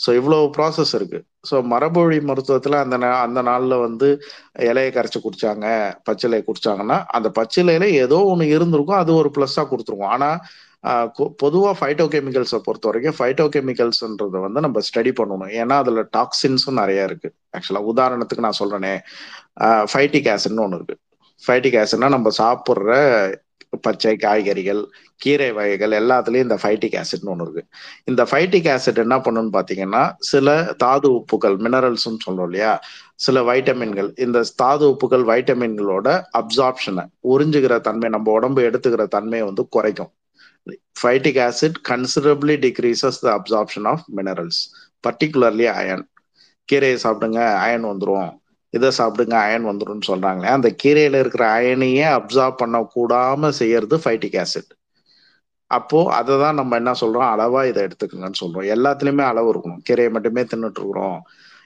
ஸோ இவ்வளோ ப்ராசஸ் இருக்கு. ஸோ மரபொழி மருத்துவத்தில் அந்த அந்த நாளில் வந்து இலையை கரைச்சி குடிச்சாங்க பச்சிலையை குடிச்சாங்கன்னா அந்த பச்சிலையில ஏதோ ஒன்று இருந்திருக்கும் அது ஒரு ப்ளஸ்ஸாக கொடுத்துருவோம் ஆனால் பொதுவாக ஃபைட்டோ கெமிக்கல்ஸை பொறுத்த வரைக்கும் ஃபைட்டோ கெமிக்கல்ஸ்ன்றதை வந்து நம்ம ஸ்டடி பண்ணணும். ஏன்னா அதில் டாக்ஸின்ஸும் நிறைய இருக்கு. ஆக்சுவலாக உதாரணத்துக்கு நான் சொல்றேனே. ஃபைட்டிக் ஆசிட்னு ஒன்று இருக்கு. ஃபைட்டிக் ஆசிட்னா நம்ம சாப்பிட்ற பச்சை காய்கறிகள் கீரை வகைகள் எல்லாத்துலயும் இந்த ஃபைட்டிக் ஆசிட்னு ஒன்று இருக்கு. இந்த ஃபைட்டிக் ஆசிட் என்ன பண்ணுன்னு பார்த்தீங்கன்னா சில தாது உப்புகள் மினரல்ஸ்னு சொல்றோம் இல்லையா? சில வைட்டமின்கள் இந்த தாது உப்புகள் வைட்டமின்களோட அப்சார்ப்ஷனை உறிஞ்சுகிற தன்மை நம்ம உடம்பு எடுத்துக்கிற தன்மையை வந்து குறைக்கும். Phytic acid considerably decreases the absorption of minerals particularly iron கீரையை சாப்பிடுங்க அயன் வந்துடும் இதை சாப்பிடுங்க அயன் வந்துடும் சொல்றாங்களே. அந்த கீரையில இருக்கிற அயனையே அப்சார்ப் பண்ணக்கூடாம செய்யறது ஃபைட்டிக் ஆசிட் அப்போ அதை தான் நம்ம என்ன சொல்றோம்? அளவா இதை எடுத்துக்கங்கன்னு சொல்றோம். எல்லாத்துலயுமே அளவு இருக்கணும். கீரையை மட்டுமே தின்னுட்டு இருக்கிறோம்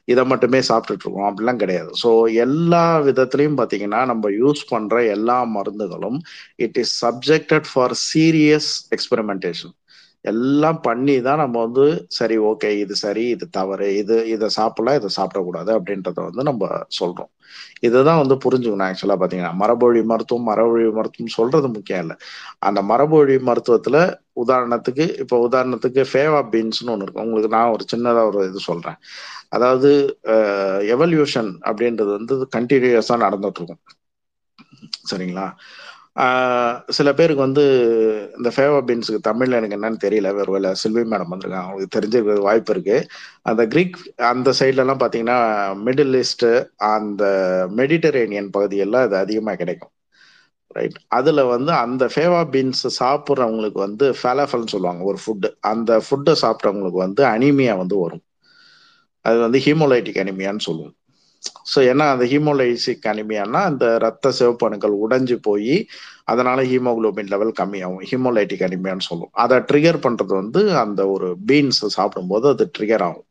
இதை மட்டுமே சாப்பிட்டுட்டு இருக்கோம் அப்படிலாம் கிடையாது. ஸோ எல்லா விதத்துலையும் பார்த்தீங்கன்னா நம்ம யூஸ் பண்ற எல்லா மருந்துகளும் it is subjected for serious experimentation எல்லாம் பண்ணி தான் நம்ம வந்து சரி ஓகே இது சரி இது தவறு இது இதை சாப்பிடலாம் இதை சாப்பிடக்கூடாது அப்படின்றத வந்து நம்ம சொல்றோம். இதுதான் வந்து புரிஞ்சுக்கணும் ஆக்சுவலா பாத்தீங்கன்னா. மரபொழி மருத்துவம் மரபொழி மருத்துவம் சொல்றது முக்கியம் இல்லை. அந்த மரபொழி மருத்துவத்துல உதாரணத்துக்கு இப்போ உதாரணத்துக்கு ஃபேவா பீன்ஸ்னு ஒன்று இருக்கும். உங்களுக்கு நான் ஒரு சின்னதா ஒரு இது சொல்றேன். அதாவது எவல்யூஷன் அப்படின்றது வந்து கண்டினியூஸா நடந்துட்டு இருக்கும். சரிங்களா? சில பேருக்கு வந்து இந்த ஃபேவா பீன்ஸுக்கு தமிழ்ல எனக்கு என்னன்னு தெரியல. வேறு வேலை சில்வி மேடம் வந்திருக்காங்க. அவங்களுக்கு தெரிஞ்சிருக்க வாய்ப்பு இருக்கு. அந்த கிரீக் அந்த சைட்ல எல்லாம் பாத்தீங்கன்னா மிடில் ஈஸ்ட் அந்த மெடிட்டரேனியன் பகுதியெல்லாம் அது அதிகமா கிடைக்கும். ரைட் அதுல வந்து அந்த ஃபேவா பீன்ஸ் சாப்பிட்றவங்களுக்கு வந்து ஃபேலாஃபல்னு சொல்லுவாங்க ஒரு ஃபுட்டு அந்த ஃபுட்டை சாப்பிட்றவங்களுக்கு வந்து அனிமியா வந்து வரும். அது வந்து ஹீமோலைட்டிக் அனிமியான்னு சொல்லுவோம். ஸோ ஏன்னா அந்த ஹீமோலைசிக் அனிமியானா அந்த ரத்த சிவப்பணுக்கள் உடைஞ்சு போய் அதனால ஹீமோகுளோபின் லெவல் கம்மியாகும். ஹீமோலைட்டிக் அனிமியான்னு சொல்லுவோம். அதை ட்ரிகர் பண்ணுறது வந்து அந்த ஒரு பீன்ஸ் சாப்பிடும்போது அது ட்ரிகர் ஆகும்.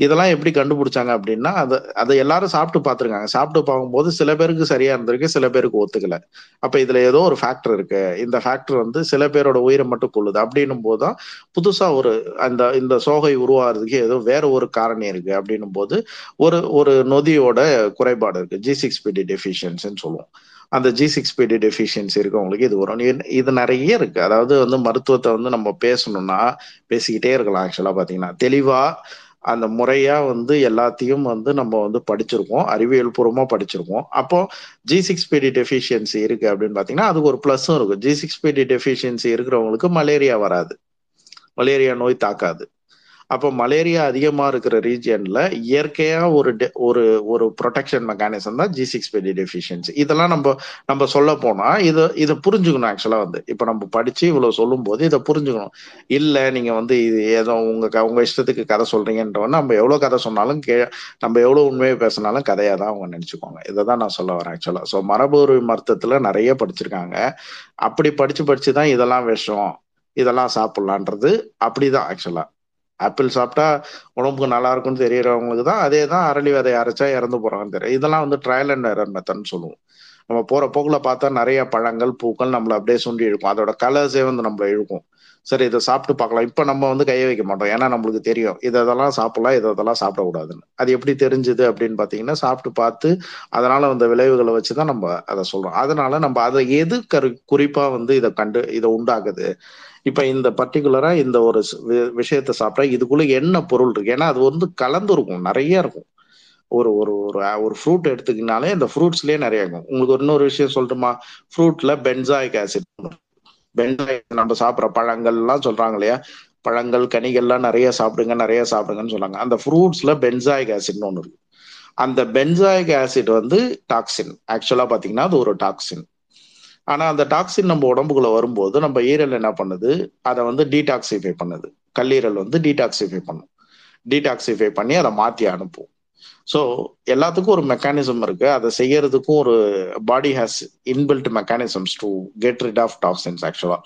இதெல்லாம் எப்படி கண்டுபிடிச்சாங்க அப்படின்னா அதை அதை எல்லாரும் சாப்பிட்டு பார்த்துருக்காங்க. சாப்பிட்டு பார்க்கும்போது சில பேருக்கு சரியா இருந்திருக்கு சில பேருக்கு ஒத்துக்கல. அப்ப இதுல ஏதோ ஒரு ஃபேக்டர் இருக்கு. இந்த ஃபேக்டர் வந்து சில பேரோட உயிரை மட்டும் கொள்ளுது அப்படின்னும் போதுதான் புதுசா ஒரு அந்த இந்த சோகை உருவாகிறதுக்கு ஏதோ வேற ஒரு காரணம் இருக்கு. அப்படின்னும் போது ஒரு ஒரு நொதியோட குறைபாடு இருக்கு. ஜி சிக்ஸ் பிடி டெஃபிஷியன்சின்னு சொல்லுவோம். அந்த ஜி சிக்ஸ் பிடி டெஃபிஷியன்சி இருக்கவங்களுக்கு இது வரும். இது நிறைய இருக்கு. அதாவது வந்து மருத்துவத்தை வந்து நம்ம பேசணும்னா பேசிக்கிட்டே இருக்கலாம் ஆக்சுவலா பாத்தீங்கன்னா தெளிவா அந்த முறையா வந்து எல்லாத்தையும் வந்து நம்ம வந்து படிச்சிருக்கோம். அறிவியல் பூர்வமா படிச்சிருக்கோம். அப்போ ஜி சிக்ஸ் பிடி டெஃபிஷியன்சி இருக்கு அப்படின்னு பாத்தீங்கன்னா அதுக்கு ஒரு பிளஸும் இருக்கும். ஜி சிக்ஸ் பிடி டெஃபிஷியன்சி இருக்கிறவங்களுக்கு மலேரியா வராது. மலேரியா நோய் தாக்காது. அப்போ மலேரியா அதிகமாக இருக்கிற ரீஜியன்ல இயற்கையாக ஒரு ஒரு ஒரு ப்ரொடெக்ஷன் மெக்கானிசம் தான் ஜி சிக்ஸ் பெடி டெஃபிஷியன்சி இதெல்லாம் நம்ம நம்ம சொல்ல போனால் இதை இதை புரிஞ்சுக்கணும் ஆக்சுவலாக வந்து. இப்போ நம்ம படித்து இவ்வளோ சொல்லும் போது இதை புரிஞ்சுக்கணும். இல்லை நீங்கள் வந்து இது ஏதோ உங்கள் உங்க இஷ்டத்துக்கு கதை சொல்றீங்கன்றவன நம்ம எவ்வளோ கதை சொன்னாலும் கே நம்ம எவ்வளோ உண்மையை பேசினாலும் கதையாக தான் அவங்க நினச்சிக்கோங்க இதை தான் நான் சொல்ல வரேன் ஆக்சுவலாக ஸோ மரபு மருத்துவத்தில் நிறைய படிச்சிருக்காங்க. அப்படி படித்து படித்து தான் இதெல்லாம் விஷம் இதெல்லாம் சாப்பிட்லான்றது அப்படிதான் ஆக்சுவலா ஆப்பிள் சாப்பிட்டா உடம்புக்கு நல்லா இருக்கும்னு தெரியறவங்களுக்கு தான் அதே தான் அரளி விதை அரைச்சா இறந்து போறாங்கன்னு தெரியும். இதெல்லாம் வந்து ட்ரையல் அண்ட் எரர் மெத்தட்னு சொல்லுவோம். நம்ம போற போக்குல பார்த்தா நிறைய பழங்கள் பூக்கள் நம்மள அப்படியே சுண்டி இழுக்கும். அதோட கலர்ஸே வந்து நம்மள இழுக்கும். சரி இதை சாப்பிட்டு பார்க்கலாம். இப்ப நம்ம வந்து கையை வைக்க மாட்டோம். ஏன்னா நம்மளுக்கு தெரியும். இதெல்லாம் சாப்பிடலாம் இதெல்லாம் சாப்பிடக்கூடாதுன்னு. அது எப்படி தெரிஞ்சுது அப்படின்னு பாத்தீங்கன்னா சாப்பிட்டு பார்த்து அதனால வந்த விளைவுகளை வச்சுதான் நம்ம அதை சொல்றோம். அதனால நம்ம அதை எது கரு குறிப்பா வந்து இதை கண்டு இதை உண்டாக்குது? இப்ப இந்த பர்டிகுலரா இந்த ஒரு விஷயத்த சாப்பிட்டா இதுக்குள்ள என்ன பொருள் இருக்கு? ஏன்னா அது வந்து கலந்து இருக்கும் நிறைய இருக்கும். ஒரு ஒரு ஒரு ஒரு ஃப்ரூட் எடுத்துக்கினாலே இந்த ஃப்ரூட்ஸ்லயே நிறைய இருக்கும். உங்களுக்கு இன்னொரு விஷயம் சொல்லட்டுமா? ஃப்ரூட்ல பென்சாயிக் ஆசிட் பென்சாயிக் நம்ம சாப்பிட்ற பழங்கள் எல்லாம் சொல்றாங்க இல்லையா? பழங்கள் கனிகள்லாம் நிறைய சாப்பிடுங்க நிறைய சாப்பிடுங்கன்னு சொன்னாங்க அந்த ஃப்ரூட்ஸ்ல பென்சாயிக் ஆசிட்னு ஒன்று இருக்கு. அந்த பென்சாயிக் ஆசிட் வந்து டாக்ஸின் ஆக்சுவலா பாத்தீங்கன்னா அது ஒரு டாக்ஸின் ஆனா அந்த டாக்ஸின் நம்ம உடம்புக்குள்ள வரும்போது நம்ம ஈரல் என்ன பண்ணுது? அதை வந்து டீடாக்சிஃபை பண்ணுது. கல்லீரல் வந்து டீடாக்சிஃபை பண்ணும். டீடாக்சிஃபை பண்ணி அதை மாத்தி அனுப்பும். ஸோ எல்லாத்துக்கும் ஒரு மெக்கானிசம் இருக்கு. அதை செய்யறதுக்கும் ஒரு body has inbuilt mechanisms to get rid of toxins ஆக்சுவலா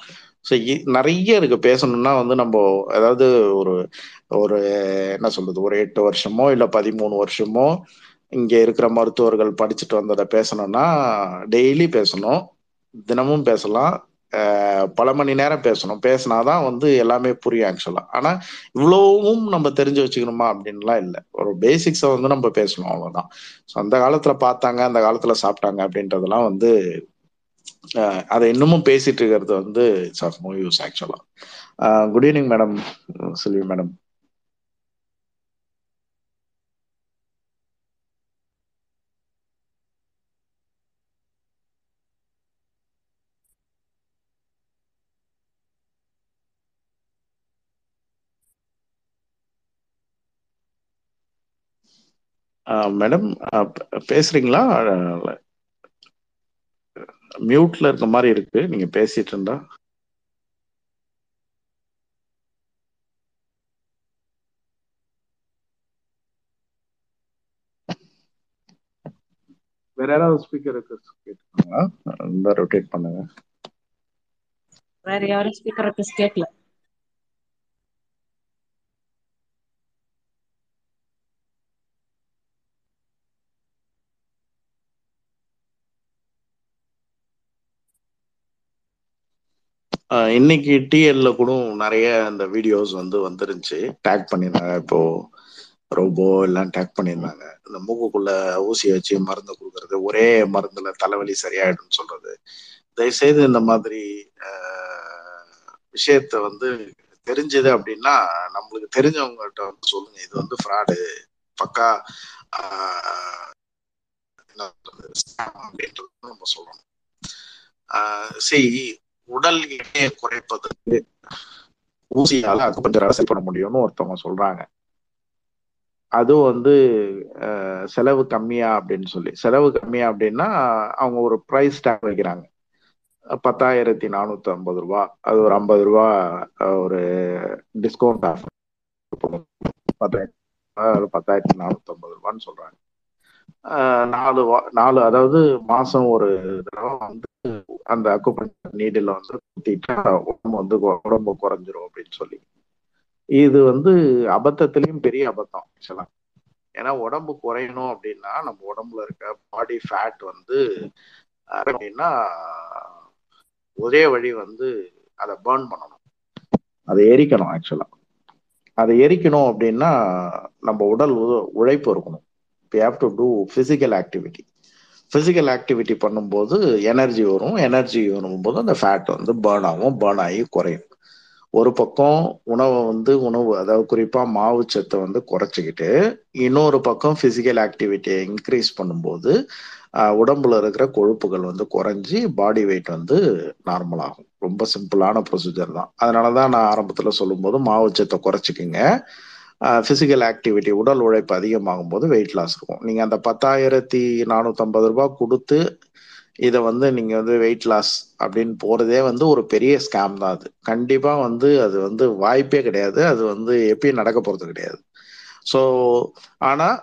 ஸோ நிறைய இருக்கு. பேசணும்னா வந்து நம்ம அதாவது ஒரு ஒரு என்ன சொல்றது? ஒரு எட்டு வருஷமோ இல்லை பதிமூணு வருஷமோ இங்கே இருக்கிற மருத்துவர்கள் படிச்சுட்டு வந்ததை பேசணும்னா டெய்லி பேசணும். தினமும் பேசலாம். பல மணி நேரம் பேசணும். பேசினாதான் வந்து எல்லாமே புரியும் ஆக்சுவலா ஆனா இவ்வளவும் நம்ம தெரிஞ்சு வச்சுக்கணுமா அப்படின்லாம் இல்லை. ஒரு பேசிக்ஸை வந்து நம்ம பேசணும் அவ்வளவுதான். ஸோ அந்த காலத்துல பார்த்தாங்க அந்த காலத்துல சாப்பிட்டாங்க அப்படின்றதெல்லாம் வந்து அதை இன்னமும் பேசிட்டு இருக்கிறது வந்து இட்ஸ் ஆஃப் நோ யூஸ் ஆக்சுவலா good evening madam Selvi madam madam பேசுறீங்களா? மியூட்ல இருக்க மாதிரி இருக்கு. நீங்க பேசிட்டு இருந்தா. வேற யாராவது ஸ்பீக்கர் கேட்டுருக்காங்களா ரொட்டேட் பண்ணுங்க. வேற யாரும் ஸ்பீக்கர் கேட்கல இன்னைக்கு டிஎல்ல கூட நிறைய அந்த வீடியோஸ் வந்து வந்துருந்துச்சு. டேக் பண்ணிருந்தாங்க. இப்போ ரோபோ எல்லாம் டேக் பண்ணியிருந்தாங்க இந்த மூக்குக்குள்ள ஊசியை வச்சு மருந்து கொடுக்கறது ஒரே மருந்துல தலைவலி சரியாயிடும்னு சொல்றது. தயவுசெய்து இந்த மாதிரி விஷயத்த வந்து தெரிஞ்சது அப்படின்னா நம்மளுக்கு தெரிஞ்சவங்ககிட்ட வந்து சொல்லுங்க. இது வந்து ஃப்ராடு பக்கா என்ன சொல்றது, அப்படின்றது நம்ம சொல்லணும். சரி உடல் எடையை குறைப்பதற்கு ஊசியால அக்குபஞ்சரால சரி பண்ண முடியும்னு ஒருத்தவங்க சொல்றாங்க. அது வந்து செலவு கம்மியா அப்படின்னு சொல்லி. செலவு கம்மியா அப்படின்னா அவங்க ஒரு ப்ரைஸ் டேக் வைக்கிறாங்க. பத்தாயிரத்தி நானூத்தி ஐம்பது ரூபா. அது ஒரு ஐம்பது ரூபா ஒரு டிஸ்கவுண்ட் ஆஃபர் பத்தாயிரத்தி பத்தாயிரத்தி நானூத்தி ஐம்பது ரூபான்னு சொல்றாங்க. நாலு வா- நாலு அதாவது மாசம் ஒரு தடவை வந்து அந்த அக்குப்பஞ்சர் நீடில் வந்து குத்திட்டா உடம்பு வந்து உடம்பு குறைஞ்சிரும் அப்படின்னு சொல்லி. இது வந்து அபத்தத்திலையும் பெரிய அபத்தம் ஆக்சுவலா ஏன்னா உடம்பு குறையணும் அப்படின்னா நம்ம உடம்புல இருக்க பாடி ஃபேட் வந்து அப்படின்னா ஒரே வழி வந்து அதை பேர்ன் பண்ணணும். அதை எரிக்கணும் ஆக்சுவலா அதை எரிக்கணும் அப்படின்னா நம்ம உடல் உ- உழைப்பு இருக்கணும். We have to do physical activity physical activity பண்ணும்போது எனர்ஜி வரும். எனர்ஜி வரும்போது அந்த ஃபேட் வந்து பேர்ன் ஆகும். பேர்ன் ஆகி குறையும். ஒரு பக்கம் உணவை வந்து உணவு அதாவது குறிப்பாக மாவு சத்தை வந்து குறைச்சிக்கிட்டு இன்னொரு பக்கம் ஃபிசிக்கல் ஆக்டிவிட்டியை இன்க்ரீஸ் பண்ணும்போது உடம்புல இருக்கிற கொழுப்புகள் வந்து குறைஞ்சி பாடி வெயிட் வந்து நார்மல் ஆகும். ரொம்ப சிம்பிளான ப்ரொசீஜர் தான். அதனால தான் நான் ஆரம்பத்தில் சொல்லும்போது மாவு சத்தை குறைச்சிக்கிங்க. ஃபிசிக்கல் ஆக்டிவிட்டி உடல் உழைப்பு அதிகமாகும் போது வெயிட் லாஸ் இருக்கும். நீங்கள் அந்த பத்தாயிரத்தி நானூற்றம்பது ரூபாய் கொடுத்து இதை வந்து நீங்கள் வந்து வெயிட் லாஸ் அப்படின்னு போகிறதே வந்து ஒரு பெரிய ஸ்கேம் தான் அது. கண்டிப்பாக வந்து அது வந்து வாய்ப்பே கிடையாது. அது வந்து எப்பயும் நடக்க போகிறது கிடையாது. ஸோ ஆனால்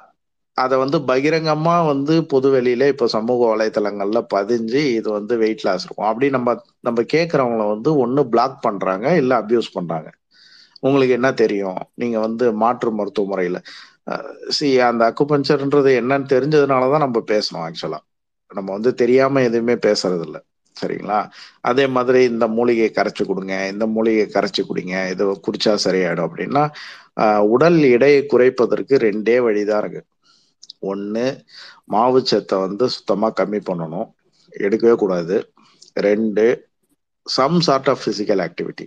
அதை வந்து பகிரங்கமாக வந்து பொது வெளியில இப்போ சமூக வலைத்தளங்கள்ல பதிஞ்சு இது வந்து வெயிட் லாஸ் இருக்கும். அப்படி நம்ம நம்ம கேட்குறவங்கள வந்து ஒன்று பிளாக் பண்ணுறாங்க இல்லை அப்யூஸ் பண்ணுறாங்க உங்களுக்கு என்ன தெரியும்? நீங்க வந்து மாற்று மருத்துவ முறையில. சி அந்த அக்குபஞ்சர்ன்றது என்னன்னு தெரிஞ்சதுனால தான் நம்ம பேசணும் ஆக்சுவலா. நம்ம வந்து தெரியாம எதுவுமே பேசுறது இல்ல சரிங்களா? அதே மாதிரி இந்த மூலிகையை கரைச்சு கொடுங்க இந்த மூலிகையை கரைச்சு குடிங்க இது குடிச்சா சரியாயிடும் அப்படின்னா உடல் எடையை குறைப்பதற்கு ரெண்டே வழிதான் இருக்கு. ஒன்னு மாவு சத்தை வந்து சுத்தமா கம்மி பண்ணணும் எடுக்கவே கூடாது. ரெண்டு some sort of physical activity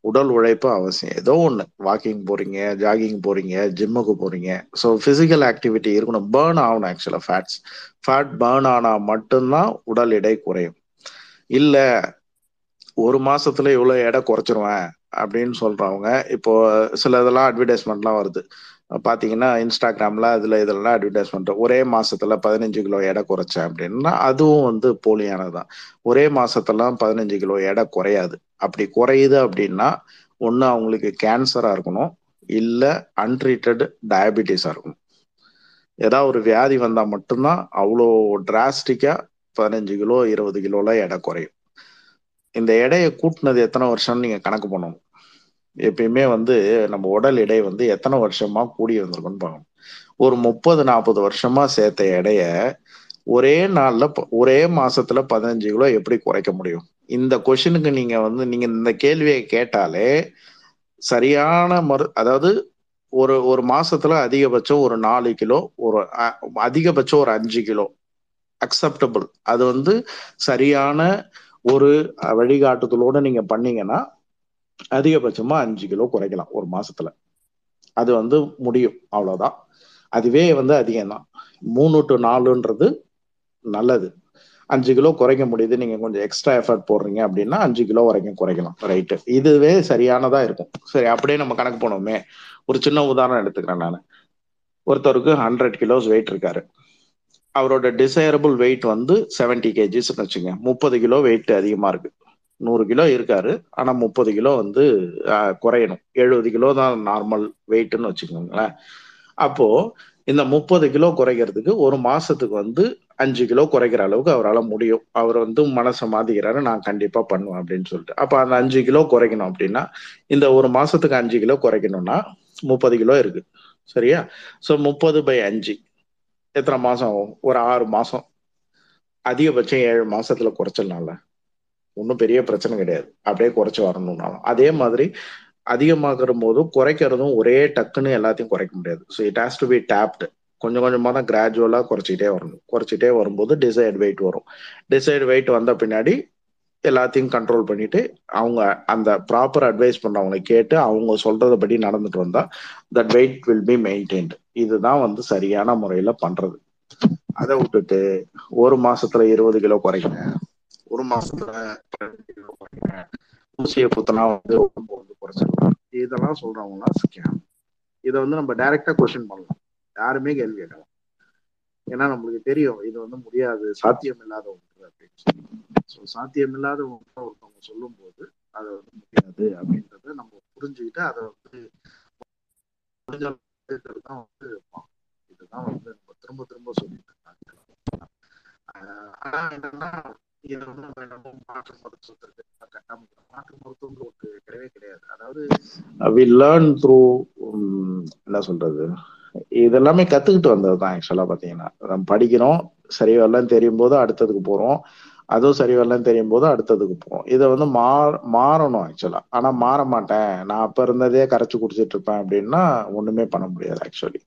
உடல் உழைப்பு அவசியம். ஏதோ ஒன்று வாக்கிங் போறீங்க ஜாகிங் போறீங்க ஜிம்முக்கு போறீங்க. ஸோ பிசிக்கல் ஆக்டிவிட்டி இருக்கணும். பேர்ன் ஆகணும் ஆக்சுவலாக ஃபேட்ஸ் ஃபேட் பேர்ன் ஆனா மட்டும்தான் உடல் எடை குறையும். இல்லை ஒரு மாசத்துல இவ்வளவு எடை குறைச்சிருவேன் அப்படின்னு சொல்றவங்க இப்போ சில இதெல்லாம் அட்வர்டைஸ்மெண்ட்லாம் வருது. பார்த்தீங்கன்னா இன்ஸ்டாகிராமில் அதில் இதெல்லாம் அட்வர்டைஸ்மெண்ட் ஒரே மாதத்தில் பதினஞ்சு கிலோ எடை குறைச்சேன் அப்படின்னா அதுவும் வந்து போலியானது தான் ஒரே மாதத்தெல்லாம் பதினஞ்சு கிலோ எடை குறையாது. அப்படி குறையுது அப்படின்னா ஒன்று அவங்களுக்கு கேன்சராக இருக்கணும் இல்லை அன்ட்ரீட்டட் டயபிட்டிஸாக இருக்கணும். ஏதாவது ஒரு வியாதி வந்தால் மட்டும்தான் அவ்வளோ டிராஸ்டிக்காக பதினஞ்சு கிலோ இருபது கிலோலாம் எடை குறையும். இந்த எடையை கூட்டினது எத்தனை வருஷம்னு நீங்கள் கணக்கு பண்ணணும். எப்பயுமே வந்து நம்ம உடல் எடை வந்து எத்தனை வருஷமா கூடி வந்திருக்குன்னு பார்க்கணும். ஒரு முப்பது நாற்பது வருஷமா சேர்த்த எடைய ஒரே நாள்ல ப- ஒரே மாசத்துல பதினஞ்சு கிலோ எப்படி குறைக்க முடியும்? இந்த கொஷினுக்கு நீங்க வந்து நீங்க இந்த கேள்வியை கேட்டாலே சரியான மரு அதாவது ஒரு ஒரு மாசத்துல அதிகபட்சம் ஒரு நாலு கிலோ ஒரு அதிகபட்சம் ஒரு அஞ்சு கிலோ. அக்செப்டபிள் அது வந்து சரியான ஒரு வழிகாட்டுதலோட நீங்க பண்ணீங்கன்னா அதிகபட்சமா அஞ்சு கிலோ குறைக்கலாம் ஒரு மாசத்துல. அது வந்து முடியும் அவ்வளவுதான். அதுவே வந்து அதிகம்தான். மூணு டு நாலுன்றது நல்லது. அஞ்சு கிலோ குறைக்க முடியுது நீங்க கொஞ்சம் எக்ஸ்ட்ரா எஃபர்ட் போடுறீங்க அப்படின்னா அஞ்சு கிலோ வரைக்கும் குறைக்கலாம் ரைட்டு இதுவே சரியானதா இருக்கும். சரி அப்படியே நம்ம கணக்கு போனோமே. ஒரு சின்ன உதாரணம் எடுத்துக்கிறேன் நான். ஒருத்தருக்கு ஹண்ட்ரட் கிலோஸ் வெயிட் இருக்காரு. அவரோட டிசைரபிள் வெயிட் வந்து செவன்டி கேஜிஸ்ன்னு வச்சுங்க முப்பது கிலோ வெயிட் அதிகமா இருக்கு. நூறு கிலோ இருக்காரு. ஆனா முப்பது கிலோ வந்து குறையணும். எழுபது கிலோ தான் நார்மல் வெயிட்னு வச்சுக்கோங்களேன். அப்போ இந்த முப்பது கிலோ குறைக்கிறதுக்கு ஒரு மாசத்துக்கு வந்து அஞ்சு கிலோ குறைக்கிற அளவுக்கு அவரால் முடியும். அவர் வந்து மனசை மாத்திக்கிறாரு நான் கண்டிப்பா பண்ணுவேன் அப்படின்னு சொல்லிட்டு. அப்ப அந்த அஞ்சு கிலோ குறைக்கணும் அப்படின்னா இந்த ஒரு மாசத்துக்கு அஞ்சு கிலோ குறைக்கணும்னா முப்பது கிலோ இருக்கு. சரியா? ஸோ முப்பது பை அஞ்சு. எத்தனை மாசம் ஆகும்? ஒரு ஆறு மாசம். அதிகபட்சம் ஏழு மாசத்துல குறைச்சிடலாம்ல. ஒன்றும் பெரிய பிரச்சனை கிடையாது. அப்படியே குறைச்சி வரணும்னாலும். அதே மாதிரி அதிகமாகிற போதும் குறைக்கிறதும் ஒரே டக்குன்னு எல்லாத்தையும் குறைக்க முடியாது. So it has to be tapered கொஞ்சம் கொஞ்சமாக தான் கிராஜுவலாக குறைச்சிட்டே வரணும். குறைச்சிட்டே வரும்போது டிசைட் வெயிட் வரும். டிசைட் வெயிட் வந்த பின்னாடி எல்லாத்தையும் கண்ட்ரோல் பண்ணிட்டு அவங்க அந்த ப்ராப்பர் அட்வைஸ் பண்ணவங்களை கேட்டு அவங்க சொல்றதை நடந்துட்டு வந்தா that weight will be maintained இதுதான் வந்து சரியான முறையில பண்றது. அதை விட்டுட்டு ஒரு மாசத்துல இருபது கிலோ குறைக்கிறேன் ஒரு மாசத்துல ஊசியை புத்தனா வந்து உடம்பு வந்து குறைச்சிருவாங்க இதெல்லாம் சொல்றவங்கலாம் ஸ்கேம் இதை வந்து நம்ம டைரக்டா கொஸ்டின் பண்ணலாம். யாருமே கேள்வி கேட்கலாம் ஏன்னா நம்மளுக்கு தெரியும். இது வந்து முடியாது. சாத்தியம் இல்லாத ஒன்று அப்படின்னு சொல்லி ஸோ சாத்தியம் இல்லாத ஒன்று ஒருத்தவங்க சொல்லும் போது அதை வந்து முடியாது அப்படின்றத நம்ம புரிஞ்சுக்கிட்டு அதை வந்து தான் வந்து இதுதான் வந்து நம்ம திரும்ப திரும்ப சொல்லிட்டு இருக்காங்க. ஆனா என்னன்னா இதை வந்து நம்ம மாற்று மருத்துவத்திற்கு கட்டாம மாற்று மருத்துவம்னு ஒரு கிடையவே கிடையாது. அதாவது வி லேர்ன் த்ரூ என்ன சொல்றது? இதெல்லாமே கத்துக்கிட்டு வந்தது தான் ஆக்சுவலா பாத்தீங்கன்னா நம்ம படிக்கிறோம் சரி வரலன்னு தெரியும் போது அடுத்ததுக்கு போறோம். அதுவும் சரி வரலன்னு தெரியும் போது அடுத்ததுக்கு போகும் இதை வந்து மா மாறணும் ஆக்சுவலா ஆனா மாற மாட்டேன். நான் அப்ப இருந்ததே கரைச்சு குடிச்சிட்டு இருப்பேன் அப்படின்னா ஒண்ணுமே பண்ண முடியாது ஆக்சுவலி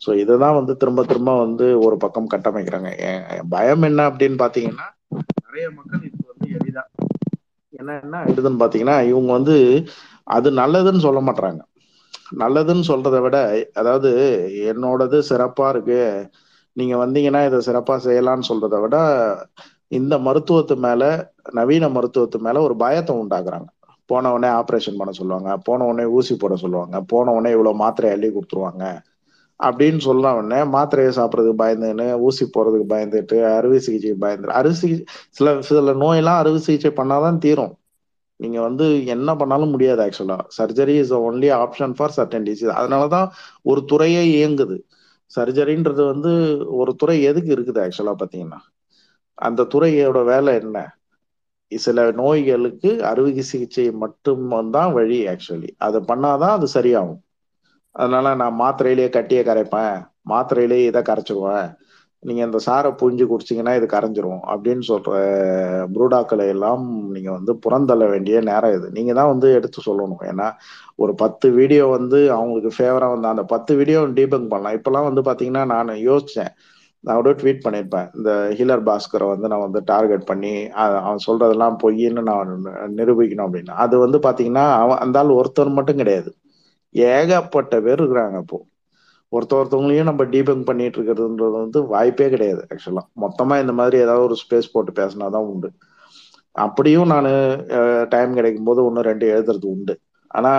ஸோ இதுதான் வந்து திரும்ப திரும்ப வந்து ஒரு பக்கம் கட்டமைக்கிறாங்க. பயம் என்ன அப்படின்னு பாத்தீங்கன்னா நிறைய மக்கள் இது வந்து எளிதா என்ன என்ன ஆயிடுதுன்னு பாத்தீங்கன்னா இவங்க வந்து அது நல்லதுன்னு சொல்ல மாட்டாங்க நல்லதுன்னு சொல்றதை விட அதாவது என்னோடது சிறப்பா இருக்கு நீங்க வந்தீங்கன்னா இதை சிறப்பா செய்யலாம்னு சொல்றதை விட இந்த மருத்துவத்து மேல நவீன மருத்துவத்து மேல ஒரு பயத்தை உண்டாக்குறாங்க. போன உடனே ஆப்ரேஷன் பண்ண சொல்லுவாங்க போன உடனே ஊசி போட சொல்லுவாங்க போன உடனே இவ்வளவு மாத்திரை அள்ளி கொடுத்துருவாங்க அப்படின்னு சொல்ல உடனே மாத்திரையை சாப்பிட்றதுக்கு பயந்துன்னு ஊசி போறதுக்கு பயந்துட்டு அறுவை சிகிச்சை பயந்து அறுவை சிகிச்சை சில சில நோயெல்லாம் அறுவை சிகிச்சை பண்ணாதான் தீரும். நீங்க வந்து என்ன பண்ணாலும் முடியாது ஆக்சுவலா surgery is only option for certain disease அதனாலதான் ஒரு துறையே இயங்குது. சர்ஜரின்றது வந்து ஒரு துறை எதுக்கு இருக்குது ஆக்சுவலா பாத்தீங்கன்னா அந்த துறையோட வேலை என்ன? சில நோய்களுக்கு அறுவை சிகிச்சை மட்டும் தான் வழி ஆக்சுவலி அதை பண்ணாதான் அது சரியாகும். அதனால நான் மாத்திரையிலேயே கட்டியே கரைப்பேன். மாத்திரையிலேயே இதை கரைச்சிருவேன். நீங்க இந்த சாரை புரிஞ்சு குடிச்சிங்கன்னா இது கரைஞ்சிரும் அப்படின்னு சொல்ற புரூடாக்களை எல்லாம் நீங்க வந்து புறந்தள்ள வேண்டிய நேரம் இது. நீங்க தான் வந்து எடுத்து சொல்லணும். ஏன்னா ஒரு பத்து வீடியோ வந்து அவங்களுக்கு ஃபேவரா வந்து அந்த பத்து வீடியோ டீபங் பண்ணலாம். இப்பெல்லாம் வந்து பாத்தீங்கன்னா நான் யோசிச்சேன். நான் கூட ட்வீட் பண்ணியிருப்பேன். இந்த ஹீலர் பாஸ்கரை வந்து நான் வந்து டார்கெட் பண்ணி அவன் சொல்றதெல்லாம் பொய்ன்னு நான் நிரூபிக்கணும் அப்படின்னு. அது வந்து பாத்தீங்கன்னா அவன் அந்த ஆள் ஒருத்தர் மட்டும் கிடையாது. ஏகப்பட்ட பேர் இருக்கிறாங்க இப்போ. ஒருத்த ஒருத்தவங்களையும் நம்ம டீபங் பண்ணிட்டு இருக்கிறதுன்றது வந்து வாய்ப்பே கிடையாது ஆக்சுவலா மொத்தமா இந்த மாதிரி ஏதாவது ஒரு ஸ்பேஸ் போட்டு பேசினாதான் உண்டு. அப்படியும் நான் டைம் கிடைக்கும் போது ஒன்று ரெண்டு எழுதுறது உண்டு. ஆனா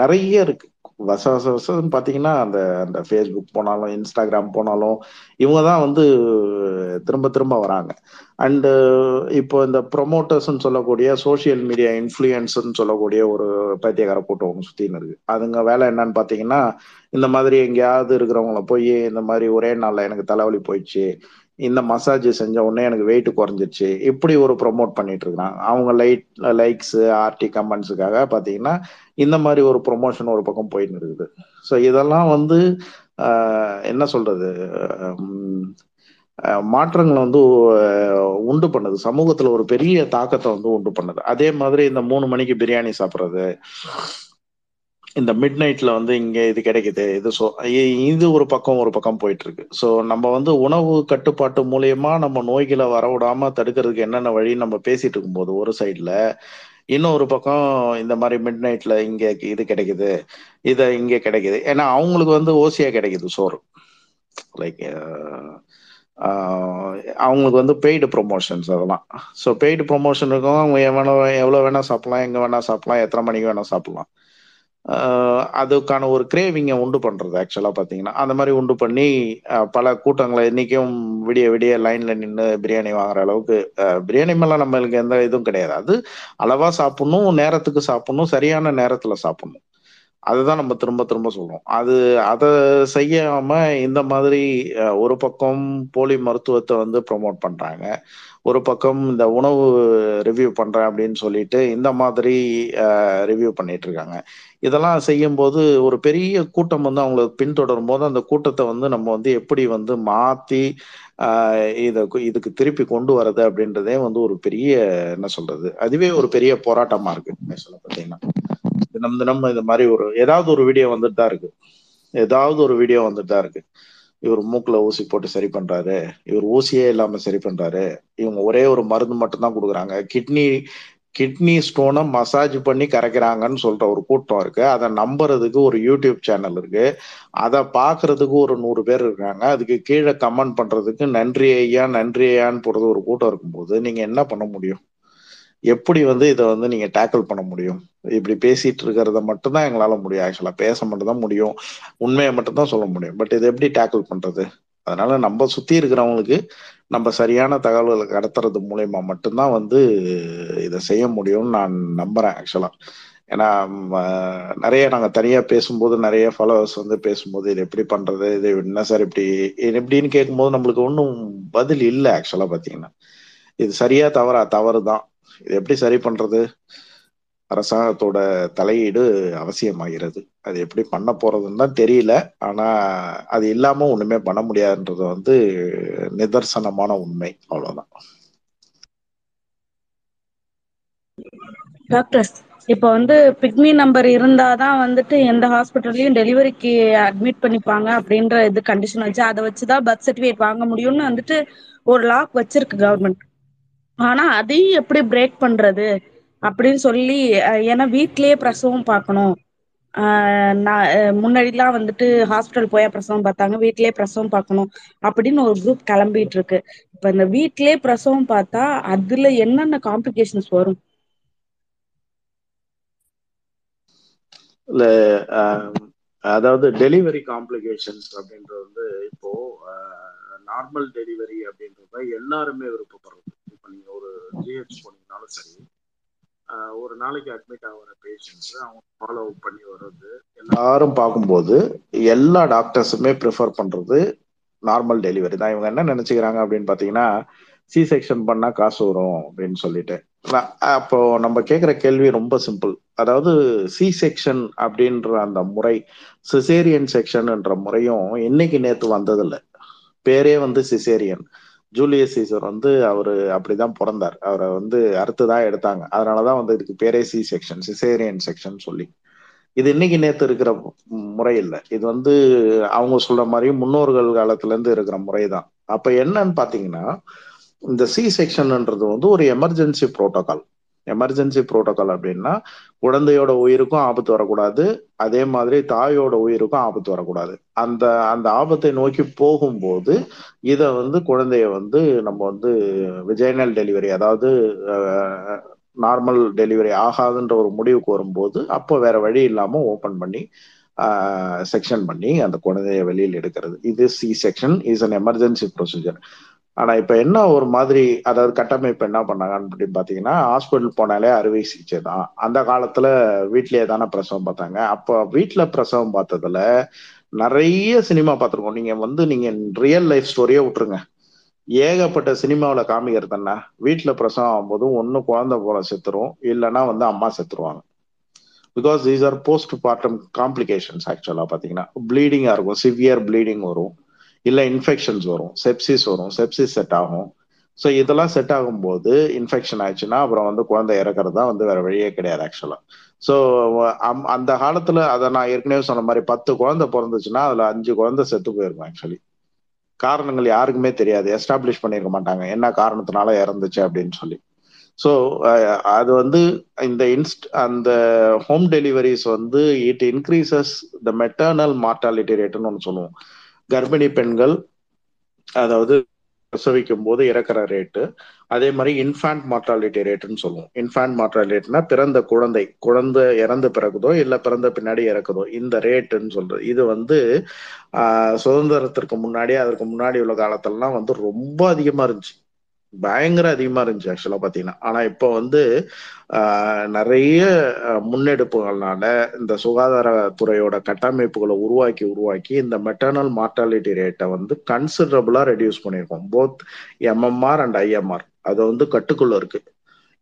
நிறைய இருக்கு. வச வச வசன்னு பார்த்தீங்கன்னா அந்த அந்த ஃபேஸ்புக் போனாலும் இன்ஸ்டாகிராம் போனாலும் இவங்க தான் வந்து திரும்ப திரும்ப வராங்க. அண்டு இப்போ இந்த ப்ரொமோட்டர்ஸ்ன்னு சொல்லக்கூடிய சோசியல் மீடியா இன்ஃப்ளூயன்ஸ்ன்னு சொல்லக்கூடிய ஒரு பைத்தியக்கார கூட்டம் ஒன்று சுத்தின்னு இருக்கு. அதுங்க வேலை என்னன்னு பார்த்தீங்கன்னா இந்த மாதிரி எங்கேயாவது இருக்கிறவங்கள போய் இந்த மாதிரி ஒரே நாளில் எனக்கு தலைவலி போயிடுச்சு இந்த மசாஜ் செஞ்ச உடனே எனக்கு வெயிட் குறைஞ்சிருச்சு. இப்படி ஒரு ப்ரொமோட் பண்ணிட்டு இருக்காங்க அவங்க லைட் லைக்ஸ் ஆர்டி கமெண்ட்ஸுக்காக பார்த்தீங்கன்னா இந்த மாதிரி ஒரு ப்ரொமோஷன் ஒரு பக்கம் போயின்னு இருக்குது. ஸோ இதெல்லாம் வந்து என்ன சொல்றது? மாற்றங்களை வந்து உண்டு பண்ணுது. சமூகத்துல ஒரு பெரிய தாக்கத்தை வந்து உண்டு பண்ணுது. அதே மாதிரி இந்த மூணு மணிக்கு பிரியாணி சாப்பிட்றது இந்த மிட் நைட்ல வந்து இங்க இது கிடைக்குது. இது ஸோ இது ஒரு பக்கம் ஒரு பக்கம் போயிட்டு இருக்கு ஸோ நம்ம வந்து உணவு கட்டுப்பாட்டு மூலியமா நம்ம நோய்களை வரவிடாம தடுக்கிறதுக்கு என்னென்ன வழி நம்ம பேசிட்டு இருக்கும்போது ஒரு சைட்ல இன்னொரு பக்கம் இந்த மாதிரி மிட் நைட்ல இங்க இது கிடைக்குது இதை இங்க கிடைக்குது. ஏன்னா அவங்களுக்கு வந்து ஓசியா கிடைக்குது சோறு. லைக் அவங்களுக்கு வந்து பெய்டு ப்ரொமோஷன்ஸ் அதெல்லாம். ஸோ பெய்டு ப்ரொமோஷன் இருக்கும் அவங்க எவ்வளோ எவ்வளோ வேணா சாப்பிட்லாம் எங்கே வேணா சாப்பிடலாம் எத்தனை மணிக்கு வேணா சாப்பிடலாம். அதுக்கான ஒரு கிரேவிங்கை உண்டு பண்றது ஆக்சுவலா பாத்தீங்கன்னா அந்த மாதிரி உண்டு பண்ணி பல கூட்டங்களை இன்னைக்கும் விடிய விடிய லைன்ல நின்று பிரியாணி வாங்குற அளவுக்கு பிரியாணி மேல நம்மளுக்கு எந்த இதுவும் கிடையாது. அது அளவா சாப்பிடணும் நேரத்துக்கு சாப்பிடணும் சரியான நேரத்துல சாப்பிடணும். அதுதான் நம்ம திரும்ப திரும்ப சொல்றோம். அது அதை செய்யாம இந்த மாதிரி ஒரு பக்கம் போலி மருத்துவத்தை வந்து ப்ரொமோட் பண்றாங்க. ஒரு பக்கம் இந்த உணவு ரிவ்யூ பண்றேன் அப்படின்னு சொல்லிட்டு இந்த மாதிரி ரிவ்யூ பண்ணிட்டு இருக்காங்க இதெல்லாம் செய்யும்போது ஒரு பெரிய கூட்டம் வந்து அவங்கள பின்தொடரும் போது அந்த கூட்டத்தை வந்து நம்ம வந்து எப்படி வந்து மாத்தி ஆஹ் இத இதுக்கு திருப்பி கொண்டு வர்றது அப்படின்றதே வந்து ஒரு பெரிய என்ன சொல்றது அதுவே ஒரு பெரிய போராட்டமா இருக்கு. சொல்ல பாத்தீங்கன்னா தினம் தினம் இந்த மாதிரி ஒரு ஏதாவது ஒரு வீடியோ வந்துட்டு தான் இருக்கு. ஏதாவது ஒரு வீடியோ வந்துட்டு தான் இருக்கு. இவர் மூக்குல ஊசி போட்டு சரி பண்றாரு. இவர் ஊசியே இல்லாம சரி பண்றாரு. இவங்க ஒரே ஒரு மருந்து மட்டும் தான் கொடுக்குறாங்க. கிட்னி கிட்னி ஸ்டோனை மசாஜ் பண்ணி கரைக்கிறாங்கன்னு சொல்ற ஒரு கூட்டம் இருக்கு. அதை நம்புறதுக்கு ஒரு யூடியூப் சேனல் இருக்கு. அதை பாக்குறதுக்கு ஒரு நூறு பேர் இருக்காங்க. அதுக்கு கீழே கமெண்ட் பண்றதுக்கு நன்றி ஐயா நன்றி ஐயான்னு போறது ஒரு கூட்டம் இருக்கும்போது நீங்க என்ன பண்ண முடியும்? எப்படி வந்து இதை வந்து நீங்க டேக்கிள் பண்ண முடியும்? இப்படி பேசிட்டு இருக்கிறத மட்டும்தான் எங்களால முடியும். ஆக்சுவலா பேச மட்டும்தான் முடியும். உண்மையை மட்டும்தான் சொல்ல முடியும். பட் இதை எப்படி டேக்கிள் பண்றது? அதனால நம்ம சுத்தி இருக்கிறவங்களுக்கு நம்ம சரியான தகவல்களை கடத்துறது மூலயமா மட்டும்தான் வந்து இதை செய்ய முடியும்னு நான் நம்புறேன் ஆக்சுவலா ஏன்னா நிறைய நாங்க தனியா பேசும்போது நிறைய ஃபாலோவர்ஸ் வந்து பேசும்போது இது எப்படி பண்றது? இது என்ன சார் இப்படி இது எப்படின்னு கேட்கும்போது நம்மளுக்கு ஒன்றும் பதில் இல்லை ஆக்சுவலா பாத்தீங்கன்னா இது சரியா தவறா? தவறு தான் இது எப்படி சரி பண்றது? அரசாங்கத்தோட தலையீடு அவசியமாகிறது. அது எப்படி பண்ண போறதுன்னு தான் தெரியல. ஆனா அது இல்லாம ஒண்ணுமே பண்ண முடியாதுன்றது வந்து நிதர்சனமான உண்மை. அவ்வளவுதான். டாக்டர் இப்ப வந்து பிக்மி நம்பர் இருந்தாதான் வந்துட்டு எந்த ஹாஸ்பிட்டல்லையும் டெலிவரிக்கு அட்மிட் பண்ணிப்பாங்க அப்படின்ற இது கண்டிஷன் வச்சு அதை வச்சுதான் பர்த் சர்டிஃபிகேட் வாங்க முடியும்னு வந்துட்டு ஒரு லாக் வச்சிருக்கு கவர்மெண்ட் ஆனா அதையும் எப்படி பிரேக் பண்றது அப்படின்னு சொல்லி ஏன்னா வீட்லயே பிரசவம் பார்க்கணும். நான் முன்னாடிலாம் வந்துட்டு ஹாஸ்பிட்டல் போய் பிரசவம் பார்த்தாங்க வீட்லயே பிரசவம் பார்க்கணும் அப்படின்னு ஒரு குரூப் கிளம்பிட்டு இருக்கு. இப்ப இந்த வீட்லயே பிரசவம் பார்த்தா அதுல என்னென்ன காம்ப்ளிகேஷன்ஸ் வரும்? இல்ல அதாவது டெலிவரி காம்ப்ளிகேஷன்ஸ் அப்படின்றது வந்து இப்போ நார்மல் டெலிவரி அப்படின்றத எல்லாருமே விருப்பப்படுறோம் ஜிஹெச் போனீங்கனாலும் சரி ஒரு நாளைக்கு அட்மிட் ஆகிற பேஷண்ட்ஸ் அவங்க ஃபாலோ பண்ணி வர்றது எல்லாரும் பார்க்கும்போது எல்லா டாக்டர்ஸுமே ப்ரிஃபர் பண்றது நார்மல் டெலிவரி தான். இவங்க என்ன நினைச்சுக்கிறாங்க அப்படின்னு பார்த்தீங்கன்னா சி செக்ஷன் பண்ணால் காசு வரும் அப்படின்னு சொல்லிட்டு. நான் அப்போ நம்ம கேட்குற கேள்வி ரொம்ப சிம்பிள் அதாவது சி செக்ஷன் அப்படின்ற அந்த முறை சிசேரியன் செக்ஷன்ன்ற முறையும் இன்னைக்கு நேற்று வந்ததில்லை. பேரே வந்து சிசேரியன் ஜூலியஸ் சீசர் வந்து அவரு அப்படிதான் பிறந்தார். அவரை வந்து அறுத்துதான் எடுத்தாங்க. அதனாலதான் வந்து இதுக்கு பேரே சி செக்ஷன் சிசேரியன் செக்ஷன் சொல்லி. இது இன்னைக்கு நேத்து இருக்கிற முறை இல்லை. இது வந்து அவங்க சொல்ற மாதிரி முன்னோர்கள் காலத்துல இருந்து இருக்கிற முறை தான் அப்ப என்னன்னு பாத்தீங்கன்னா இந்த சி செக்ஷன்ன்றது வந்து ஒரு எமர்ஜென்சி புரோட்டோகால் எமர்ஜென்சி புரோட்டோகால் அப்படின்னா குழந்தையோட உயிருக்கும் ஆபத்து வரக்கூடாது. அதே மாதிரி தாயோட உயிருக்கும் ஆபத்து வரக்கூடாது. அந்த அந்த ஆபத்தை நோக்கி போகும்போது இதை வந்து குழந்தைய வந்து நம்ம வந்து விஜயனல் டெலிவரி அதாவது நார்மல் டெலிவரி ஆகாதுன்ற ஒரு முடிவுக்கு வரும்போது அப்போ வேற வழி இல்லாம ஓபன் பண்ணி செக்ஷன் பண்ணி அந்த குழந்தைய வெளியில் எடுக்கிறது. இது C section is an emergency procedure ஆனா இப்ப என்ன ஒரு மாதிரி அதாவது கட்டமைப்பு என்ன பண்ணாங்கன்னு அப்படின்னு பாத்தீங்கன்னா ஹாஸ்பிட்டல் போனாலே அறுவை சிகிச்சை தான். அந்த காலத்துல வீட்லயே தானே பிரசவம் பார்த்தாங்க. அப்ப வீட்டுல பிரசவம் பார்த்ததுல நிறைய சினிமா பார்த்துருக்கோம். நீங்க வந்து நீங்க ரியல் லைஃப் ஸ்டோரியே விட்டுருங்க. ஏகப்பட்ட சினிமாவில் காமிக்கிறது என்ன? வீட்டில் பிரசவம் ஆகும்போது ஒன்று குழந்தை போல செத்துரும். இல்லைன்னா வந்து அம்மா செத்துருவாங்க. Because these are post partum complications ஆக்சுவலாக பார்த்தீங்கன்னா ப்ளீடிங்காக இருக்கும். சிவியர் ப்ளீடிங் வரும். இல்லை இன்ஃபெக்ஷன்ஸ் வரும் செப்சிஸ் வரும் செப்சிஸ் செட் ஆகும். ஸோ இதெல்லாம் செட் ஆகும்போது இன்ஃபெக்ஷன் ஆயிடுச்சுன்னா அப்புறம் வந்து குழந்தை இறக்குறது தான் வந்து வேற வழியே கிடையாது ஆக்சுவலாக ஸோ அந்த காலத்தில் அதை நான் ஏற்கனவே சொன்ன மாதிரி பத்து குழந்தை பிறந்துச்சுன்னா அதில் அஞ்சு குழந்தை செத்து போயிருக்கும் ஆக்சுவலி காரணங்கள் யாருக்குமே தெரியாது எஸ்டாப்ளிஷ் பண்ணிருக்க மாட்டாங்க என்ன காரணத்தினால இறந்துச்சு அப்படின்னு சொல்லி. ஸோ அது வந்து இந்த இன்ஸ்ட் அந்த ஹோம் டெலிவரிஸ் வந்து it increases the maternal mortality ரேட்டுன்னு ஒன்று சொல்லுவோம். கர்ப்பிணி பெண்கள் அதாவது பிரசவிக்கும் போது இறக்குற ரேட்டு அதே மாதிரி இன்ஃபேண்ட் மார்டாலிட்டி ரேட்டுன்னு சொல்லுவோம். இன்ஃபேண்ட் மார்டாலிட்டினா பிறந்த குழந்தை குழந்தை இறந்து பிறகுதோ இல்லை பிறந்த பின்னாடி இறக்குதோ இந்த ரேட்டுன்னு சொல்றது. இது வந்து சுதந்திரத்திற்கு முன்னாடி அதற்கு முன்னாடி உள்ள காலத்துலலாம் வந்து ரொம்ப அதிகமா இருந்துச்சு. பயங்கர அதிகமா இருந்துச்சு ஆக்சுவலா பாத்தீங்கன்னா. ஆனா இப்போ வந்து ஆஹ், நிறைய முன்னெடுப்புகள்னால இந்த சுகாதாரத்துறையோட கட்டமைப்புகளை உருவாக்கி உருவாக்கி இந்த மெட்டர்னல் மார்டாலிட்டி ரேட்டை வந்து கன்சிடரபிளா ரெடியூஸ் பண்ணியிருக்கோம். போத் எம்எம்ஆர் அண்ட் ஐஎம்ஆர் அது வந்து கட்டுக்குள்ள இருக்கு.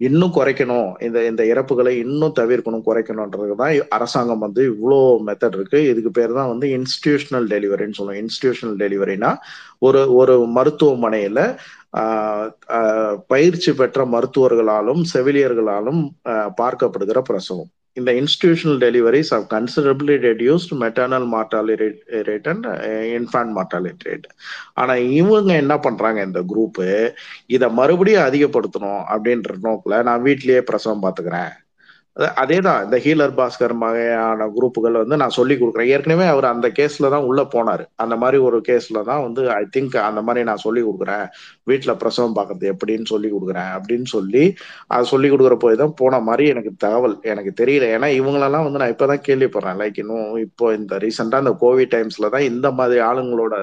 இன்னும் குறைக்கணும். இந்த இந்த இறப்புகளை இன்னும் தவிர்க்கணும் குறைக்கணும்ன்றது தான் அரசாங்கம் வந்து இவ்வளோ மெத்தட் இருக்கு. இதுக்கு பேர் தான் வந்து இன்ஸ்டிடியூஷனல் டெலிவரின்னு சொல்லுவோம். இன்ஸ்டிடியூஷனல் டெலிவரினா ஒரு ஒரு மருத்துவமனையில பயிற்சி பெற்ற மருத்துவர்களாலும் செவிலியர்களாலும் பார்க்கப்படுகிற பிரசவம். இந்த institutional deliveries of considerably reduced maternal mortality rate and uh, mortality rate ஆனால் இவங்க என்ன பண்ணுறாங்க இந்த குரூப்பு இதை மறுபடியும் அதிகப்படுத்தணும் அப்படின்ற நோக்கில் நான் வீட்லேயே பிரசவம் பார்த்துக்கிறேன். அதே தான் இந்த ஹீலர் பாஸ்கர் வகையான குரூப்புகள் வந்து நான் சொல்லி கொடுக்குறேன். ஏற்கனவே அவர் அந்த கேஸ்ல தான் உள்ள போனாரு. அந்த மாதிரி ஒரு கேஸ்ல தான் வந்து ஐ திங்க் அந்த மாதிரி நான் சொல்லி கொடுக்குறேன். வீட்டுல பிரசவம் பார்க்கறது எப்படின்னு சொல்லி கொடுக்குறேன் அப்படின்னு சொல்லி அது சொல்லி கொடுக்குற போய் தான் போன மாதிரி எனக்கு தகவல் எனக்கு தெரியல. ஏன்னா இவங்களெல்லாம் வந்து நான் இப்பதான் கேள்விப்படுறேன். லைக் இன்னும் இப்போ இந்த ரீசெண்டா இந்த கோவிட் டைம்ஸ்ல தான் இந்த மாதிரி ஆளுங்களோட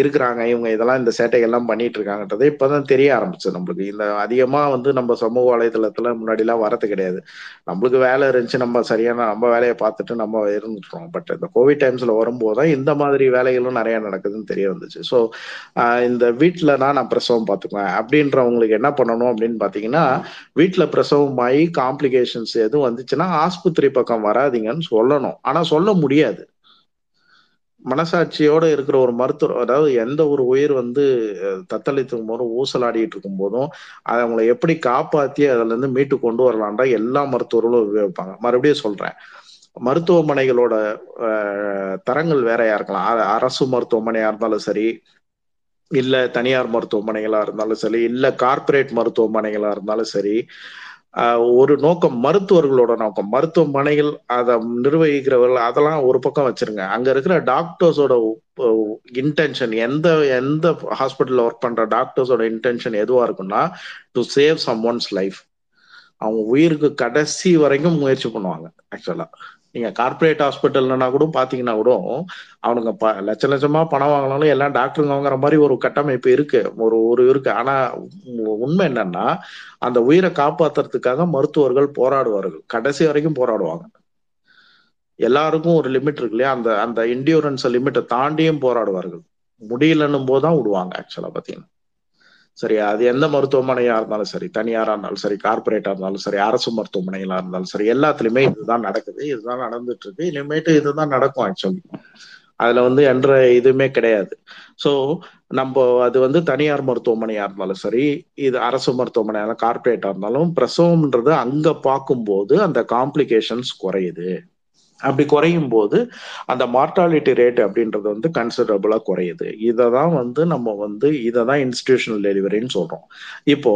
இருக்கிறாங்க இவங்க இதெல்லாம் இந்த சேட்டைகள்லாம் பண்ணிட்டு இருக்காங்கன்றது இப்பதான் தெரிய ஆரம்பிச்சு நம்மளுக்கு. இந்த அதிகமா வந்து நம்ம சமூக வலைதளத்துல முன்னாடி எல்லாம் வரது கிடையாது. நம்மளுக்கு வேலை இருந்துச்சு நம்ம சரியான நம்ம வேலையை பார்த்துட்டு நம்ம இருந்துட்டோம். பட் இந்த கோவிட் டைம்ஸ்ல வரும்போது தான் இந்த மாதிரி வேலைகளும் நிறைய நடக்குதுன்னு தெரிய வந்துச்சு. ஸோ இந்த வீட்டில் நான் பிரசவம் பார்த்துக்குவேன். அப்படின்றவங்களுக்கு என்ன பண்ணணும் அப்படின்னு பார்த்தீங்கன்னா வீட்டில் பிரசவம் ஆகி காம்ப்ளிகேஷன்ஸ் எதுவும் வந்துச்சுன்னா ஆஸ்பத்திரி பக்கம் வராதீங்கன்னு சொல்லணும். ஆனால் சொல்ல முடியாது. மனசாட்சியோட இருக்கிற ஒரு மருத்துவர் அதாவது எந்த ஒரு உயிர் வந்து தத்தளித்துக்கும் போதும் ஊசலாடிட்டு இருக்கும் போதும் அதை அவங்களை எப்படி காப்பாத்தி அதுல இருந்து மீட்டு கொண்டு வரலான்றா எல்லா மருத்துவர்களும் உபயோகிப்பாங்க. மறுபடியும் சொல்றேன். மருத்துவமனைகளோட தரங்கள் வேறையா இருக்கலாம். அ- அரசு மருத்துவமனையா இருந்தாலும் சரி இல்ல தனியார் மருத்துவமனைகளா இருந்தாலும் சரி இல்ல கார்ப்பரேட் மருத்துவமனைகளா இருந்தாலும் சரி ஒரு நோக்கம் மருத்துவர்களோட நோக்கம். மருத்துவமனைகள் அதை நிர்வகிக்கிறவர்கள் அதெல்லாம் ஒரு பக்கம் வச்சிருங்க. அங்க இருக்கிற டாக்டர்ஸோட இன்டென்ஷன் எந்த எந்த ஹாஸ்பிட்டல்ல ஒர்க் பண்ற டாக்டர்ஸோட இன்டென்ஷன் எதுவா இருக்குன்னா to save someone's life அவங்க உயிருக்கு கடைசி வரைக்கும் முயற்சி பண்ணுவாங்க ஆக்சுவலா நீங்க கார்ப்பரேட் ஹாஸ்பிட்டல்னா கூட பாத்தீங்கன்னா கூட அவனுங்க ப லட்ச லட்சமா பணம் வாங்கினாலும் எல்லாம் டாக்டருங்க வாங்குற மாதிரி ஒரு கட்டமைப்பு இருக்கு. ஒரு ஒரு இருக்கு. ஆனா உண்மை என்னன்னா அந்த உயிரை காப்பாத்துறதுக்காக மருத்துவர்கள் போராடுவார்கள். கடைசி வரைக்கும் போராடுவாங்க. எல்லாருக்கும் ஒரு லிமிட் இருக்கு இல்லையா? அந்த அந்த இண்டியூரன்ஸ் லிமிட்டை தாண்டியும் போராடுவார்கள். முடியலன்னும் போதுதான் விடுவாங்க ஆக்சுவலா பாத்தீங்கன்னா. சரி அது எந்த மருத்துவமனையா இருந்தாலும் சரி தனியாரா இருந்தாலும் சரி கார்பரேட்டா இருந்தாலும் சரி அரசு மருத்துவமனைகளா இருந்தாலும் சரி எல்லாத்துலயுமே இதுதான் நடக்குது இதுதான் நடந்துட்டு இருக்கு இனிமேட்டு இதுதான் நடக்கும் ஆக்சுவலி அதுல வந்து என்ற இதுவுமே கிடையாது. சோ நம்ம அது வந்து தனியார் மருத்துவமனையா இருந்தாலும் சரி இது அரசு மருத்துவமனையா கார்பரேட்டா இருந்தாலும் பிரசவம்ன்றது அங்க பார்க்கும்போது அந்த காம்ப்ளிகேஷன்ஸ் குறையுது. அப்படி குறையும் போது அந்த மார்டாலிட்டி ரேட் அப்படின்றது வந்து கன்சிடரபுளா குறையுது. இதை தான் வந்து நம்ம வந்து இதை தான் இன்ஸ்டிடியூஷனல் டெலிவரின்னு சொல்றோம். இப்போ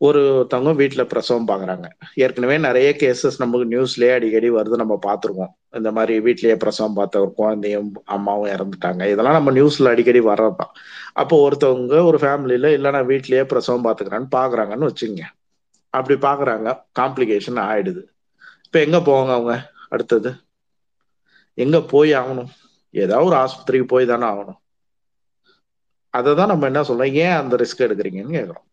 ஒருத்தவங்க வீட்டில் பிரசவம் பார்க்குறாங்க ஏற்கனவே நிறைய கேசஸ் நமக்கு நியூஸ்லயே அடிக்கடி வருது நம்ம பார்த்துருக்கோம். இந்த மாதிரி வீட்லயே பிரசவம் பார்த்த ஒரு குழந்தையும் அம்மாவும் இறந்துட்டாங்க. இதெல்லாம் நம்ம நியூஸ்ல அடிக்கடி வர்றதுதான். அப்போ ஒருத்தவங்க ஒரு ஃபேமிலியில இல்லைன்னா நான் வீட்லயே பிரசவம் பாத்துக்கிறேன்னு பாக்குறாங்கன்னு வச்சுங்க அப்படி பாக்குறாங்க காம்ப்ளிகேஷன் ஆயிடுது. இப்போ எங்க போவாங்க அவங்க? அடுத்தது? எங்க போய் ஆகணும்? ஏதாவது ஒரு ஆஸ்பத்திரிக்கு போய் தானே ஆகணும். அதை தான் நம்ம என்ன சொல்றோம்? ஏன் அந்த ரிஸ்க் எடுக்கிறீங்கன்னு கேட்குறோம்.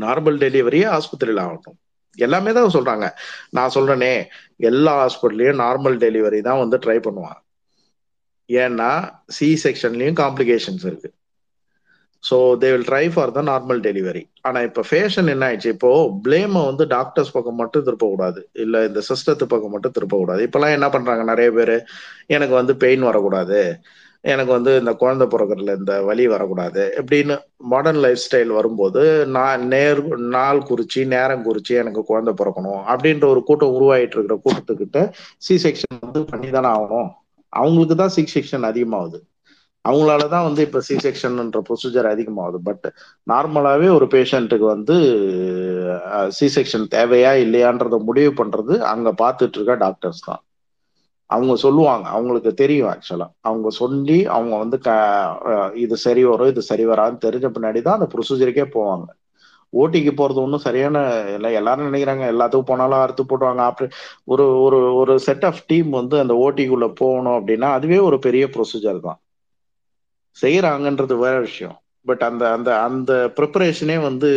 நார்மல் டெலிவரியே ஆஸ்பத்திரியில் ஆகட்டும். எல்லாமே தான் சொல்றாங்க. நான் சொல்றேனே எல்லா ஹாஸ்பிட்டல்லையும் நார்மல் டெலிவரி தான் வந்து ட்ரை பண்ணுவாங்க. ஏன்னா சி செக்ஷன்லயும் காம்ப்ளிகேஷன்ஸ் இருக்கு. So they will try for the normal delivery ஆனா இப்போ ஃபேஷன் என்ன ஆயிடுச்சு? இப்போ பிளேமை வந்து டாக்டர்ஸ் பக்கம் மட்டும் திருப்பக்கூடாது. இல்ல இந்த சிஸ்டத்து பக்கம் மட்டும் திருப்பக்கூடாது. இப்போலாம் என்ன பண்றாங்க? நிறைய பேர் எனக்கு வந்து பெயின் வரக்கூடாது. எனக்கு வந்து இந்த குழந்தை பிறக்கிறதுல இந்த வலி வரக்கூடாது இப்படின்னு மாடர்ன் லைஃப் ஸ்டைல் வரும்போது நான் நேர் நாள் குறிச்சு நேரம் குறிச்சு எனக்கு குழந்தை பிறக்கணும் அப்படின்ற ஒரு கூட்டம் உருவாயிட்டு இருக்கிற கூட்டத்துக்கிட்ட சி செக்ஷன் வந்து பண்ணி தானே ஆகணும். அவங்களுக்கு தான் சி செக்ஷன் அதிகமாகுது. அவங்களால தான் வந்து இப்போ சி செக்ஷன்ன்ற ப்ரொசீஜர் அதிகமாகுது. பட் நார்மலாகவே ஒரு பேஷண்ட்டுக்கு வந்து சி செக்ஷன் தேவையா இல்லையான்றத முடிவு பண்றது அங்க பார்த்துட்டு இருக்க டாக்டர்ஸ் தான். அவங்க சொல்லுவாங்க. அவங்களுக்கு தெரியும் ஆக்சுவலா அவங்க சொல்லி அவங்க வந்து க இது சரி வரும் இது சரி வரான்னு தெரிஞ்ச பின்னாடி தான் அந்த ப்ரொசீஜருக்கே போவாங்க. ஓட்டிக்கு போறது ஒன்றும் சரியான இல்லை. எல்லாரும் நினைக்கிறாங்க எல்லாத்துக்கும் போனாலும் அறுத்து போட்டுவாங்க ஆப்ரே ஒரு ஒரு ஒரு செட் ஆஃப் டீம் வந்து அந்த ஓட்டிக்குள்ள போகணும் அப்படின்னா அதுவே ஒரு பெரிய ப்ரொசீஜர் தான். செய்யறாங்கன்றது வேற விஷயம். பட் அந்த அந்த அந்த ப்ரிப்பரேஷனே வந்து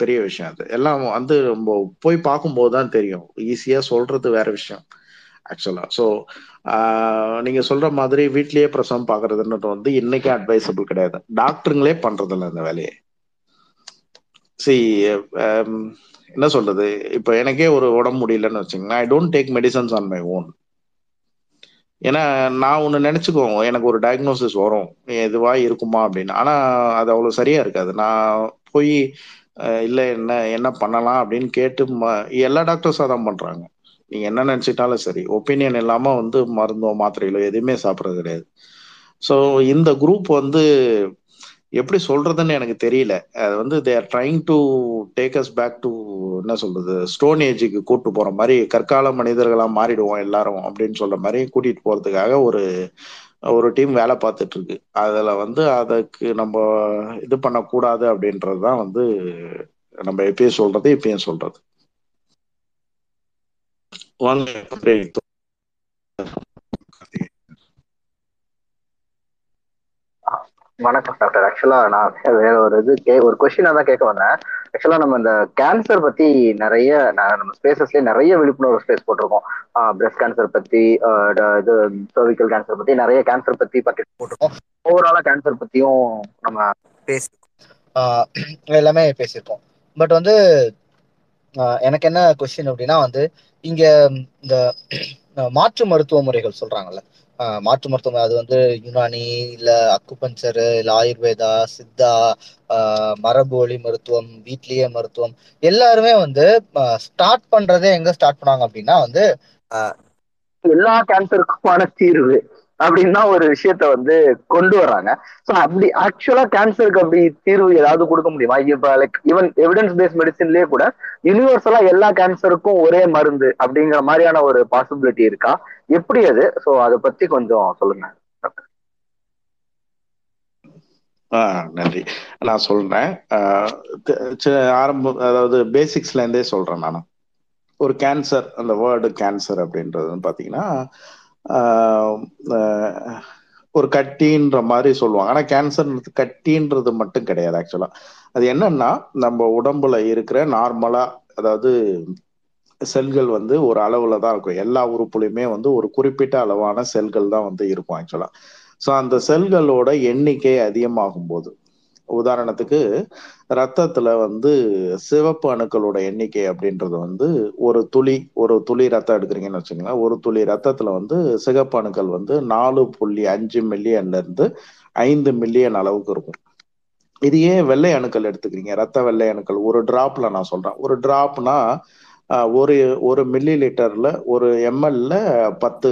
பெரிய விஷயம் அது. எல்லாம் வந்து நம்ம போய் பார்க்கும்போது தான் தெரியும். ஈஸியாக சொல்றது வேற விஷயம் ஆக்சுவலாக ஸோ நீங்க சொல்ற மாதிரி வீட்லயே பிரசவம் பாக்குறதுன்றது வந்து இன்னைக்கு அட்வைசபிள் கிடையாது. டாக்டருங்களே பண்ணுறதில்ல அந்த வேலையை. சி என்ன சொல்றது? இப்போ எனக்கே ஒரு உடம்பு முடியலன்னு வச்சுங்களேன் I don't take medicines on my own ஏன்னா நான் ஒன்று நினச்சிக்குவோம். எனக்கு ஒரு டயக்னோசிஸ் வரும். எதுவாக இருக்குமா அப்படின்னு. ஆனால் அது அவ்வளோ சரியா இருக்காது. நான் போய் இல்லை என்ன என்ன பண்ணலாம்? அப்படின்னு கேட்டு ம எல்லா டாக்டர்ஸாக தான் பண்ணுறாங்க நீங்கள் என்ன நினச்சிட்டாலும் சரி. ஒப்பீனியன் இல்லாமல் வந்து மருந்தோ மாத்திரைகளோ எதுவுமே சாப்பிட்றது கிடையாது. ஸோ இந்த குரூப் வந்து எப்படி சொல்றதுன்னு எனக்கு தெரியல. அது வந்து they are trying to take us back to என்ன சொல்றது ஸ்டோன் ஏஜுக்கு கூட்டு போற மாதிரி கற்கால மனிதர்களா மாறிடுவோம் எல்லாரும் அப்படின்னு சொல்ற மாதிரி கூட்டிட்டு போறதுக்காக ஒரு ஒரு டீம் வேலை பார்த்துட்டு இருக்கு. அதுல வந்து அதுக்கு நம்ம இது பண்ணக்கூடாது அப்படின்றது தான் வந்து நம்ம எப்பயும் சொல்றது இப்பயும் சொல்றது. வாங்க வணக்கம் டாக்டர். ஆக்சுவலா நான் வேற ஒரு இது கே ஒரு கொஸ்டினா தான் கேட்க வந்தேன். ஆக்சுவலா நம்ம இந்த கேன்சர் பத்தி நிறைய நம்ம ஸ்பேசஸ்லயே நிறைய விழிப்புணர்வு ஸ்பேஸ் போட்டிருக்கோம். பிரஸ்ட் கேன்சர் பத்தி இது சர்விக்கல் கேன்சர் பத்தி நிறைய கேன்சர் பத்தி பற்றி போட்டிருக்கோம். ஓவராலா கேன்சர் பத்தியும் நம்ம பேசியிருக்கோம் எல்லாமே பேசியிருக்கோம் பட் வந்து எனக்கு என்ன கொஸ்டின் அப்படின்னா வந்து இங்க இந்த மாற்று மருத்துவ முறைகள் சொல்றாங்கல்ல மாற்று மருத்துவம் அது வந்து யுனானி இல்ல அக்குபஞ்சரு இல்ல ஆயுர்வேதா சித்தா மரபு வழி மருத்துவம் வீட்லயே மருத்துவம். எல்லாருமே வந்து ஸ்டார்ட் பண்றதே எங்க ஸ்டார்ட் பண்ணாங்க அப்படின்னா வந்து எல்லா கேன்சருக்குமான தீர்வு அப்படின்னா ஒரு விஷயத்த வந்து கொண்டு வர்றாங்க. ஸோ அப்படி ஆக்சுவலா கேன்சருக்கு அப்படி தீர்வு ஏதாவது கொடுக்க முடியுமா? இப்ப லைக் ஈவன் எவிடன்ஸ் பேஸ்ட் மெடிசின்லயே கூட யூனிவர்சலா எல்லா கேன்சருக்கும் ஒரே மருந்து அப்படிங்கிற மாதிரியான ஒரு பாசிபிலிட்டி இருக்கா? எப்படி அது? ஸோ அதை பத்தி கொஞ்சம் சொல்லுங்க. நன்றி. நான் சொல்றேன். ஆரம்பம் அதாவது பேசிக்ஸ்ல இருந்தே சொல்றேன் நான். ஒரு கேன்சர் அந்த வேர்டு கேன்சர் அப்படின்றது பார்த்தீங்கன்னா ஒரு கட்டின்ற மாதிரி சொல்லுவாங்க. ஆனா கேன்சர்ன்றது கட்டின்றது மட்டும் கிடையாது ஆக்சுவலா அது என்னன்னா நம்ம உடம்புல இருக்கிற நார்மலா அதாவது செல்கள் வந்து ஒரு அளவுல தான் இருக்கும். எல்லா உறுப்புலையுமே வந்து ஒரு குறிப்பிட்ட அளவான செல்கள் தான் வந்து இருக்கும் ஆக்சுவலா. ஸோ அந்த செல்களோட எண்ணிக்கை அதிகமாகும் போது உதாரணத்துக்கு ரத்தத்துல வந்து சிவப்பு அணுக்களோட எண்ணிக்கை அப்படின்றது வந்து ஒரு துளி ஒரு துளி ரத்தம் எடுக்கிறீங்கன்னு வச்சுக்கோங்களேன். ஒரு துளி ரத்தத்துல வந்து சிகப்பு அணுக்கள் வந்து நாலு புள்ளி அஞ்சு மில்லியன்ல இருந்து ஐந்து மில்லியன் அளவுக்கு இருக்கும். இது ஏன் வெள்ளை அணுக்கள் எடுத்துக்கிறீங்க? ரத்த வெள்ளை அணுக்கள். ஒரு டிராப்ல நான் சொல்றேன். ஒரு டிராப்னா ஒரு ஒரு மில்லி லிட்டர்ல ஒரு எம்எல்ல பத்து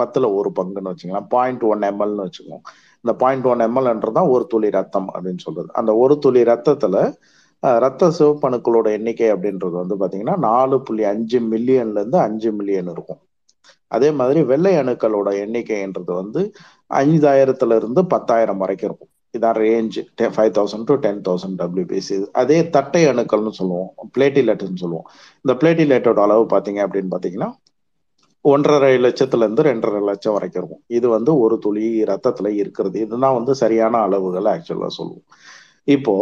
பத்துல ஒரு பங்குன்னு வச்சுக்கலாம். பாயிண்ட் ஒன் எம்எல்னு வச்சுக்கோங்க இந்த பாயிண்ட் ஒன் எம்எல்ன்றதான் ஒரு துளி ரத்தம் அப்படின்னு சொல்றது. அந்த ஒரு துளி ரத்தத்துல ரத்த சிவப்பணுக்களோட எண்ணிக்கை அப்படின்றது வந்து பாத்தீங்கன்னா நாலு புள்ளி அஞ்சு மில்லியன்ல இருந்து அஞ்சு மில்லியன் இருக்கும். அதே மாதிரி வெள்ளை அணுக்களோட எண்ணிக்கைன்றது வந்து ஐந்தாயிரத்துல இருந்து பத்தாயிரம் வரைக்கும் இருக்கும். இதான் range five thousand to ten thousand WBC அதே தட்டை அணுக்கள்னு சொல்லுவோம் பிளேட்டிலெட்னு சொல்லுவோம். இந்த பிளேட்டிலெட்டோட அளவு பார்த்தீங்க அப்படின்னு பார்த்தீங்கன்னா ஒன்றரை லட்சத்துலேருந்து ரெண்டரை லட்சம் வரைக்கும் இருக்கும். இது வந்து ஒரு துளி ரத்தத்தில் இருக்கிறது. இதுதான் வந்து சரியான அளவுகள் ஆக்சுவலாக சொல்லுவோம். இப்போ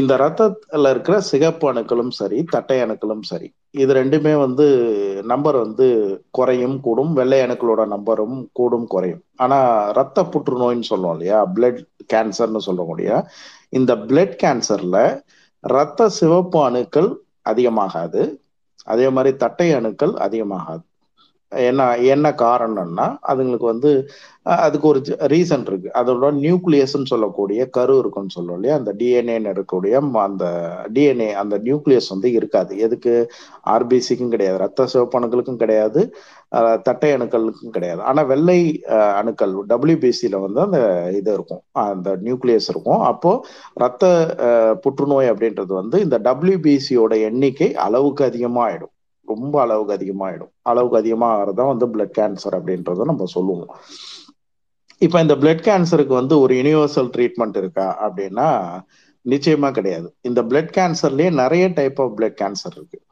இந்த ரத்தத்தில் இருக்கிற சிகப்பு அணுக்களும் சரி தட்டை அணுக்களும் சரி இது ரெண்டுமே வந்து நம்பர் வந்து குறையும் கூடும். வெள்ளை அணுக்களோட நம்பரும் கூடும் குறையும். ஆனால் ரத்த புற்றுநோயின்னு சொல்லுவோம் இல்லையா? பிளட் கேன்சர்னு சொல்லக்கூடிய இந்த பிளட் கேன்சர்ல ரத்த சிவப்பு அணுக்கள் அதிகமாகாது. அதே மாதிரி தட்டை அணுக்கள் அதிகமாகாது. என்ன என்ன காரணம்னா அதுங்களுக்கு வந்து அதுக்கு ஒரு ரீசன் இருக்கு. அதோட நியூக்ளியஸ்ன்னு சொல்லக்கூடிய கரு இருக்குன்னு சொல்லும் இல்லையா? அந்த டிஎன்ஏன்னு இருக்கக்கூடிய அந்த டிஎன்ஏ அந்த நியூக்ளியஸ் வந்து இருக்காது. எதுக்கு? ஆர்பிசிக்கும் கிடையாது. ரத்த சிவப்பணுக்களுக்கும் கிடையாது. தட்டை அணுக்களுக்கும் கிடையாது. ஆனா வெள்ளை அணுக்கள் டபிள்யூபிசியில வந்து அந்த இது இருக்கும். அந்த நியூக்ளியஸ் இருக்கும். அப்போ ரத்த புற்றுநோய் அப்படின்றது வந்து இந்த டபிள்யூபிசியோட எண்ணிக்கை அளவுக்கு அதிகமாக ஆயிடும் ரொம்ப அளவுக்கு அதிகமாயிடும். அளவுக்கு அதிகமாகறதான் வந்து பிளட் கேன்சர் அப்படின்றத நம்ம சொல்லுவோம். இப்போ இந்த பிளட் கேன்சருக்கு வந்து ஒரு யூனிவர்சல் ட்ரீட்மெண்ட் இருக்கா அப்படின்னா நிச்சயமா கிடையாது. இந்த பிளட் கேன்சர்லயே நிறைய டைப் ஆஃப் பிளட் கேன்சர் இருக்கு.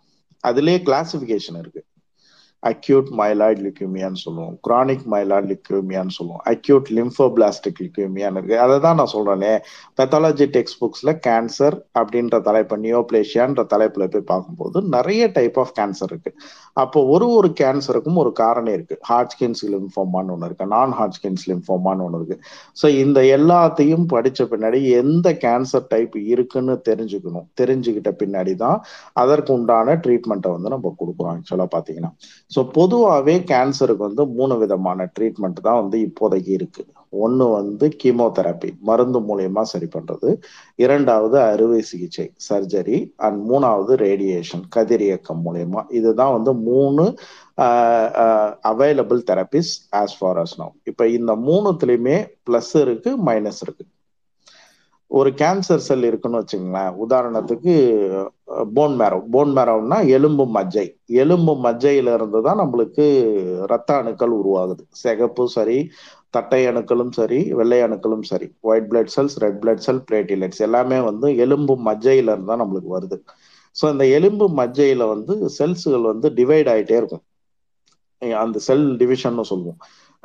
அதுலயே கிளாசிபிகேஷன் இருக்கு. அக்யூட் மைலாய்ட் லிக்யூமியான்னு சொல்லுவோம். குரானிக் மைலாய்ட் லிக்யூமியான்னு சொல்லுவோம். அக்யூட் லிம்ஃபோபிளாஸ்டிக் லிக்யூமியான்னு இருக்கு. அதை தான் நான் சொல்றேனே. பெத்தாலஜி டெக்ஸ்ட் புக்ஸ்ல கேன்சர் அப்படின்ற தலைப்பு நியோபிளேஷியான்ற தலைப்புல போய் பார்க்கும்போது நிறைய டைப் ஆஃப் கேன்சர் இருக்கு. அப்போ ஒரு ஒரு கேன்சருக்கும் ஒரு காரணம் இருக்கு. ஹார்ட்ஸ்கின்ஸ் லிம்ஃபோமான்னு ஒன்று இருக்கு. நான் ஹார்ட்ஸ்கின்ஸ் லிம்ஃபோமான்னு ஒன்று இருக்கு. ஸோ இந்த எல்லாத்தையும் படிச்ச பின்னாடி எந்த கேன்சர் டைப் இருக்குன்னு தெரிஞ்சுக்கணும். தெரிஞ்சுக்கிட்ட பின்னாடி தான் அதற்கு உண்டான ட்ரீட்மெண்ட்டை வந்து நம்ம கொடுக்குறோம். ஆக்சுவலாக பார்த்தீங்கன்னா. ஸோ பொதுவாகவே கேன்சருக்கு வந்து மூணு விதமான ட்ரீட்மெண்ட் தான் வந்து இப்போதைக்கு இருக்கு. ஒன்று வந்து கீமோதெரப்பி மருந்து மூலியமா சரி பண்றது. இரண்டாவது அறுவை சிகிச்சை சர்ஜரி அண்ட் மூணாவது ரேடியேஷன் கதிரியக்கம் மூலியமா. இதுதான் வந்து மூணு available therapies as far as know இப்போ இந்த மூணுத்துலேயுமே ப்ளஸ் இருக்கு மைனஸ் இருக்கு. ஒரு கேன்சர் செல் இருக்குன்னு வச்சுங்களேன் உதாரணத்துக்கு போன் மேரோ போன் மேரோன்னா எலும்பு மஜ்ஜை. எலும்பு மஜ்ஜையில இருந்து தான் நம்மளுக்கு ரத்த அணுக்கள் உருவாகுது. சிகப்பு சரி தட்டை அணுக்களும் சரி வெள்ளை அணுக்களும் சரி. White blood cells red blood cell platelets எல்லாமே வந்து எலும்பு மஜ்ஜையில இருந்து தான் நம்மளுக்கு வருது. ஸோ இந்த எலும்பு மஜ்ஜையில வந்து செல்ஸுகள் வந்து டிவைட் ஆகிட்டே இருக்கும். அந்த செல் டிவிஷன் சொல்லுவோம்.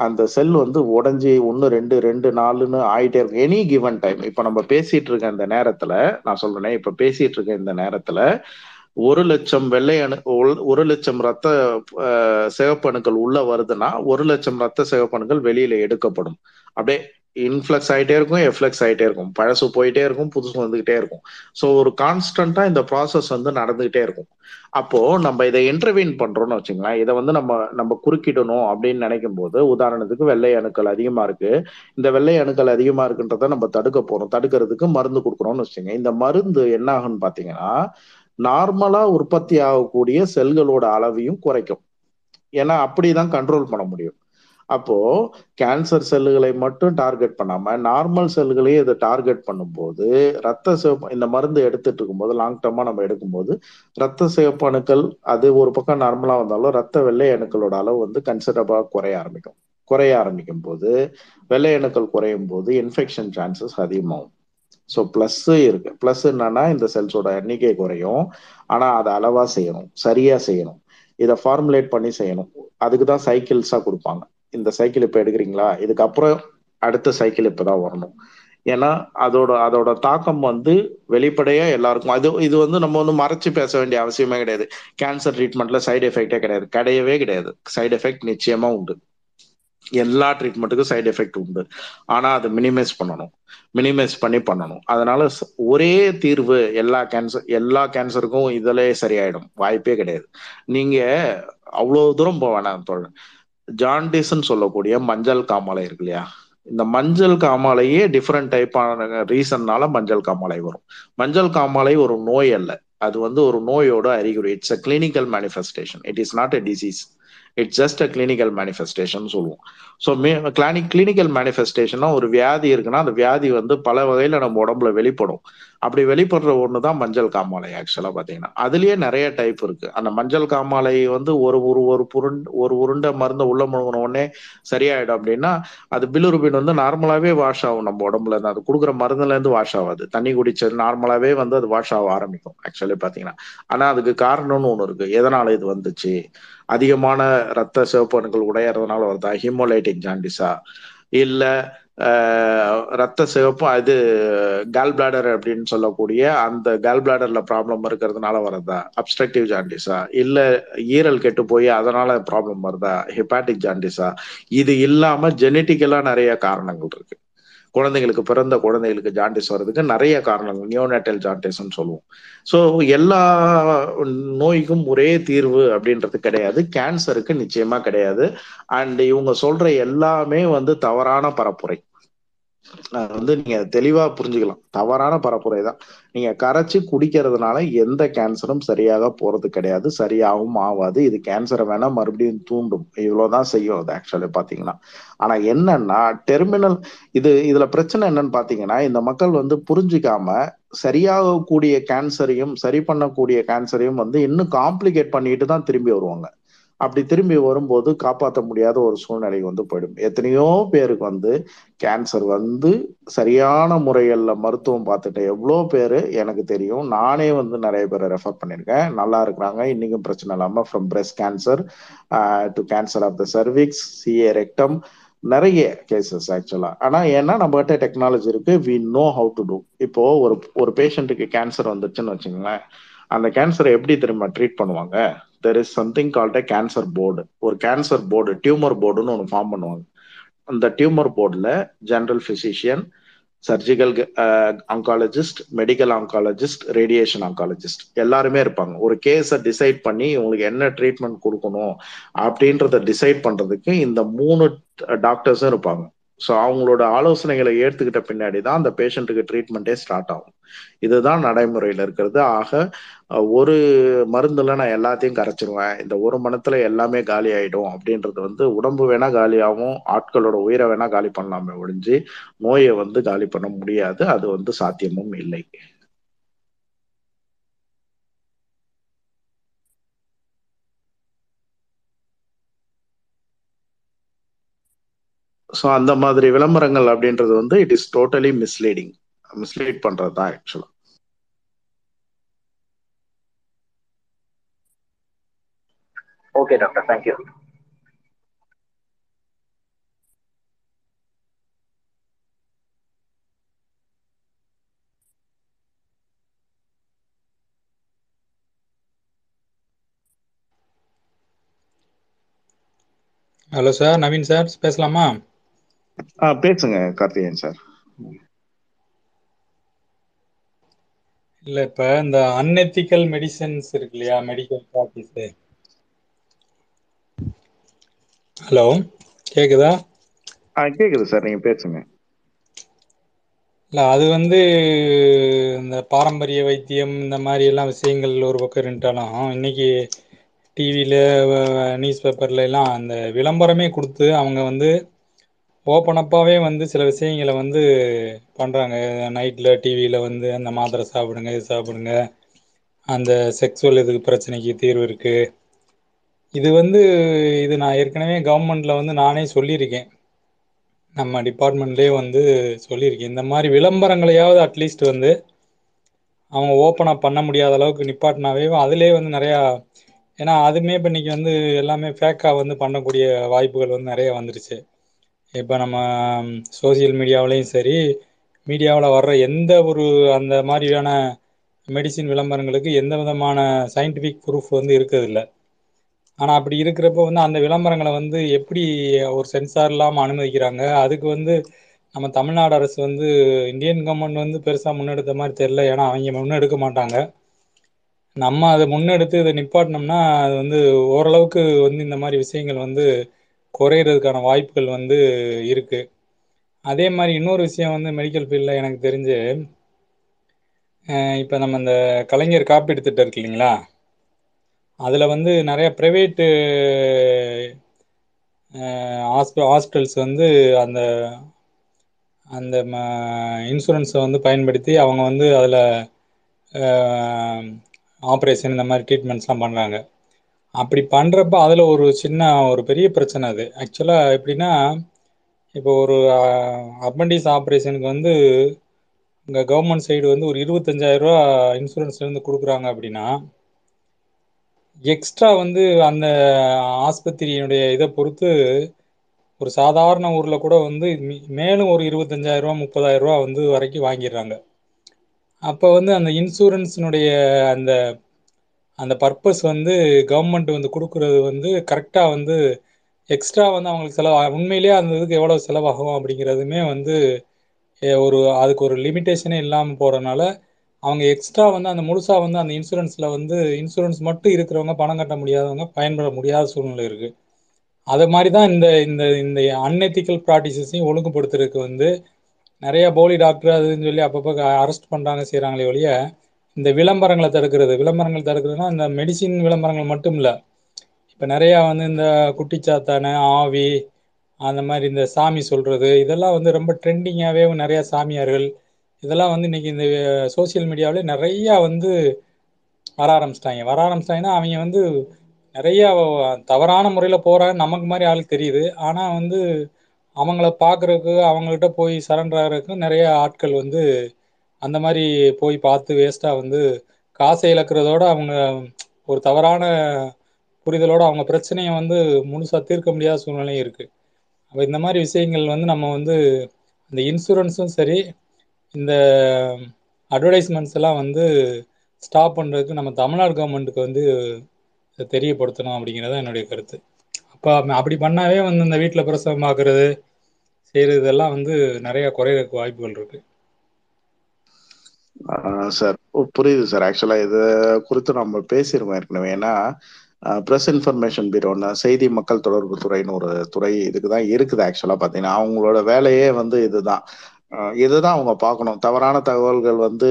அந்த செல் வந்து உடஞ்சி ஒன்று ரெண்டு ரெண்டு நாலுன்னு ஆயிட்டே இருக்கும். எனி கிவன் டைம் இப்போ நம்ம பேசிட்டு இருக்க இந்த நேரத்துல நான் சொல்றேனே இப்போ பேசிட்டு இருக்க இந்த நேரத்துல ஒரு லட்சம் வெள்ளை அணு ஒரு லட்சம் ரத்த சிவப்பணுக்கள் உள்ள வருதுன்னா ஒரு லட்சம் ரத்த சிவப்பணுக்கள் வெளியில எடுக்கப்படும். அப்படியே இன்ஃப்ளக்ஸ் ஆகிட்டே இருக்கும் எஃப்ளக்ஸ் ஆகிட்டே இருக்கும். பழசு போயிட்டே இருக்கும் புதுசு வந்துகிட்டே இருக்கும். ஸோ ஒரு கான்ஸ்டண்டா இந்த ப்ராசஸ் வந்து நடந்துகிட்டே இருக்கும். அப்போ நம்ம இதை இன்டர்வீன் பண்றோம்னு வச்சுங்களேன். இதை வந்து நம்ம நம்ம குறுக்கிடணும் அப்படின்னு நினைக்கும் போது உதாரணத்துக்கு வெள்ளை அணுக்கள் அதிகமா இருக்கு. இந்த வெள்ளை அணுக்கள் அதிகமா இருக்குன்றத நம்ம தடுக்க போறோம். தடுக்கிறதுக்கு மருந்து கொடுக்குறோம்னு வச்சுங்க. இந்த மருந்து என்ன ஆகும்னு பாத்தீங்கன்னா நார்மலா உற்பத்தி ஆகக்கூடிய செல்களோட அளவையும் குறைக்கும். ஏன்னா அப்படிதான் கண்ட்ரோல் பண்ண முடியும். அப்போ கேன்சர் செல்லுகளை மட்டும் டார்கெட் பண்ணாம நார்மல் செல்லுகளையும் இதை டார்கெட் பண்ணும்போது ரத்த சிவப்பு இந்த மருந்து எடுத்துட்டு இருக்கும்போது லாங் டர்மா நம்ம எடுக்கும்போது ரத்த சிவப்பு அணுக்கள் அது ஒரு பக்கம் நார்மலா வந்தாலும் ரத்த வெள்ளை அணுக்களோட அளவு வந்து கன்சிடரபா குறைய ஆரம்பிக்கும். குறைய ஆரம்பிக்கும் போது வெள்ளை அணுக்கள் குறையும் போது இன்ஃபெக்ஷன் சான்சஸ் அதிகமாகும். ஸோ ப்ளஸ் இருக்கு. ப்ளஸ் என்னன்னா இந்த செல்ஸோட எண்ணிக்கை குறையும். ஆனா அதை அளவா செய்யணும். சரியா செய்யணும். இதை ஃபார்முலேட் பண்ணி செய்யணும். அதுக்கு தான் சைக்கிள்ஸா கொடுப்பாங்க. இந்த சைக்கிள் இப்போ எடுக்கிறீங்களா? இதுக்கப்புறம் அடுத்த சைக்கிள் இப்போதான் வரணும். ஏன்னா அதோட அதோட தாக்கம் வந்து வெளிப்படையா எல்லாருக்கும். அது இது வந்து நம்ம வந்து மறைச்சு பேச வேண்டிய அவசியமே கிடையாது. கேன்சர் ட்ரீட்மெண்ட்ல சைடு எஃபெக்டே கிடையாது. கிடையவே கிடையாது. சைடு எஃபெக்ட் நிச்சயமா உண்டு. எல்லா ட்ரீட்மெண்ட்டுக்கும் சைடு எஃபெக்ட் உண்டு. ஆனா அதை மினிமைஸ் பண்ணணும். மினிமைஸ் பண்ணி பண்ணணும். அதனால ஒரே தீர்வு எல்லா கேன்சர் எல்லா கேன்சருக்கும் இதிலே சரியாயிடும். வாய்ப்பே கிடையாது. நீங்க அவ்வளவு தூரம் போக வேணாம் தோழன் ஜாண்டிஸ்ன்னு சொல்லக்கூடிய மஞ்சள் காமாலை இருக்கு இல்லையா? இந்த மஞ்சள் காமாலையே டிஃப்ரெண்ட் டைப்பான ரீசன்னால மஞ்சள் காமாலை வரும். மஞ்சள் காமாலை ஒரு நோய் அல்ல. அது வந்து ஒரு நோயோட அறிகுறி. It's a clinical manifestation it is not a disease it's just a clinical manifestation சொல்லுவோம். ஸோ மே கிளானிக் கிளினிக்கல் மேனிஃபெஸ்டேஷனா ஒரு வியாதி இருக்குன்னா அந்த வியாதி வந்து பல வகையில நம்ம உடம்புல வெளிப்படும். அப்படி வெளிப்படுற ஒன்று தான் மஞ்சள் காமாலை ஆக்சுவலாக பார்த்தீங்கன்னா. அதுலேயே நிறைய டைப் இருக்கு. அந்த மஞ்சள் காமாலை வந்து ஒரு ஒரு ஒரு புருண் ஒரு உருண்டை மருந்தை உள்ள முழுங்கின உடனே சரியாயிடும் அப்படின்னா அது பிலுருபின் வந்து நார்மலாகவே வாஷ் ஆகும் நம்ம உடம்புல இருந்து. அது கொடுக்குற மருந்துலேருந்து வாஷ் ஆகாது. தண்ணி குடிச்சது நார்மலாகவே வந்து அது வாஷ் ஆக ஆரம்பிக்கும் ஆக்சுவலி பார்த்தீங்கன்னா. ஆனால் அதுக்கு காரணம்னு ஒன்று இருக்கு. எதனால இது வந்துச்சு? அதிகமான ரத்த சிவப்பணுக்கள் உடையறதுனால வருதா? ஹிமோலைட்டிக் ஜாண்டிஸா? இல்லை ரத்த சிவப்பு அது கால் பிளாடர் அப்படின்னு சொல்லக்கூடிய அந்த கால் பிளாடர்ல ப்ராப்ளம் இருக்கிறதுனால வரதா? அப்ஸ்ட்ரக்டிவ் ஜாண்டிஸா இல்ல ஈரல் கெட்டு போய் அதனால ப்ராப்ளம் வருதா? ஹெப்பாட்டிக் ஜாண்டிஸா இது இல்லாம ஜெனட்டிக்கலா நிறைய காரணங்கள் இருக்கு. குழந்தைங்களுக்கு பிறந்த குழந்தைகளுக்கு ஜாண்டிஸ் வர்றதுக்கு நிறைய காரணங்கள். நியோனேட்டல் ஜாண்டிஸ்ன்னு சொல்லுவோம். ஸோ எல்லா நோய்க்கும் ஒரே தீர்வு அப்படின்றது கிடையாது. கேன்சருக்கு நிச்சயமா கிடையாது. அண்ட் இவங்க சொல்ற எல்லாமே வந்து தவறான பரப்புரை. வந்து நீங்க தெளிவா புரிஞ்சுக்கலாம். தவறான பரப்புரை தான் நீங்க கரைச்சு குடிக்கிறதுனால எந்த கேன்சரும் சரியாக போறது கிடையாது. சரியாகவும் ஆகாது. இது கேன்சரை வேணா மறுபடியும் தூண்டும். இவ்வளவுதான் செய்யும் அது ஆக்சுவலி பாத்தீங்கன்னா. ஆனா என்னன்னா டெர்மினல் இது இதுல பிரச்சனை என்னன்னு பாத்தீங்கன்னா இந்த மக்கள் வந்து புரிஞ்சுக்காம சரியாகக்கூடிய கேன்சரையும் சரி பண்ணக்கூடிய கேன்சரையும் வந்து இன்னும் காம்ப்ளிகேட் பண்ணிட்டு தான் திரும்பி வருவாங்க. அப்படி திரும்பி வரும்போது காப்பாற்ற முடியாத ஒரு சூழ்நிலை வந்து போயிடும். எத்தனையோ பேருக்கு வந்து கேன்சர் வந்து சரியான முறையில் மருத்துவம் பார்த்துட்டு எவ்வளோ பேர் எனக்கு தெரியும். நானே வந்து நிறைய பேரை ரெஃபர் பண்ணியிருக்கேன். நல்லா இருக்கிறாங்க. இன்னைக்கும் பிரச்சனை இல்லாமல் from breast cancer to cancer of the cervix CA rectum நிறைய கேசஸ் ஆக்சுவலாக ஆனால் ஏன்னா நம்மகிட்ட டெக்னாலஜி இருக்கு. We know how to do இப்போ ஒரு ஒரு பேஷண்ட்டுக்கு கேன்சர் வந்துச்சுன்னு வச்சுங்களேன் அந்த கேன்சரை எப்படி திரும்ப ட்ரீட் பண்ணுவாங்க? There is something called a cancer board ஒரு கேன்சர் போர்டு டியூமர் போர்டுன்னு ஒன்று ஃபார்ம் பண்ணுவாங்க. அந்த டியூமர் போர்டில் general physician surgical oncologist medical oncologist radiation oncologist எல்லாருமே இருப்பாங்க. ஒரு கேஸை டிசைட் பண்ணி உங்களுக்கு என்ன ட்ரீட்மெண்ட் கொடுக்கணும் அப்படின்றத டிசைட் பண்ணுறதுக்கு இந்த மூணு டாக்டர்ஸும் இருப்பாங்க. ஸோ அவங்களோட ஆலோசனைகளை ஏற்றுக்கிட்ட பின்னாடி தான் அந்த பேஷண்ட்டுக்கு ட்ரீட்மெண்ட்டே ஸ்டார்ட் ஆகும். இதுதான் நடைமுறையில் இருக்கிறது. ஆக ஒரு மருந்தில் நான் எல்லாத்தையும் கரைச்சிருவேன். இந்த ஒரு மனத்தில் எல்லாமே காலி ஆகிடும் அப்படின்றது வந்து உடம்பு வேணால் காலியாகும் ஆட்களோட உயிரை வேணால் காலி பண்ணலாமே ஒழிஞ்சு நோயை வந்து காலி பண்ண முடியாது. அது வந்து சாத்தியமும் இல்லை. ஸோ அந்த மாதிரி விளம்பரங்கள் அப்படின்றது வந்து it is totally misleading mislead பண்றது தான் ஆக்சுவலா okay doctor thank you hello sir Naveen sir பேசலாமா? ஆ பேசுங்க கார்த்திகேயன் சார். இல்ல இப்ப இந்த அன்எத்திக்கல் மெடிசன்ஸ் இருக்கு இல்லையா மெடிக்கல் ப்ராக்டிஸ் ஹலோ கேக்குதா? ஆ கேக்குது சார் நீங்க பேசுங்க. இல்ல அது வந்து இந்த பாரம்பரிய வைத்தியம் இந்த மாதிரி எல்லாம் விஷயங்கள் ஒரு பக்கம் இருந்துட்டாலும் இன்னைக்கு டிவியில நியூஸ் பேப்பர்ல எல்லாம் அந்த விளம்பரமே கொடுத்து அவங்க வந்து ஓப்பனப்பாகவே வந்து சில விஷயங்களை வந்து பண்ணுறாங்க நைட்டில் டிவியில் வந்து அந்த மாத்திரை சாப்பிடுங்க இது சாப்பிடுங்க. அந்த செக்ஸுவல் இதுக்கு பிரச்சனைக்கு தீர்வு இருக்குது இது வந்து இது நான் ஏற்கனவே கவர்மெண்ட்ல வந்து நானே சொல்லியிருக்கேன். நம்ம டிபார்ட்மெண்ட்லேயே வந்து சொல்லியிருக்கேன். இந்த மாதிரி விளம்பரங்களையாவது அட்லீஸ்ட் வந்து அவங்க ஓப்பனாக பண்ண முடியாத அளவுக்கு நிப்பாட்டினாவே அதுலேயே வந்து நிறையா ஏன்னா அதுவுமே இப்போ இன்றைக்கி வந்து எல்லாமே ஃபேக்காக வந்து பண்ணக்கூடிய வாய்ப்புகள் வந்து நிறையா வந்துருச்சு. இப்போ நம்ம சோசியல் மீடியாவிலையும் சரி மீடியாவில் வர்ற எந்த ஒரு அந்த மாதிரியான மெடிசின் விளம்பரங்களுக்கு எந்த விதமான சயின்டிஃபிக் ப்ரூஃப் வந்து இருக்கிறதில்ல. ஆனால் அப்படி இருக்கிறப்ப வந்து அந்த விளம்பரங்களை வந்து எப்படி ஒரு சென்சார் இல்லாமல் அனுமதிக்கிறாங்க? அதுக்கு வந்து நம்ம தமிழ்நாடு அரசு வந்து இந்தியன் கவர்மெண்ட் வந்து பெருசாக முன்னெடுத்த மாதிரி தெரில ஏன்னா அவங்க முன்னெடுக்க மாட்டாங்க. நம்ம அதை முன்னெடுத்து இதை நிப்பாட்டினோம்னா அது வந்து ஓரளவுக்கு வந்து இந்த மாதிரி விஷயங்கள் வந்து குறையிறதுக்கான வாய்ப்புகள் வந்து இருக்கு. அதே மாதிரி இன்னொரு விஷயம் வந்து மெடிக்கல் ஃபீல்டில் எனக்கு தெரிஞ்சு இப்போ நம்ம இந்த கலைஞர் காப்பீடு திட்டம் இருக்கு இல்லைங்களா? அதில் வந்து நிறைய ப்ரைவேட்டு ஹாஸ்பி ஹாஸ்பிட்டல்ஸ் வந்து அந்த அந்த ம இன்சூரன்ஸை வந்து பயன்படுத்தி அவங்க வந்து அதில் ஆப்ரேஷன் இந்த மாதிரி ட்ரீட்மெண்ட்ஸ்லாம் பண்ணுறாங்க அப்படி பண்ணுறப்ப அதில் ஒரு சின்ன ஒரு பெரிய பிரச்சனை அது. ஆக்சுவலாக எப்படின்னா இப்போ ஒரு அப்பண்டிஸ் ஆப்ரேஷனுக்கு வந்து இங்கே கவர்மெண்ட் சைடு வந்து ஒரு இருபத்தஞ்சாயிரரூவா இன்சூரன்ஸ்லேருந்து கொடுக்குறாங்க அப்படின்னா எக்ஸ்ட்ரா வந்து அந்த ஆஸ்பத்திரியினுடைய இதை பொறுத்து ஒரு சாதாரண ஊரில் கூட வந்து மேலும் ஒரு இருபத்தஞ்சாயிரரூவா முப்பதாயிரரூவா வந்து வரைக்கும் வாங்கிடுறாங்க. அப்போ வந்து அந்த இன்சூரன்ஸினுடைய அந்த அந்த பர்பஸ் வந்து கவர்மெண்ட் வந்து கொடுக்குறது வந்து கரெக்டாக வந்து எக்ஸ்ட்ரா வந்து அவங்களுக்கு செலவா உண்மையிலேயே அந்த இதுக்கு எவ்வளோ செலவாகும் அப்படிங்கிறதுமே வந்து ஒரு அதுக்கு ஒரு லிமிட்டேஷனே இல்லாமல் போகிறனால அவங்க எக்ஸ்ட்ரா வந்து அந்த முழுசாக வந்து அந்த இன்சூரன்ஸில் வந்து இன்சூரன்ஸ் மட்டும் இருக்கிறவங்க பணம் கட்ட முடியாதவங்க பயன்பட முடியாத சூழ்நிலை இருக்குது அது மாதிரி தான் இந்த இந்த இந்த அன்எத்திக்கல் ப்ராக்டிசஸையும் ஒழுங்குபடுத்துறதுக்கு வந்து நிறைய போலி டாக்டர் அதுன்னு சொல்லி அப்பப்போ அரெஸ்ட் பண்ணுறாங்க செய்கிறாங்களே ஒழிய இந்த விளம்பரங்களை தடுக்கிறது விளம்பரங்கள் தடுக்கிறதுனா இந்த மெடிசின் விளம்பரங்கள் மட்டும் இல்லை இப்போ நிறையா வந்து இந்த குட்டிச்சாத்தான ஆவி அந்த மாதிரி இந்த சாமி சொல்கிறது இதெல்லாம் வந்து ரொம்ப ட்ரெண்டிங்காகவே நிறையா சாமியார்கள் இதெல்லாம் வந்து இன்றைக்கி இந்த சோசியல் மீடியாவிலே நிறையா வந்து வர ஆரம்பிச்சிட்டாங்க. வர ஆரம்பிச்சிட்டாங்கன்னா அவங்க வந்து நிறையா தவறான முறையில் போகிறாங்க நமக்கு மாதிரி ஆளுக்கு தெரியுது. ஆனால் வந்து அவங்கள பார்க்குறக்கு அவங்கள்ட்ட போய் சரண்டர் ஆகிறதுக்கு நிறைய ஆட்கள் வந்து அந்த மாதிரி போய் பார்த்து வேஸ்ட்டாக வந்து காசை இழக்கிறதோட அவங்க ஒரு தவறான புரிதலோட அவங்க பிரச்சனையை வந்து முழுசாக தீர்க்க முடியாத சூழ்நிலையும் இருக்குது அப்போ இந்த மாதிரி விஷயங்கள் வந்து நம்ம வந்து இந்த இன்சூரன்ஸும் சரி இந்த அட்வர்டைஸ்மெண்ட்ஸ் எல்லாம் வந்து ஸ்டாப் பண்ணுறதுக்கு நம்ம தமிழ்நாடு கவர்மெண்ட்டுக்கு வந்து தெரியப்படுத்தணும் அப்படிங்கிறது தான் என்னுடைய கருத்து. அப்போ அப்படி பண்ணாவே வந்து இந்த வீட்டில் பிரசவம் பார்க்குறது செய்கிறது இதெல்லாம் வந்து நிறையா குறையிறதுக்கு வாய்ப்புகள் இருக்குது சார் புரியுது சார். ஆக்சுவலா இது குறித்து நம்ம பேசியிருக்கோம் ஏற்கனவே. ஏன்னா ப்ரெஸ் இன்ஃபர்மேஷன் பீரோன்னு செய்தி மக்கள் தொடர்பு துறைன்னு ஒரு துறை இதுக்கு தான் இருக்குது ஆக்சுவலா பார்த்தீங்கன்னா. அவங்களோட வேலையே வந்து இதுதான். இதுதான் அவங்க பார்க்கணும். தவறான தகவல்கள் வந்து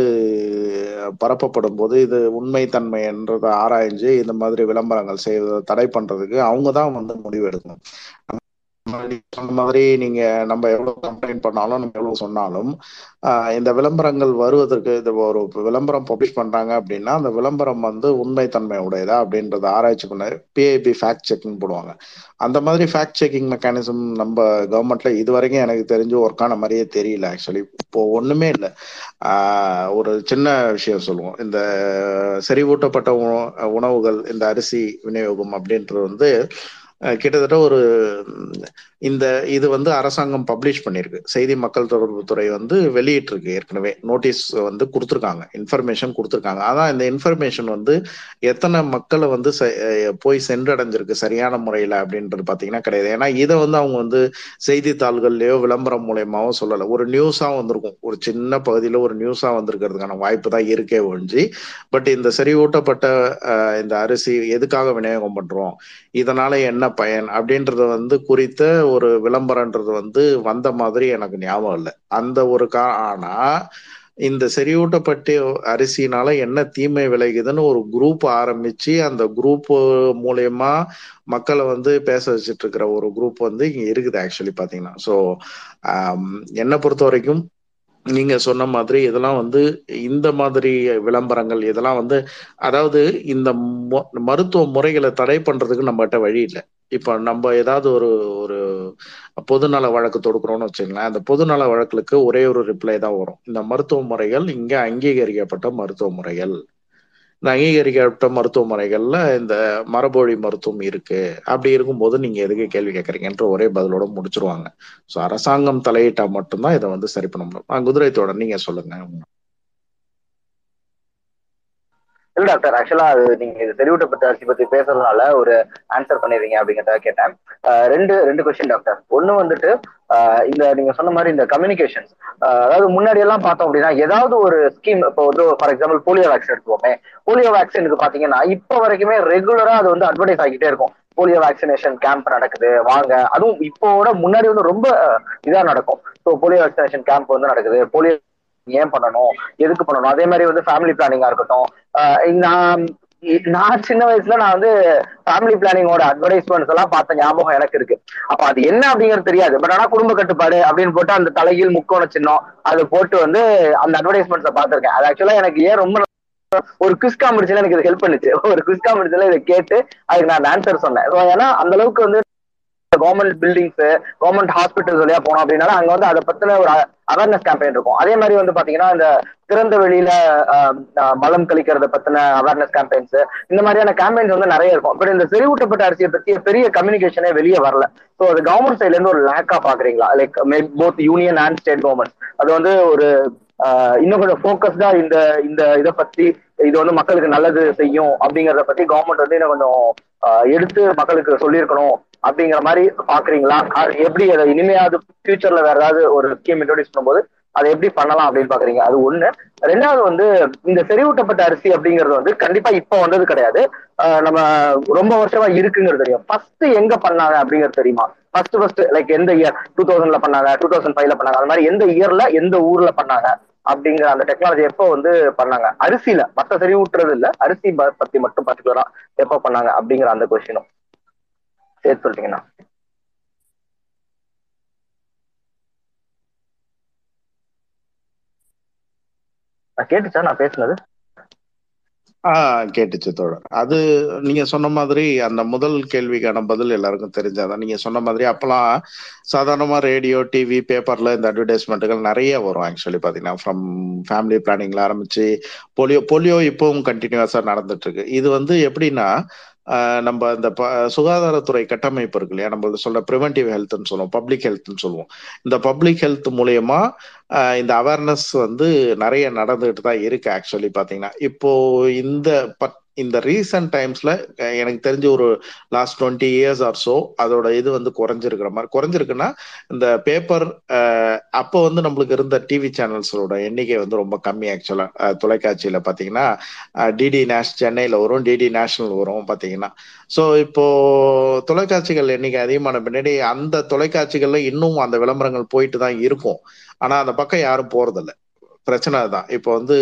பரப்பப்படும் போது இது உண்மை தன்மை என்றதை ஆராய்ஞ்சு இந்த மாதிரி விளம்பரங்கள் செய்வதை தடை பண்றதுக்கு அவங்க தான் வந்து முடிவு எடுக்கணும். சொன்ன மாதிரி நீங்க நம்ம எவ்வளவு கம்ப்ளைண்ட் பண்ணாலும் நம்ம எவ்வளவு சொன்னாலும் இந்த விளம்பரங்கள் வருவதற்கு இது ஒரு விளம்பரம் பப்ளிஷ் பண்றாங்க அப்படின்னா அந்த விளம்பரம் வந்து உண்மைத்தன்மை உடையதா அப்படின்றத ஆராய்ச்சி பண்ண பிஐபி ஃபேக்ட் செக்கிங் போடுவாங்க. அந்த மாதிரி ஃபேக்ட் செக்கிங் மெக்கானிசம் நம்ம கவர்மெண்ட்ல இது வரைக்கும் எனக்கு தெரிஞ்சு ஒர்க் ஆன மாதிரியே தெரியல ஆக்சுவலி இப்போ ஒண்ணுமே இல்லை. ஒரு சின்ன விஷயம் சொல்லுவோம். இந்த செறிவூட்டப்பட்ட உணவுகள் இந்த அரிசி விநியோகம் அப்படின்றது வந்து கிட்டத்தட்ட ஒரு இந்த இது வந்து அரசாங்கம் பப்ளிஷ் பண்ணியிருக்கு. செய்தி மக்கள் தொடர்பு துறை வந்து வெளியிட்டிருக்கு ஏற்கனவே. நோட்டீஸ் வந்து கொடுத்துருக்காங்க. இன்ஃபர்மேஷன் கொடுத்துருக்காங்க. அதான் இந்த இன்ஃபர்மேஷன் வந்து எத்தனை மக்களை வந்து போய் சென்றடைஞ்சிருக்கு சரியான முறையில் அப்படின்றது பார்த்தீங்கன்னா கிடையாது. ஏன்னா இதை வந்து அவங்க வந்து செய்தித்தாள்கள்லையோ விளம்பரம் மூலயமாவோ சொல்லலை. ஒரு நியூஸாக வந்திருக்கும். ஒரு சின்ன பகுதியில் ஒரு நியூஸாக வந்திருக்கிறதுக்கான வாய்ப்பு தான் இருக்கே ஒழிஞ்சு. பட் இந்த செறிவூட்டப்பட்ட இந்த அரிசி எதுக்காக விநியோகம் பண்ணுறோம் இதனால என்ன பயன்? அப்படின்றத வந்து குறித்த ஒரு விளம்பரன்றது வந்து வந்த மாதிரி எனக்கு ஞாபகம் இல்லை. அந்த ஒரு கா ஆனா இந்த செறிவூட்டப்பட்ட அரிசினால என்ன தீமை விளைகுதுன்னு ஒரு குரூப் ஆரம்பிச்சு அந்த குரூப் மூலயமா மக்களை வந்து பேச வச்சுட்டு இருக்கிற ஒரு குரூப் வந்து இங்க இருக்குது ஆக்சுவலி பாத்தீங்கன்னா. ஸோ என்னை பொறுத்த வரைக்கும் நீங்க சொன்ன மாதிரி இதெல்லாம் வந்து இந்த மாதிரி விளம்பரங்கள் இதெல்லாம் வந்து அதாவது இந்த மருத்துவ முறைகளை தடை பண்றதுக்கு நம்மகிட்ட வழி இல்லை. இப்ப நம்ம ஏதாவது ஒரு ஒரு பொதுநல வழக்கு தொடுக்கிறோம்னு வச்சுக்கலாம் அந்த பொதுநல வழக்குகளுக்கு ஒரே ஒரு ரிப்ளை தான் வரும். இந்த மருத்துவ முறைகள் இங்க அங்கீகரிக்கப்பட்ட மருத்துவ முறைகள் இந்த அங்கீகரிக்கப்பட்ட மருத்துவ முறைகள்ல இந்த மரபொழி மருத்துவம் இருக்கு. அப்படி இருக்கும்போது நீங்க எதுக்கு கேள்வி கேட்கறீங்கன்ற ஒரே பதிலோட முடிச்சிருவாங்க. ஸோ அரசாங்கம் தலையிட்டா மட்டும்தான் இதை வந்து சரி பண்ண முடியும். குதிரை தொடர் நீங்க சொல்லுங்க. இல்ல டாக்டர் ஆக்சுவலா அது நீங்க இது செறிவூட்டப்பட்ட அரிசி பத்தி பேசுறதுனால ஒரு ஆன்சர் பண்ணிடுவீங்க அப்படிங்கிறத கேட்டேன். ரெண்டு ரெண்டு கொஸ்டின் டாக்டர் ஒண்ணு வந்துட்டு இந்த நீங்க சொன்ன மாதிரி இந்த கம்யூனிகேஷன் அதாவது முன்னாடி எல்லாம் பார்த்தோம் அப்படின்னா ஏதாவது ஒரு ஸ்கீம் இப்போ வந்து ஃபார் எக்ஸாம்பிள் போலியோ வேக்சின் எடுத்துவோமே போலியோ வேக்சினுக்கு பாத்தீங்கன்னா இப்போ வரைக்குமே ரெகுலரா அது வந்து அட்வர்டைஸ் ஆகிட்டே இருக்கும். போலியோ வேக்சினேஷன் கேம்ப் நடக்குது வாங்க. அதுவும் இப்போட முன்னாடி வந்து ரொம்ப இதா நடக்கும். ஸோ போலியோ வேக்சினேஷன் கேம்ப் வந்து நடக்குது. போலியோ ஏன் பண்ணணும்? எதுக்கு பண்ணணும்? அதே மாதிரி வந்து ஃபேமிலி பிளானிங்கா இருக்கட்டும். நான் நான் சின்ன வயசுல நான் வந்து ஃபேமிலி பிளானிங்கோட அட்வர்டைஸ்மெண்ட்ஸ் எல்லாம் பார்த்த ஞாபகம் எனக்கு இருக்கு. அப்ப அது என்ன அப்படிங்கிறது தெரியாது. பட் ஆனா குடும்ப கட்டுப்பாடு அப்படின்னு போட்டு அந்த தலையில் முக்கோண சின்னம் அது போட்டு வந்து அந்த அட்வர்டைஸ்மெண்ட்ஸை பார்த்திருக்கேன். அது ஆக்சுவலா எனக்கு ஏன் ரொம்ப ஒரு குவிஸ் காம்படிஷன்ல எனக்கு இது ஹெல்ப் பண்ணுச்சு. ஒரு குவிஸ் காம்படிஷன்ல இதை கேட்டு அதுக்கு நான் ஆன்சர் சொன்னேன். ஏன்னா அந்த அளவுக்கு வந்து கவர்மெண்ட் பில்டிங்ஸ் கவர்மெண்ட் ஹாஸ்பிட்டல்ஸ் வழியா போனோம் அப்படின்னா அங்க வந்து அதை பத்தின ஒரு அவேர்னஸ் கேம்பெயின் இருக்கும். அதே மாதிரி வந்து பாத்தீங்கன்னா இந்த திறந்த வெளியில மலம் கழிக்கிறத பத்தின அவேர்னஸ் கேம்பெயின்ஸ் இந்த மாதிரியான கேம்பெயின்ஸ் வந்து நிறைய இருக்கும். பட் இந்த செறிவூட்டப்பட்ட அரிசியை பத்தி பெரிய கம்யூனிகேஷனே வெளியே வரல. ஸோ அது கவர்மெண்ட் சைட்ல இருந்து ஒரு லேக்கா பாக்குறீங்களா? Like both union and state government அது வந்து ஒரு இன்னும் கொஞ்சம் ஃபோக்கஸ்டா இந்த இந்த இதை பத்தி இது வந்து மக்களுக்கு நல்லது செய்யும் அப்படிங்கறத பத்தி கவர்மெண்ட் வந்து இன்னும் கொஞ்சம் எடுத்து மக்களுக்கு சொல்லியிருக்கணும். அப்படிங்கிற மாதிரி பாக்குறீங்களா? எப்படி அதை இனிமையாவது ஃபியூச்சர்ல வேற ஏதாவது ஒரு ஸ்கீம் இன்ட்ரோடியூஸ் பண்ணும்போது அதை எப்படி பண்ணலாம் அப்படின்னு பாக்குறீங்க. அது ஒண்ணு. ரெண்டாவது வந்து இந்த செறிவூட்டப்பட்ட அரிசி அப்படிங்கிறது வந்து கண்டிப்பா இப்ப வந்தது கிடையாது. நம்ம ரொம்ப வருஷமா இருக்குங்கிறது தெரியும். ஃபர்ஸ்ட் எங்க பண்ணாங்க அப்படிங்கிறது தெரியுமா? ஃபர்ஸ்ட் ஃபர்ஸ்ட் லைக் எந்த இயர் டூ தௌசண்ட்ல பண்ணாங்க டூ தௌசண்ட் ஃபைவ்ல பண்ணாங்க. அந்த மாதிரி எந்த இயர்ல எந்த ஊர்ல பண்ணாங்க அப்படிங்கிற அந்த டெக்னாலஜி எப்போ வந்து பண்ணாங்க? அரிசியில. மத்த செறிவூட்டுறது இல்ல அரிசி பத்தி மட்டும் பர்டிகுலரா எப்போ பண்ணாங்க அப்படிங்கிற அந்த கொஸ்டினும் சேர்த்து சொல்லிட்டீங்கன்னா கேட்டுச்சா? நான் பேசுனது. ஆ கேட்டுச்சு தோழர். அது நீங்க சொன்ன மாதிரி அந்த முதல் கேள்விக்கான பதில் எல்லாருக்கும் தெரிஞ்சாதான். நீங்க சொன்ன மாதிரி அப்பெல்லாம் சாதாரணமா ரேடியோ டிவி பேப்பர்ல இந்த அட்வர்டைஸ்மெண்ட்டுகள் நிறைய வரும் ஆக்சுவலி பாத்தீங்கன்னா. ஃப்ரம் ஃபேமிலி பிளானிங்ல ஆரம்பிச்சு போலியோ போலியோ இப்பவும் கண்டினியூஸா நடந்துட்டு இருக்கு இது வந்து எப்படின்னா நம்ம அந்த ப- சுகாதாரத்துறை கட்டமைப்பு இருக்கு இல்லையா? நம்ம சொல்ற ப்ரிவென்டிவ் ஹெல்த்னு சொல்லுவோம் பப்ளிக் ஹெல்த்னு சொல்லுவோம். இந்த பப்ளிக் ஹெல்த் மூலியமா ஆஹ் இந்த அவேர்னஸ் வந்து நிறைய நடந்துகிட்டு தான் இருக்கு ஆக்சுவலி பாத்தீங்கன்னா இப்போ இந்த பட் இந்த ரீசன்ட் டைம்ஸ்ல எனக்கு தெரிஞ்ச ஒரு last twenty years or so அதோட இது வந்து குறைஞ்சிருக்கிற மாதிரி குறைஞ்சிருக்குன்னா இந்த பேப்பர் அப்போ வந்து நம்மளுக்கு இருந்த டிவி சேனல்ஸோட எண்ணிக்கை வந்து ரொம்ப கம்மி ஆக்சுவலா தொலைக்காட்சியில பாத்தீங்கன்னா டிடி நேஷ் சென்னையில வரும் டிடி நேஷனல் வரும் பாத்தீங்கன்னா. ஸோ இப்போ தொலைக்காட்சிகள் எண்ணிக்கை அதிகமான பின்னாடி அந்த தொலைக்காட்சிகள்ல இன்னும் அந்த விளம்பரங்கள் போயிட்டு தான் இருக்கும். ஆனா அந்த பக்கம் யாரும் போறதில்லை. பிரச்சனை தான் இப்போ வந்து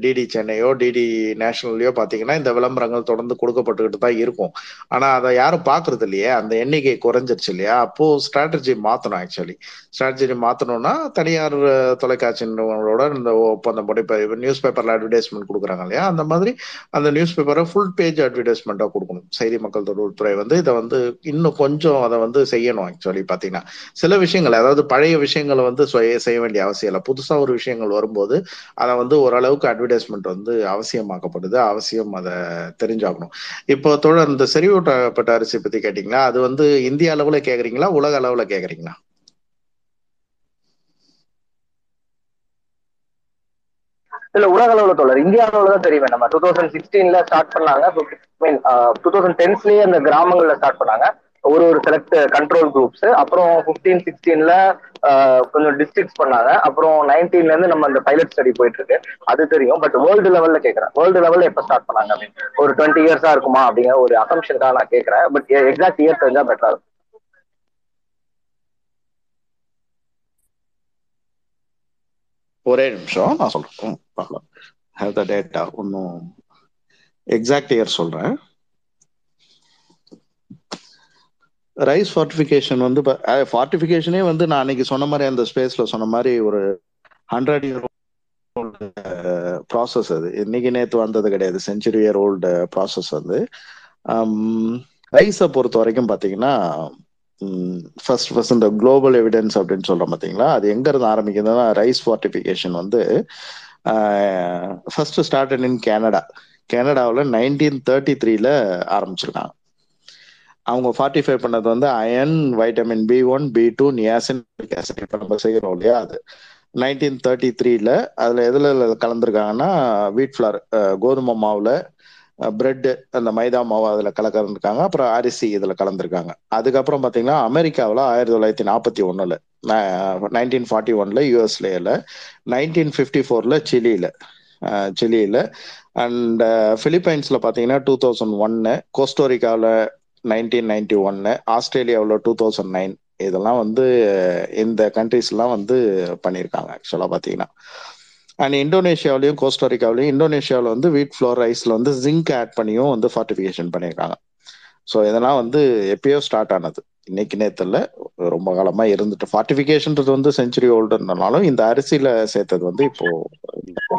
டிடி சென்னையோ டிடி நேஷனல்லையோ பார்த்தீங்கன்னா இந்த விளம்பரங்கள் தொடர்ந்து கொடுக்கப்பட்டுக்கிட்டு தான் இருக்கும். ஆனால் அதை யாரும் பார்க்கறது இல்லையே. அந்த எண்ணிக்கை குறைஞ்சிருச்சு இல்லையா? அப்போ ஸ்ட்ராட்டஜி மாற்றணும் ஆக்சுவலி ஸ்ட்ராட்டஜி மாற்றணும்னா தனியார் தொலைக்காட்சி நிறுவனங்களோட இந்த ஒப்பந்தம் போட்டு இப்போ நியூஸ் பேப்பரில் அட்வர்டைஸ்மெண்ட் கொடுக்குறாங்க இல்லையா? அந்த மாதிரி அந்த நியூஸ் பேப்பரை ஃபுல் பேஜ் அட்வர்டைஸ்மெண்ட்டாக கொடுக்கணும். செய்தி மக்கள் தொடர்புத்துறை வந்து இதை வந்து இன்னும் கொஞ்சம் அதை வந்து செய்யணும் ஆக்சுவலி பார்த்தீங்கன்னா சில விஷயங்கள் அதாவது பழைய விஷயங்களை வந்து சுய- செய்ய வேண்டிய அவசியம் இல்லை. புதுசாக ஒரு விஷயங்கள் வரும்போது அதை வந்து ஓரளவுக்கு அட்வர்டைஸ்மெண்ட் வந்து அவசியமாக்கப்படுது அவசியம் அதை தெரிஞ்சாகணும். இப்போ தொடர் இந்த செறிவூட்டப்பட்ட அரிசி பத்தி கேட்டீங்களா? அது வந்து இந்திய அளவுல கேக்குறீங்களா? உலக அளவுல கேக்குறீங்களா? இல்ல உலக அளவுல தொடர். இந்தியா அளவுல தான் தெரியும் நம்ம. டூ தௌசண்ட் சிக்ஸ்டீன்ல ஸ்டார்ட் பண்ணாங்க. டூ தௌசண்ட் டென்ஸ்லயே அந்த கிராமங்கள்ல ஸ்டார்ட் பண்ணாங்க. ஒரு ஒரு செலக்ட் கண்ட்ரோல் குரூப்ஸ் அப்புறம் ஃபிஃப்டீன் சிக்ஸ்டீன்ல கொஞ்சம் டிஸ்ட்ரிக்ட்ஸ் பண்ணாங்க. அப்புறம் நைன்டீன்ல இருந்து நம்ம அந்த பைலட் ஸ்டடி போயிட்டு இருக்கு அது தெரியும். பட் வேர்ல்டு லெவல்ல கேட்கறேன் வேர்ல்டு லெவல்ல எப்ப ஸ்டார்ட் பண்ணாங்க அப்படின்னு. ஒரு டுவெண்ட்டி இயர்ஸா இருக்குமா அப்படிங்கிற ஒரு அசம்ஷனுக்காக நான் கேட்கறேன் பட் எக்ஸாக்ட் இயர் தெரிஞ்சா பெட்டரா இருக்கும். ஒரே நிமிஷம். நான் சொல்றேன். பார்க்கலாம் ஹேவ் த டேட்டா ஒன்றும் எக்ஸாக்ட் இயர் சொல்றேன். ரைஸ் ஃபார்ட்டிஃபிகேஷன் வந்து ஃபார்ட்டிஃபிகேஷனே வந்து நான் அன்னைக்கு சொன்ன மாதிரி அந்த ஸ்பேஸ்ல சொன்ன மாதிரி ஒரு ஹண்ட்ரட் இயர் ப்ராசஸ் அது. இன்னைக்கு நேற்று வந்தது கிடையாது. செஞ்சுரி இயர் ஓல்டு ப்ராசஸ் வந்து ரைஸை பொறுத்த வரைக்கும் பார்த்தீங்கன்னா ஃபர்ஸ்ட் ஃபர்ஸ்ட் இந்த குளோபல் எவிடன்ஸ் அப்படின்னு சொல்கிறோம் பார்த்தீங்களா அது எங்கேருந்து ஆரம்பிக்குதுன்னா ரைஸ் ஃபார்ட்டிஃபிகேஷன் வந்து ஃபர்ஸ்ட் ஸ்டார்டட் இன் கனடா கனடாவில் நைன்டீன் தேர்ட்டி த்ரீல ஆரம்பிச்சிருக்காங்க. அவங்க ஃபார்ட்டிஃபை பண்ணது வந்து iron vitamin B one B two niacin acid இப்போ நம்ம செய்கிறோம் இல்லையா அது. நைன்டீன் தேர்ட்டி த்ரீல அதில் எதில் கலந்துருக்காங்கன்னா வீட் ஃப்ளார் கோதுமை மாவில் பிரெட்டு அந்த மைதா மாவு அதில் கலந்துருக்காங்க அப்புறம் அரிசி இதில் கலந்துருக்காங்க. அதுக்கப்புறம் பார்த்தீங்கன்னா அமெரிக்காவில் ஆயிரத்தி தொள்ளாயிரத்தி நாற்பத்தி ஒன்றில் நைன்டீன் ஃபார்ட்டி ஒன்ல யூஎஸ்லேயில் நைன்டீன் ஃபிஃப்டி ஃபோரில் சிலியில் சிலியில் அண்ட் பிலிப்பைன்ஸில் பார்த்தீங்கன்னா டூ தௌசண்ட் ஒன்னு கோஸ்டோரிக்காவில் நைன்டீன் நைன்டி ஒன்னு ஆஸ்திரேலியாவில் டூ தௌசண்ட் நைன் இதெல்லாம் வந்து இந்த கண்ட்ரிஸ்லாம் வந்து பண்ணியிருக்காங்க ஆக்சுவலாக பார்த்தீங்கன்னா. அண்ட் இந்தோனேஷியாவிலையும் கோஸ்டோரிக்காவிலையும் இந்தோனேஷியாவில் வந்து வீட் ஃப்ளோர் ரைஸில் வந்து ஜிங்க் ஆட் பண்ணியும் வந்து ஃபார்ட்டிஃபிகேஷன் பண்ணியிருக்காங்க. ஸோ இதெல்லாம் வந்து எப்பயோ ஸ்டார்ட் ஆனது. இன்னைக்கு நேரத்தில் ரொம்ப காலமாக இருந்துட்டு ஃபார்ட்டிஃபிகேஷன்றது வந்து செஞ்சுரி ஓல்டுனாலும் இந்த அரிசியில் சேர்த்தது வந்து இப்போ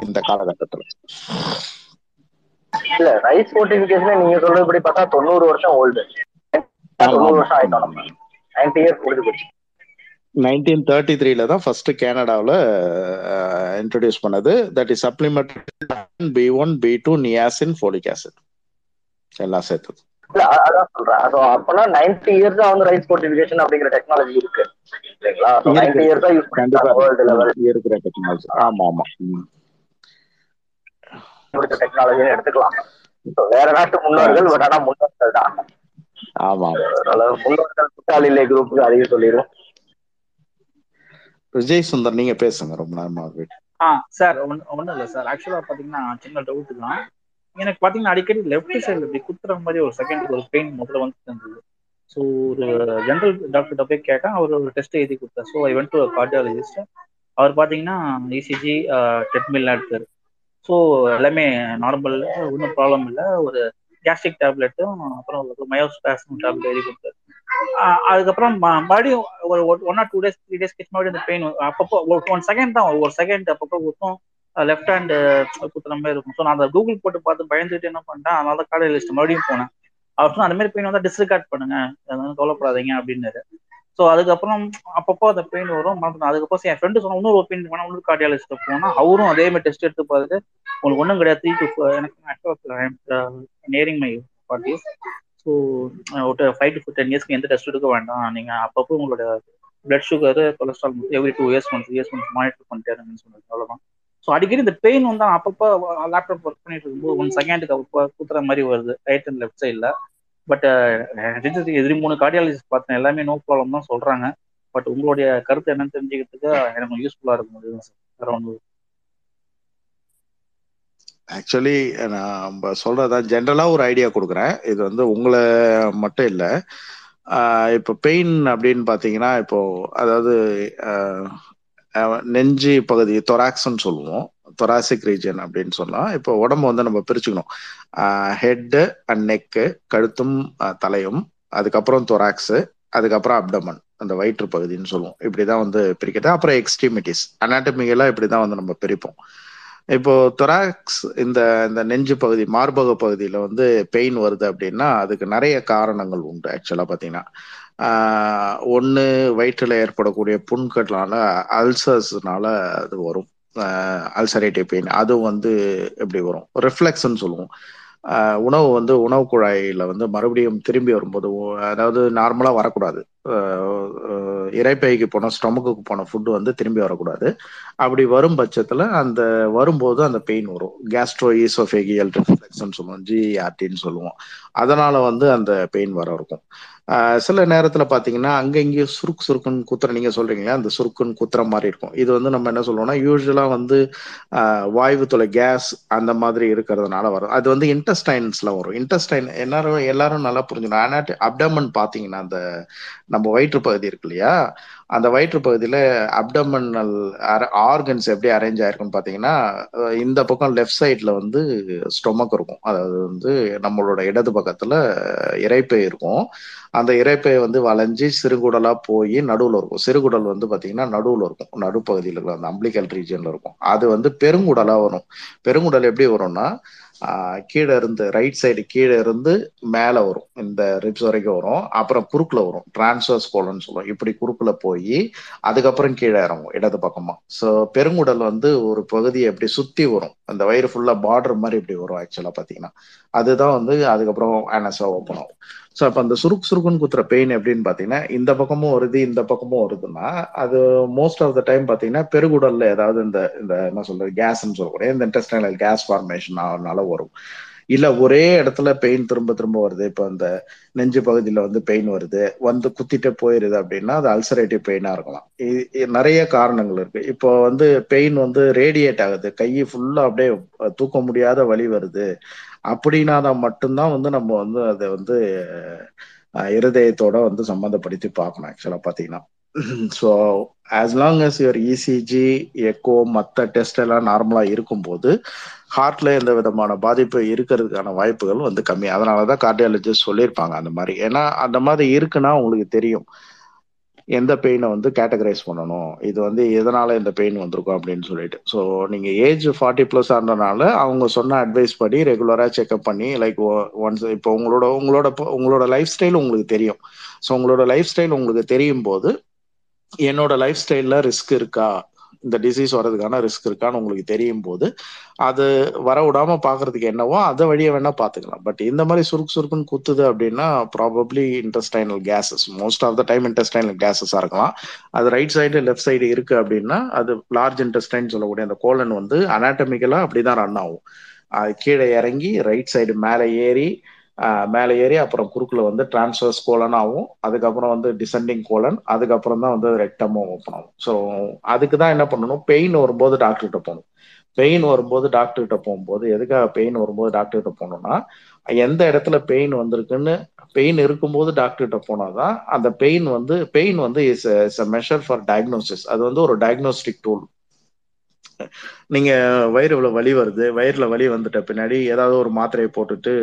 இந்த காலகட்டத்தில். இல்ல ரைஸ் ஃபோர்டிபிகேஷன் நீங்க சொல்றதுபடி பார்த்தா தொண்ணூறு வருஷம் ஓல்டு தொண்ணூறு வருஷம் ஆயிட்டோம் நம்ம. நைன்டி இயர்ஸ் முடிஞ்சு போச்சு. நைன்டீன் தேர்ட்டி த்ரீல தான் ஃபர்ஸ்ட் கனடாவில் இன்ட்ரடியூஸ் பண்ணது. That is supplement B one B two niacin folic acid எல்லாம் சேர்த்தது. இல்ல அ- அதான் சொல்றேன். அப்பனா நைன்டி இயர்ஸா வந்து ரைஸ் ஃபோர்டிபிகேஷன் அப்படிங்கிற டெக்னாலஜி இருக்கு. இருக்கு, நைன்டி இயர்ஸா யூஸ் கண்டிப்பா. பண்ணிட்டாங்க வேர்ல்டு லெவல் இருக்கிற டெக்னாலஜி ஆமா ஆமா. முடிச்ச டெக்னாலஜின்னு எடுத்துக்கலாம். வேற நாட்டு முன்னோர்கள் பட் ஆனா முன்னோர்கள் தான். ஆமா. முன்னோர்கள் குற்றால இல்லை குரூப்புக்கு அதையும் சொல்லிடும் விஜய் சுந்தர் நீங்க பேசுங்க. ரொம்ப நேரமா வெயிட் ஆ சார் ஒன்றும் இல்லை சார். ஆக்சுவலாக பார்த்தீங்கன்னா சின்ன டவுட் தான். எனக்கு பார்த்தீங்கன்னா அடிக்கடி லெஃப்ட் சைடில் இப்படி குத்துற மாதிரி ஒரு செகண்ட் ஒரு பெயின் முதல்ல வந்து இருந்தது. ஸோ ஒரு ஜென்ரல் டாக்டர்கிட்ட போய் கேட்டேன். அவர் ஒரு டெஸ்ட் எழுதி கொடுத்தார். So I went to cardiologist அவர் பார்த்தீங்கன்னா இசிஜி டெட்மில்லாம் எடுத்தார். ஸோ எல்லாமே நார்மல் ஒன்றும் ப்ராப்ளம் இல்லை. ஒரு கேஸ்ட்ரிக் டேப்லெட்டும் அப்புறம் ஒரு மயோஸ்பாஸ்ம் டேப்லெட் எழுதி கொடுத்தாரு. அதுக்கப்புறம் மறுபடியும் ஒரு one or two days three days கழிச்சு மறுபடியும் அந்த பெயின் அப்பப்போ ஒன் செகண்ட் தான் ஒரு செகண்ட் அப்பப்போ குத்தும் லெஃப்ட் ஹேண்டு குத்துற மாதிரி இருக்கும். ஸோ நான் அந்த கூகுள் போட்டு பார்த்து பயந்துட்டு என்ன பண்ணிட்டேன் அதனால தான் லிஸ்ட் மறுபடியும் போனேன். அவர் சொன்னால் அந்த மாதிரி பெயின் வந்தால் டிஸ்ரிகார்ட் பண்ணுங்க. அது வந்து கவலைப்படாதீங்க அப்படின்னாரு. ஸோ அதுக்கப்புறம் அப்பப்போ அந்த பெயின் வரும். மறந்துட்டேன். அதுக்கப்புறம் என் ஃப்ரெண்டு சொன்ன இன்னொரு பெயின் வேணா இன்னொரு கார்டியாலஜிஸ்ட் போனா அவரும் அதே மாதிரி டெஸ்ட் எடுத்து பார்த்துட்டு உங்களுக்கு ஒன்றும் கிடையாது. த்ரீ டு எனக்கு நேரிங் மை ஃபார்ட்டிஸ் ஸோ ஒரு ஃபைவ் டு டென் இயர்ஸ்க்கு எந்த டெஸ்ட் எடுக்க வேண்டாம். நீங்கள் அப்பப்போ உங்களோட blood sugar cholesterol every two years once years once monitor பண்ணிட்டே இருங்கன்னு சொன்னது அவ்வளோதான் ஸோ அடிக்கடி இந்த பெயின் வந்து அப்பப்போ லேப்டாப் ஒர்க் பண்ணிட்டு இருக்கும்போது ஒன் செகண்டுக்கு அப்பப்போ குத்துற மாதிரி வருது ரைட் அண்ட் லெஃப்ட் சைடில் பட் uh, எதிரி மூணு கார்டியாலஜிஸ்ட் பார்த்தேன். எல்லாமே நோ ப்ராப்ளம் தான் சொல்றாங்க. பட் உங்களுடைய கருத்து என்னன்னு தெரிஞ்சுக்கிறதுக்கு எனக்கு யூஸ்ஃபுல்லா இருக்கும். அதுதான் சார் வேற ஆக்சுவலி நான் சொல்றதா ஜென்ரலா ஒரு ஐடியா கொடுக்குறேன். இது வந்து உங்களை மட்டும் இல்லை. இப்போ பெயின் அப்படின்னு பார்த்தீங்கன்னா இப்போ அதாவது நெஞ்சு பகுதி தொராக்ஸ்ன்னு சொல்லுவோம். தொராசிக் ரீஜன் அப்படின்னு சொல்லலாம் இப்போ உடம்பு வந்து நம்ம பிரிச்சுக்கணும். ஹெட்டு அண்ட் நெக்கு கழுத்தும் தலையும் அதுக்கப்புறம் தொராக்ஸு அதுக்கப்புறம் அப்டமன் அந்த வயிற்று பகுதின்னு சொல்லுவோம். இப்படிதான் வந்து பிரிக்கிறது. அப்புறம் எக்ஸ்ட்ரீமிட்டிஸ் அனாட்டமிக்கெல்லாம் இப்படிதான் வந்து நம்ம பிரிப்போம். இப்போ தொராக்ஸ் இந்த இந்த நெஞ்சு பகுதி மார்பக பகுதியில வந்து பெயின் வருது அப்படின்னா அதுக்கு நிறைய காரணங்கள் உண்டு ஆக்சுவலா பாத்தீங்கன்னா ஒன்று வயிற்றில் ஏற்படக்கூடிய புண்கள்னால அல்சர்ஸ்னால அது வரும். அல்சரேட்டிவ் பெயின் அதுவும் வந்து எப்படி வரும்? ரிஃப்ளெக்ஸ்ன்னு சொல்லுவோம். உணவு வந்து உணவு குழாயில வந்து மறுபடியும் திரும்பி வரும்போது அதாவது நார்மலாக வரக்கூடாது. இறைப்பைக்கு போன ஸ்டொமக்குக்கு போன ஃபுட்டு வந்து திரும்பி வரக்கூடாது. அப்படி வரும் பட்சத்தில் அந்த வரும்போது அந்த பெயின் வரும். கேஸ்ட்ரோ ஈசோஃபேகியல் ரிஃப்ளெக்ஸ்ன்னு சொல்லுவோம். ஜிஆர்டின்னு சொல்லுவோம். அதனால வந்து அந்த பெயின் வர இருக்கும். சில நேரத்தில் பார்த்தீங்கன்னா அங்கங்கேயும் சுருக்கு சுருக்குன்னு குத்துற நீங்க சொல்றீங்களா அந்த சுருக்குன்னு குத்துற மாதிரி இருக்கும். இது வந்து நம்ம என்ன சொல்லுவோம்னா யூஸ்வலாக வந்து வாய்வு தொலை கேஸ் அந்த மாதிரி இருக்கிறதுனால வரும். அது வந்து இன்டெஸ்டைன்ஸ்ல வரும். இன்டெஸ்டைன் எல்லாரும் எல்லாரும் நல்லா புரிஞ்சுக்கணும். ஆனால் அப்டமன் பார்த்தீங்கன்னா அந்த நம்ம வயிற்று பகுதி இருக்கு இல்லையா? அந்த வயிற்று பகுதியில் அப்டமனல் ஆர்கன்ஸ் எப்படி அரேஞ்ச் ஆயிருக்குன்னு பார்த்தீங்கன்னா இந்த பக்கம் லெஃப்ட் சைடில் வந்து ஸ்டொமக் இருக்கும். அதாவது வந்து நம்மளோட இடது பக்கத்தில் இறைப்பை இருக்கும். அந்த இறைப்பை வந்து வளைஞ்சி சிறுகுடலாக போய் நடுவில் இருக்கும். சிறுகுடல் வந்து பார்த்தீங்கன்னா நடுவில் இருக்கும். நடுப்பகுதியில் இருக்கும் அந்த அம்பிளிக்கல் ரீஜன்ல இருக்கும். அது வந்து பெருங்குடலாக வரும். பெருங்குடல் எப்படி வரும்னா கீழே இருந்து ரைட் சைடு கீழே இருந்து மேலே வரும். இந்த ரிப்ஸ் வரைக்கும் வரும். அப்புறம் குறுக்கில் வரும். டிரான்ஸ்வர்ஸ் கோலன்னு சொல்லுவோம். இப்படி குறுக்கில் போய் அதுக்கப்புறம் கீழே இறங்கும் இடது பக்கமாக ஸோ பெருங்குடல் வந்து ஒரு பகுதியை எப்படி சுற்றி வரும். அந்த வயிறு ஃபுல்லாக பார்டர் மாதிரி இப்படி வரும் ஆக்சுவலாக பார்த்தீங்கன்னா. அதுதான் வந்து அதுக்கப்புறம் ஆனஸாக ஓப்பன் ஆகும். ஸோ அப்போ அந்த சுருக்கு சுருக்குன்னு குத்துற பெயின் எப்படின்னு பார்த்தீங்கன்னா இந்த பக்கமும் வருது இந்த பக்கமும் வருதுன்னா அது மோஸ்ட் ஆஃப் த டைம் பார்த்தீங்கன்னா பெருகுடல்ல ஏதாவது இந்த இந்த என்ன சொல்றது கேஸ்ன்னு சொல்லக்கூடிய இந்த இன்டெஸ்டைனல் கேஸ் ஃபார்மேஷன் ஆனால வரும். இல்ல ஒரே இடத்துல பெயின் திரும்ப திரும்ப வருது. இப்போ அந்த நெஞ்சு பகுதியில வந்து பெயின் வருது. வந்து குத்திட்டு போயிருது அப்படின்னா அது அல்சரேட்டிவ் பெயினா இருக்கலாம். நிறைய காரணங்கள் இருக்கு. இப்போ வந்து பெயின் வந்து ரேடியேட் ஆகுது. கை ஃபுல்லா அப்படியே தூக்க முடியாத வலி வருது. அப்படின்னா தான் மட்டும்தான் வந்து நம்ம வந்து அதை வந்து இருதயத்தோட வந்து சம்மந்தப்படுத்தி பார்க்கணும் ஆக்சுவலாக பார்த்தீங்கன்னா. So as long as your ECG echo மற்ற டெஸ்ட் எல்லாம் நார்மலாக இருக்கும்போது ஹார்ட்ல எந்த விதமான பாதிப்பு இருக்கிறதுக்கான வாய்ப்புகள் வந்து கம்மி. அதனாலதான் கார்டியாலஜிஸ்ட் சொல்லியிருப்பாங்க அந்த மாதிரி. ஏன்னா அந்த மாதிரி இருக்குன்னா உங்களுக்கு தெரியும். எந்த பெயினை வந்து கேட்டகரைஸ் பண்ணணும்? இது வந்து எதனால இந்த பெயின் வந்திருக்கும் அப்படின்னு சொல்லிட்டு. ஸோ நீங்க ஏஜ் ஃபார்ட்டி பிளஸ் ஆனதுனால அவங்க சொன்ன அட்வைஸ் படி ரெகுலரா செக்அப் பண்ணி லைக் ஒன்ஸ் இப்போ உங்களோட உங்களோட உங்களோட லைஃப் ஸ்டைல் உங்களுக்கு தெரியும். ஸோ உங்களோட லைஃப் ஸ்டைல் உங்களுக்கு தெரியும் போது என்னோட லைஃப் ஸ்டைல்ல ரிஸ்க் இருக்கா? இந்த டிசீஸ் வர்றதுக்கான ரிஸ்க் இருக்கான்னு உங்களுக்கு தெரியும் போது அது வர விடாம பாக்குறதுக்கு என்னவோ அதை வழியை வேணா பாத்துக்கலாம். பட் இந்த மாதிரி சுருக்கு சுருக்குன்னு குத்துது அப்படின்னா probably intestinal gases most of the time intestinal கேசஸா இருக்கலாம். அது ரைட் சைடு லெஃப்ட் சைடு இருக்கு அப்படின்னா அது லார்ஜ் இன்டெஸ்டைன் சொல்லக்கூடிய அந்த கோலன் வந்து அனாட்டமிக்கலா அப்படிதான் ரன் ஆகும். அது கீழே இறங்கி ரைட் சைடு மேலே ஏறி மேலே ஏறி அப்புறம் குறுக்குல வந்து டிரான்ஸ்வர்ஸ் கோலன் ஆகும் அதுக்கப்புறம் வந்து டிசெண்டிங் கோலன் அதுக்கப்புறம் தான் வந்து ரெக்டமும் ஓப்பன் ஆகும். ஸோ அதுக்கு தான் என்ன பண்ணணும்? பெயின் வரும்போது டாக்டர்கிட்ட போகணும். பெயின் வரும்போது டாக்டர்கிட்ட போகும்போது எதுக்காக பெயின் வரும்போது டாக்டர்கிட்ட போகணும்னா எந்த இடத்துல பெயின் வந்திருக்குன்னு பெயின் இருக்கும்போது டாக்டர்கிட்ட போனாதான் அந்த பெயின் வந்து பெயின் வந்து is is a measure for diagnosis அது வந்து ஒரு டயக்னோஸ்டிக் டூல் நீங்க வயிறுல வலி வருது வயிறுல வலி வந்துட்ட பின்னாடி ஏதாவது ஒரு மாத்திரையை போட்டுட்டு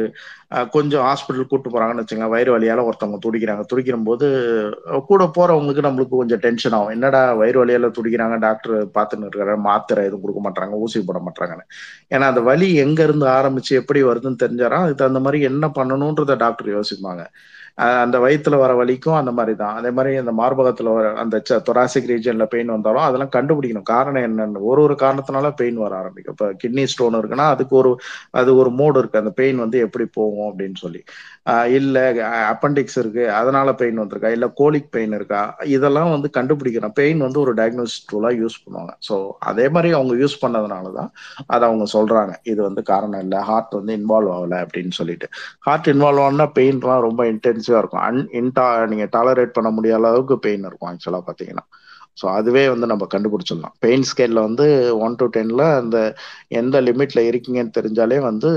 கொஞ்சம் ஹாஸ்பிட்டல் கூட்டு போறாங்கன்னு வச்சுங்க வயிறு வலியால ஒருத்தவங்க துடிக்கிறாங்க. துடிக்கிற போது கூட போறவங்களுக்கு நம்மளுக்கு கொஞ்சம் டென்ஷன் ஆகும். என்னடா வயிறு வலியால துடிக்கிறாங்க டாக்டர் பார்த்துன்னு இருக்காரு. மாத்திரை எதுவும் கொடுக்க மாட்டாங்க ஊசி போட மாட்டாங்கன்னு ஏன்னா அந்த வலி எங்க இருந்து ஆரம்பிச்சு எப்படி வருதுன்னு தெரிஞ்சாரா அதுக்கு தகுந்த மாதிரி என்ன பண்ணணும்ன்றத டாக்டர் யோசிப்பாங்க. அந்த வயிற்றுல வர வலிக்கும் அந்த மாதிரி தான் அதே மாதிரி அந்த மார்பகத்துல வர அந்த தொராசிக் ரீஜன்ல பெயின் வந்தாலும் அதெல்லாம் கண்டுபிடிக்கணும். காரணம் என்னன்னு ஒரு ஒரு காரணத்தினால பெயின் வர ஆரம்பிக்கும். இப்போ கிட்னி ஸ்டோன் இருக்குன்னா அதுக்கு ஒரு அது ஒரு மோடு இருக்கு. அந்த பெயின் வந்து எப்படி போகும் அப்படின்னு சொல்லி. ஆஹ் இல்ல அப்பண்டிக்ஸ் இருக்கு. அதனால பெயின் வந்திருக்கா? இல்ல கோலிக் பெயின் இருக்கா? இதெல்லாம் வந்து கண்டுபிடிக்கிறோம் பெயின் வந்து ஒரு டயக்னோசிஸ் டூலா யூஸ் பண்ணுவாங்க. ஸோ அதே மாதிரி அவங்க யூஸ் பண்ணதுனால தான் அதை அவங்க சொல்றாங்க. இது வந்து காரணம் இல்லை. ஹார்ட் வந்து இன்வால்வ் ஆகல அப்படின்னு சொல்லிட்டு. ஹார்ட் இன்வால்வ் ஆனால் பெயின்லாம் ரொம்ப இன்டென்சிவா இருக்கும். அன் இன்டா நீங்க டாலரேட் பண்ண முடியாத அளவுக்கு பெயின் இருக்கும் ஆக்சுவலா பாத்தீங்கன்னா. ஸோ அதுவே வந்து நம்ம கண்டுபிடிச்சிடலாம். பெயின் ஸ்கேல்ல வந்து ஒன் டு டென்ல அந்த எந்த லிமிட்ல இருக்கீங்கன்னு தெரிஞ்சாலே வந்து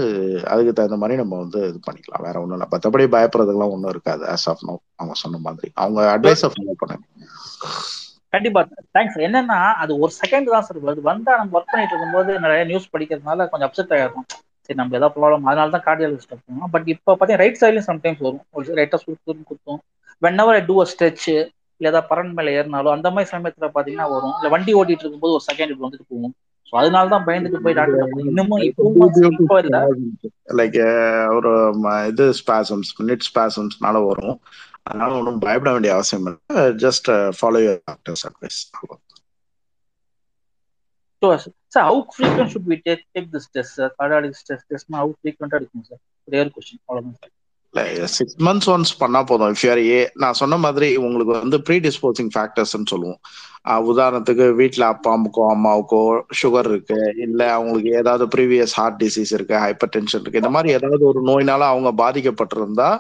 அதுக்கு தகுந்த மாதிரி நம்ம வந்து இது பண்ணிக்கலாம். வேற ஒன்றும் இல்லை. மற்றபடி பயப்படுறதுலாம் ஒன்றும் இருக்காது. ஆஸ் ஆஃப் நோ அவங்க சொன்ன மாதிரி. அவங்க அட்வைஸை ஃபாலோ பண்ணுங்க. கண்டிப்பா. தேங்க்ஸ் என்னன்னா அது ஒரு செகண்ட் தான் சார் வருது. வந்தா நம்ம ஒர்க் பண்ணிட்டு இருக்கும்போது நிறைய நியூஸ் படிக்கிறதுனால கொஞ்சம் அப்செட் ஆகிருக்கும் சரி நம்ம ஏதாவது ப்ராப்ளம் அதனால தான் கார்டியாலஜிஸ்ட் போகணும் பட் இப்போ பார்த்தீங்கன்னா ரைட் சைட்லையும் சம்டைம்ஸ் வரும். ஒரு ரைட்டாக சுருக்குன்னு குத்தும். Whenever I do a stretch இல்லை ஏதாவது பரன் மேலே ஏறினாலும் அந்த மாதிரி சமயத்தில் பார்த்தீங்கன்னா வரும். இல்லை வண்டி ஓட்டிட்டு இருக்கும்போது ஒரு செகண்ட் இப்படி வந்துட்டு போகும். ஸோ அதனால தான் பயந்துட்டு போய் டாக்டர் இன்னமும் இப்போ இல்லை. லைக் ஒரு ம- இது ஸ்பாசம்ஸ் மினிட் ஸ்பாசம்ஸ்னால வரும். அதனால ஒன்றும் பயப்பட வேண்டிய அவசியம் இல்லை. Just follow your doctor's advice so sir how frequent should we take take this test sir cardiac stress டெஸ்ட்னா how ஃப்ரீக்வெண்ட்டாக எடுக்கும் சார் ரேர் கொஸ்டின் அவ்வளோதான் சார் சிக்ஸ் மந்த்ஸ் ஒன்ஸ் பண்ணா போதும் இஃப் யூஆர் ஏ நான் சொன்ன மாதிரி உங்களுக்கு வந்து ப்ரீ டிஸ்போசிங் ஃபேக்டர்ஸ்ன்னு சொல்லுவோம் உதாரணத்துக்கு வீட்டில் அப்பா அம்மாக்கோ அம்மாவுக்கோ சுகர் இருக்கு. இல்ல அவங்களுக்கு ஏதாவது ப்ரீவியஸ் ஹார்ட் டிசீஸ் இருக்கு ஹைப்பர் டென்ஷன் இருக்கு. இந்த மாதிரி ஏதாவது ஒரு நோயினால அவங்க பாதிக்கப்பட்டிருந்தா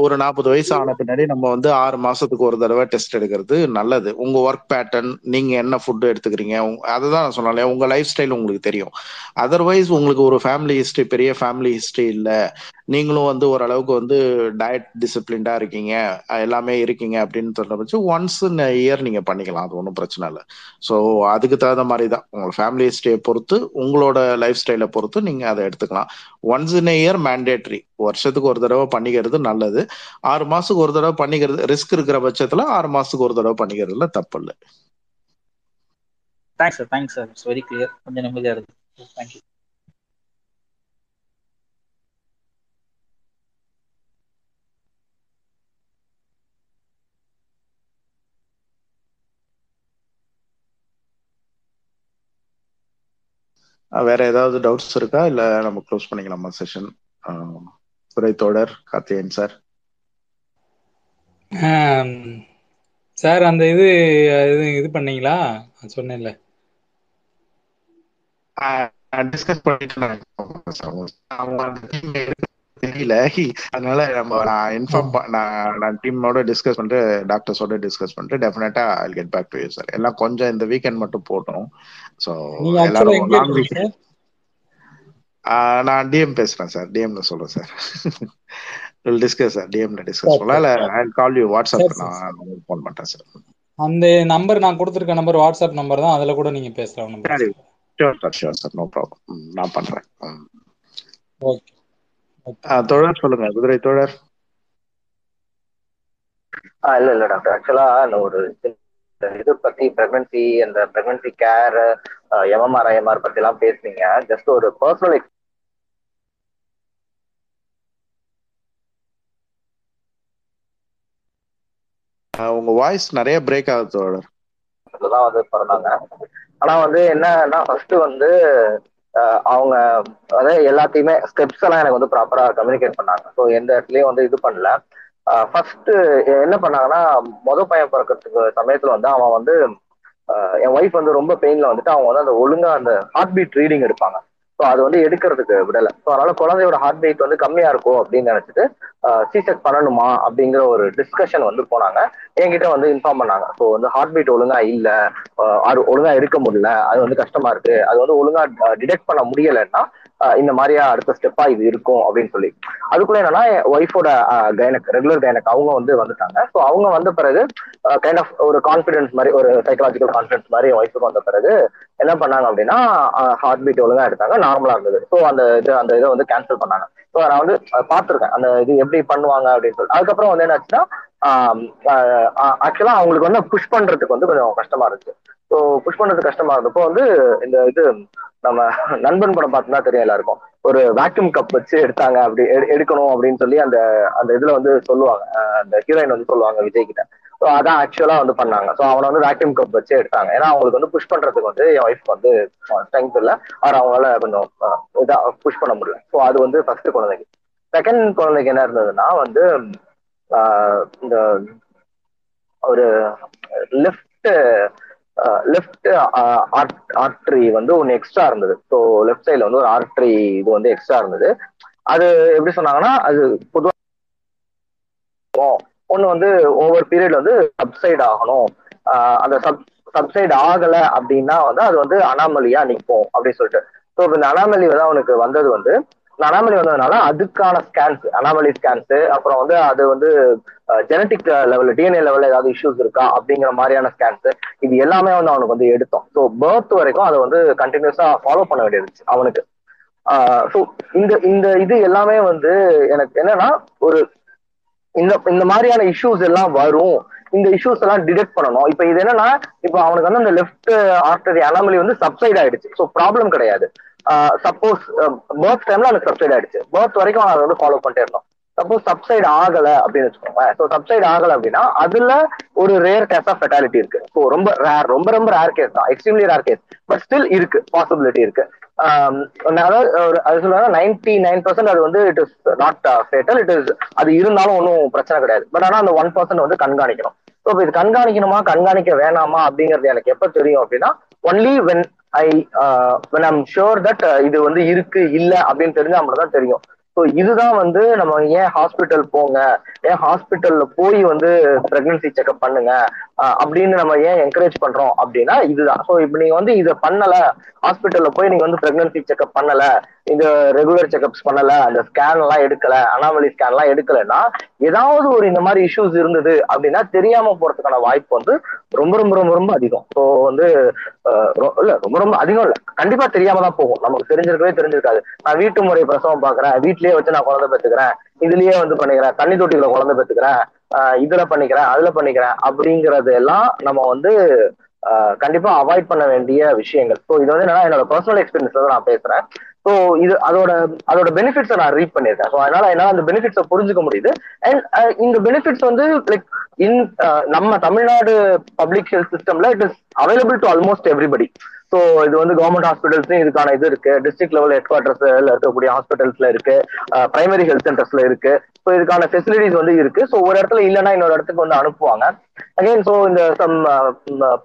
ஒரு நாற்பது வயசு ஆன பின்னாடி நம்ம வந்து ஆறு மாசத்துக்கு ஒரு தடவை டெஸ்ட் எடுக்கிறது நல்லது. உங்க ஒர்க் பேட்டர்ன் நீங்க என்ன ஃபுட் எடுத்துக்கிறீங்க உங்க- அதுதான் நான் சொன்னாலே உங்க லைஃப் ஸ்டைல் உங்களுக்கு தெரியும். அதர்வைஸ் உங்களுக்கு ஒரு ஃபேமிலி ஹிஸ்டரி பெரிய ஃபேமிலி ஹிஸ்டரி இல்ல. நீங்களும் வந்து ஓரளவுக்கு வந்து டயட் டிசிப்ளின்டா இருக்கீங்க எல்லாமே இருக்கீங்க அப்படின்னு சொல்ற பட்சம் ஒன்ஸ் இன் இயர் நீங்க பண்ணிக்கலாம். அது ஒன்றும் பிரச்சனை இல்லை. ஸோ அதுக்கு தகுந்த மாதிரி தான் உங்கள் ஃபேமிலி ஸ்டே பொறுத்து உங்களோட லைஃப் ஸ்டைலை பொறுத்து நீங்கள் அதை எடுத்துக்கலாம். ஒன்ஸ் இன் இயர் மேண்டேட்ரி வருஷத்துக்கு ஒரு தடவை பண்ணிக்கிறது நல்லது. ஆறு மாதத்துக்கு ஒரு தடவை பண்ணிக்கிறது ரிஸ்க் இருக்கிற பட்சத்தில் ஆறு மாதத்துக்கு ஒரு தடவை பண்ணிக்கிறதுல தப்பு இல்லை. Thanks sir thanks sir it's very clear கொஞ்சம் நிம்மதியாக இருக்குது தேங்க்யூ வேற ஏதாவது டவுட்ஸ் இருக்கா? இல்ல நம்ம க்ளோஸ் பண்ணிக்கலாமா செஷன் துறை தோழர் கார்த்தியன் சார் சார் அந்த இது இது இது பண்ணீங்களா? நான் சொன்னேன்ல. டிஸ்கஸ் பண்ணிட்டு தெரியல. அதனால நம்ம நான் இன்ஃபார்ம் நான் நான் டீமோட டிஸ்கஸ் பண்ணிட்டு டாக்டர்ஸோட டிஸ்கஸ் பண்ணிட்டு டெஃபினட்டா I get back to you sir எல்லாம் கொஞ்சம் இந்த வீக்கெண்ட் மட்டும் போட்டோம். ஸோ எல்லாரும் லாங் நான் டிஎம் பேசுறேன் சார் டிஎம்ல சொல்றேன் சார் வில் டிஸ்கஸ் சார் டிஎம்ல டிஸ்கஸ் பண்ணலாம் இல்ல ஐ கால் யூ வாட்ஸ்அப் நான் ஃபோன் பண்றேன் சார் அந்த நம்பர் நான் கொடுத்துருக்க நம்பர் வாட்ஸ்அப் நம்பர் தான். அதுல கூட நீங்க பேசலாம் ஒன்றும் சரி ஷியோர் சார் நோ ப்ராப்ளம் நான் பண்றேன். ஓகே தோழர் சொல்லுங்க குதிரை தோழர். ஆ இல்ல இல்ல டாக்டர் ஆக்சுவலா அந்த ஒரு இது பத்தி பிரெக்னன்சி அந்த பிரெக்னன்சி கேர் எம்எம்ஆர் ஐஎம்ஆர் பத்தி எல்லாம் பேசுனீங்க. ஜஸ்ட் ஒரு பர்சனல் உங்க வாய்ஸ் நிறைய பிரேக் ஆகுது தோழர். வந்து பிறந்தாங்க. ஆனா வந்து என்னன்னா ஃபர்ஸ்ட் வந்து அவங்க அதாவது எல்லாத்தையுமே ஸ்டெப்ஸ் எல்லாம் எனக்கு வந்து ப்ராப்பரா கம்யூனிகேட் பண்ணாங்க. ஸோ எந்த இடத்துலயும் வந்து இது பண்ணல. ஃபர்ஸ்ட் என்ன பண்ணாங்கன்னா மொதல் பையன் பிறக்கிறதுக்கு சமயத்துல வந்து அவன் வந்து என் ஒய்ஃப் வந்து ரொம்ப பெயின்ல வந்துட்டு அவங்க வந்து அந்த ஒழுங்கா அந்த ஹார்ட் பீட் ரீடிங் எடுப்பாங்க. ஸோ அது வந்து எடுக்கிறதுக்கு விடலை. ஸோ அதனால குழந்தையோட ஹார்ட் பீட் வந்து கம்மியா இருக்கும் அப்படின்னு நினைச்சிட்டு சிசெக் பண்ணணுமா அப்படிங்கிற ஒரு டிஸ்கஷன் வந்து போனாங்க. என்கிட்ட வந்து இன்ஃபார்ம் பண்ணாங்க. ஸோ வந்து ஹார்ட் பீட் ஒழுங்கா இல்லை ஒழுங்கா எடுக்க முடியல அது வந்து கஷ்டமா இருக்கு. அது வந்து ஒழுங்கா டிடெக்ட் பண்ண முடியலைன்னா இந்த மாதிரியா அடுத்த ஸ்டெப்பா இது இருக்கும் அப்படின்னு சொல்லி. அதுக்குள்ள என்னன்னா என் ஒய்ஃபோட கைனக் ரெகுலர் கைனக் அவங்க வந்து வந்துட்டாங்க. ஸோ அவங்க வந்த பிறகு கைண்ட் ஆஃப் ஒரு கான்ஃபிடன்ஸ் மாதிரி ஒரு சைக்கலாஜிக்கல் கான்ஃபிடன்ஸ் மாதிரி ஒய்ஃபுக்கு வந்த பிறகு என்ன பண்ணாங்க அப்படின்னா ஹார்ட் பீட் ஒழுங்கா எடுத்தாங்க நார்மலா இருந்தது. ஸோ அந்த இது அந்த இதை வந்து கேன்சல் பண்ணாங்க. ஸோ நான் வந்து பார்த்துருக்கேன். அந்த இது எப்படி பண்ணுவாங்க அப்படின்னு சொல்லி அதுக்கப்புறம் வந்து என்னாச்சுன்னா ஆக்சுவலா அவங்களுக்கு வந்து புஷ் பண்றதுக்கு வந்து கொஞ்சம் கஷ்டமா இருந்துச்சு. ஸோ புஷ் பண்றது கஷ்டமா இருந்தப்போ வந்து இந்த இது நம்ம நண்பன் படம் பார்த்தா தெரியும் எல்லாருக்கும். ஒரு வேக்யூம் கப் வச்சு எடுத்தாங்க அப்படி எடு- எடுக்கணும் அப்படின்னு சொல்லி அந்த அந்த இதுல வந்து சொல்லுவாங்க. அந்த ஹீரோயின் வந்து சொல்லுவாங்க விஜய் கிட்ட ஸோ அதான் ஆக்சுவலா வந்து பண்ணாங்க. ஸோ அவனை வந்து வேக்யூம் கப் வச்சு எடுத்தாங்க. ஏன்னா அவங்களுக்கு வந்து புஷ் பண்றதுக்கு வந்து என் ஒய்ஃப் வந்து ஸ்ட்ரென்த் இல்லை. அவர் அவங்களால கொஞ்சம் இதா புஷ் பண்ண முடியல. ஸோ அது வந்து ஃபர்ஸ்ட் குழந்தைக்கு. செகண்ட் குழந்தைக்கு என்ன இருந்ததுன்னா வந்து ஆஹ், இந்த ஒரு லெஃப்ட் லெஃப்ட் ஆர்ட்ரி வந்து ஒன்று எக்ஸ்ட்ரா இருந்தது. ஸோ லெஃப்ட் சைடில் வந்து ஒரு ஆர்ட்ரி இது வந்து எக்ஸ்ட்ரா இருந்தது. அது எப்படி சொன்னாங்கன்னா அது பொதுவாக ஒன்று வந்து ஒவ்வொரு பீரியட்ல வந்து சப்சைட் ஆகணும். அந்த சப் சப்சைட் ஆகலை அப்படின்னா வந்து அது வந்து அனாமலியா நிற்கும் அப்படின்னு சொல்லிட்டு. ஸோ இந்த அனாமலி வந்து அவனுக்கு வந்தது வந்து அனாமலி வந்ததுனால அதுக்கான ஸ்கேன்ஸ் அனாமலி ஸ்கேன்ஸ் அப்புறம் வந்து அது வந்து ஜெனட்டிக் லெவல் டிஎன்ஏ லெவல்ல ஏதாவது இஷ்யூஸ் இருக்கா அப்படிங்கிற மாதிரியான ஸ்கேன்ஸ் இது எல்லாமே வந்து அவனுக்கு வந்து எடுத்தோம். ஸோ பேர்த் வரைக்கும் அதை வந்து கண்டினியூஸா ஃபாலோ பண்ண வேண்டியிருந்துச்சு அவனுக்கு. ஸோ இந்த இந்த இது எல்லாமே வந்து எனக்கு என்னன்னா ஒரு இந்த இந்த மாதிரியான இஷ்யூஸ் எல்லாம் வரும். இந்த இஷ்யூஸ் எல்லாம் டிடெக்ட் பண்ணணும். இப்போ இது என்னன்னா இப்போ அவனுக்கு வந்து அந்த லெஃப்ட் ஆர்டரி அனாமலி வந்து சப்சைட் ஆயிடுச்சு. ஸோ ப்ராப்ளம் கிடையாது. சப்போஸ் பர்த் டைம்ல அந்த சப்சைட் ஆயிடுச்சு. பர்த் வரைக்கும் அதை வந்து ஃபாலோ பண்ணிட்டே இருந்தோம். சப்போஸ் சப்சைட் ஆகல அப்படின்னு வச்சுக்கோங்க ஸோ சப்சைட் ஆகல அப்படின்னா அதுல ஒரு ரேர் கேஸ் ஆஃப் ஃபெட்டாலிட்டி இருக்கு. ஸோ ரொம்ப ரேர் ரொம்ப ரொம்ப ரேர் கேஸ் தான். Extremely rare case but still இருக்கு. பாசிபிலிட்டி இருக்கு. அதாவது ஒரு அது சொல்லுவாங்க நைன்டி நைன் பர்சன்ட் அது வந்து it is not fatal it is அது இருந்தாலும் ஒன்றும் பிரச்சனை கிடையாது. பட் ஆனால் அந்த ஒன் பர்சன்ட் வந்து கண்காணிக்கணும். ஸோ இப்போ இது கண்காணிக்கணுமா கண்காணிக்க வேணாமா அப்படிங்கிறது எனக்கு எப்போ தெரியும் அப்படின்னா only when I when I'm sure that இது வந்து இருக்கு இல்ல அப்படின்னு தெரிஞ்சா மட்டும் தான் தெரியும். ஸோ இதுதான் வந்து நம்ம ஏன் ஹாஸ்பிட்டல் போங்க ஏன் ஹாஸ்பிட்டல்ல போய் வந்து பிரெக்னன்சி செக்அப் பண்ணுங்க அப்படின்னு நம்ம ஏன் என்கரேஜ் பண்றோம் அப்படின்னா இதுதான். ஸோ இப்போ நீங்க வந்து இதை பண்ணல ஹாஸ்பிட்டல்ல போய் நீங்க வந்து பிரெக்னன்சி செக்அப் பண்ணல இந்த ரெகுலர் செக்அப்ஸ் பண்ணல அந்த ஸ்கேன் எல்லாம் எடுக்கல அனாமலி ஸ்கேன் எல்லாம் எடுக்கலைன்னா ஏதாவது ஒரு இந்த மாதிரி இஷ்யூஸ் இருந்தது அப்படின்னா தெரியாம போறதுக்கான வாய்ப்பு வந்து ரொம்ப ரொம்ப ரொம்ப ரொம்ப அதிகம். ஸோ வந்து இல்ல ரொம்ப ரொம்ப அதிகம் இல்ல. கண்டிப்பா தெரியாம தான் போகும். நமக்கு தெரிஞ்சிருக்கவே தெரிஞ்சிருக்காது. நான் வீட்டு முறை பிரசவம் பாக்குறேன் வீட்லயே வச்சு நான் குழந்தை பெற்றுக்கிறேன் இதுலயே வந்து பண்ணிக்கிறேன் தண்ணி தொட்டிகளை குழந்தை பெற்றுக்கிறேன் இதுல பண்ணிக்கிறேன் அதுல பண்ணிக்கிறேன் அப்படிங்கறது எல்லாம் நம்ம வந்து ஆஹ் கண்டிப்பா அவாய்ட் பண்ண வேண்டிய விஷயங்கள். ஸோ இது வந்து என்னன்னா என்னோட பர்சனல் எக்ஸ்பீரியன்ஸ்ல நான் பேசுறேன். ஸோ இது அதோட அதோட பெனிஃபிட்ஸை நான் ரீட் பண்ணியிருக்கேன். ஸோ அதனால என்னால அந்த பெனிஃபிட்ஸை புரிஞ்சுக்க முடியுது. அண்ட் இந்த பெனிஃபிட்ஸ் வந்து லைக் இன் uh, நம்ம தமிழ்நாடு பப்ளிக் ஹெல்த் சிஸ்டம்ல it is available to almost everybody so இது வந்து கவர்மெண்ட் ஹாஸ்பிட்டல்ஸ்லயும் இதுக்கான இது இருக்கு. டிஸ்ட்ரிக்ட் லெவல் ஹெட் குவார்டர்ஸ்ல இருக்கக்கூடிய ஹாஸ்பிட்டல்ஸ்ல இருக்கு. பிரைமரி ஹெல்த் சென்டர்ஸ்ல இருக்கு. ஸோ இதுக்கான ஃபெசிலிட்டிஸ் வந்து இருக்கு. ஸோ ஒரு இடத்துல இல்லைன்னா இன்னொரு இடத்துக்கு வந்து அனுப்புவாங்க. அகைன் ஸோ இந்த சம்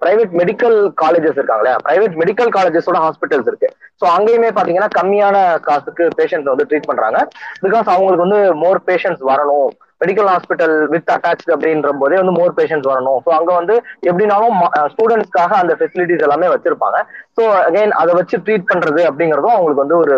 பிரைவேட் மெடிக்கல் காலேஜஸ் இருக்காங்களே பிரைவேட் மெடிக்கல் காலேஜஸோட ஹாஸ்பிட்டல்ஸ் இருக்கு. ஸோ அங்கேயுமே பாத்தீங்கன்னா கம்மியான காசுக்கு பேஷண்ட்ஸ் வந்து ட்ரீட் பண்றாங்க. பிகாஸ் அவங்களுக்கு வந்து மோர் பேஷண்ட்ஸ் வரணும். மெடிக்கல் ஹாஸ்பிட்டல் வித் அட்டாச் அப்படின்ற போதே வந்து மோர் பேஷண்ட்ஸ் வரணும். ஸோ அங்க வந்து எப்படினாலும் ஸ்டூடெண்ட்ஸ்க்காக அந்த ஃபெசிலிட்டிஸ் எல்லாமே வச்சிருப்பாங்க. ஸோ அகைன் அதை வச்சு ட்ரீட் பண்றது அப்படிங்கறதும் அவங்களுக்கு வந்து ஒரு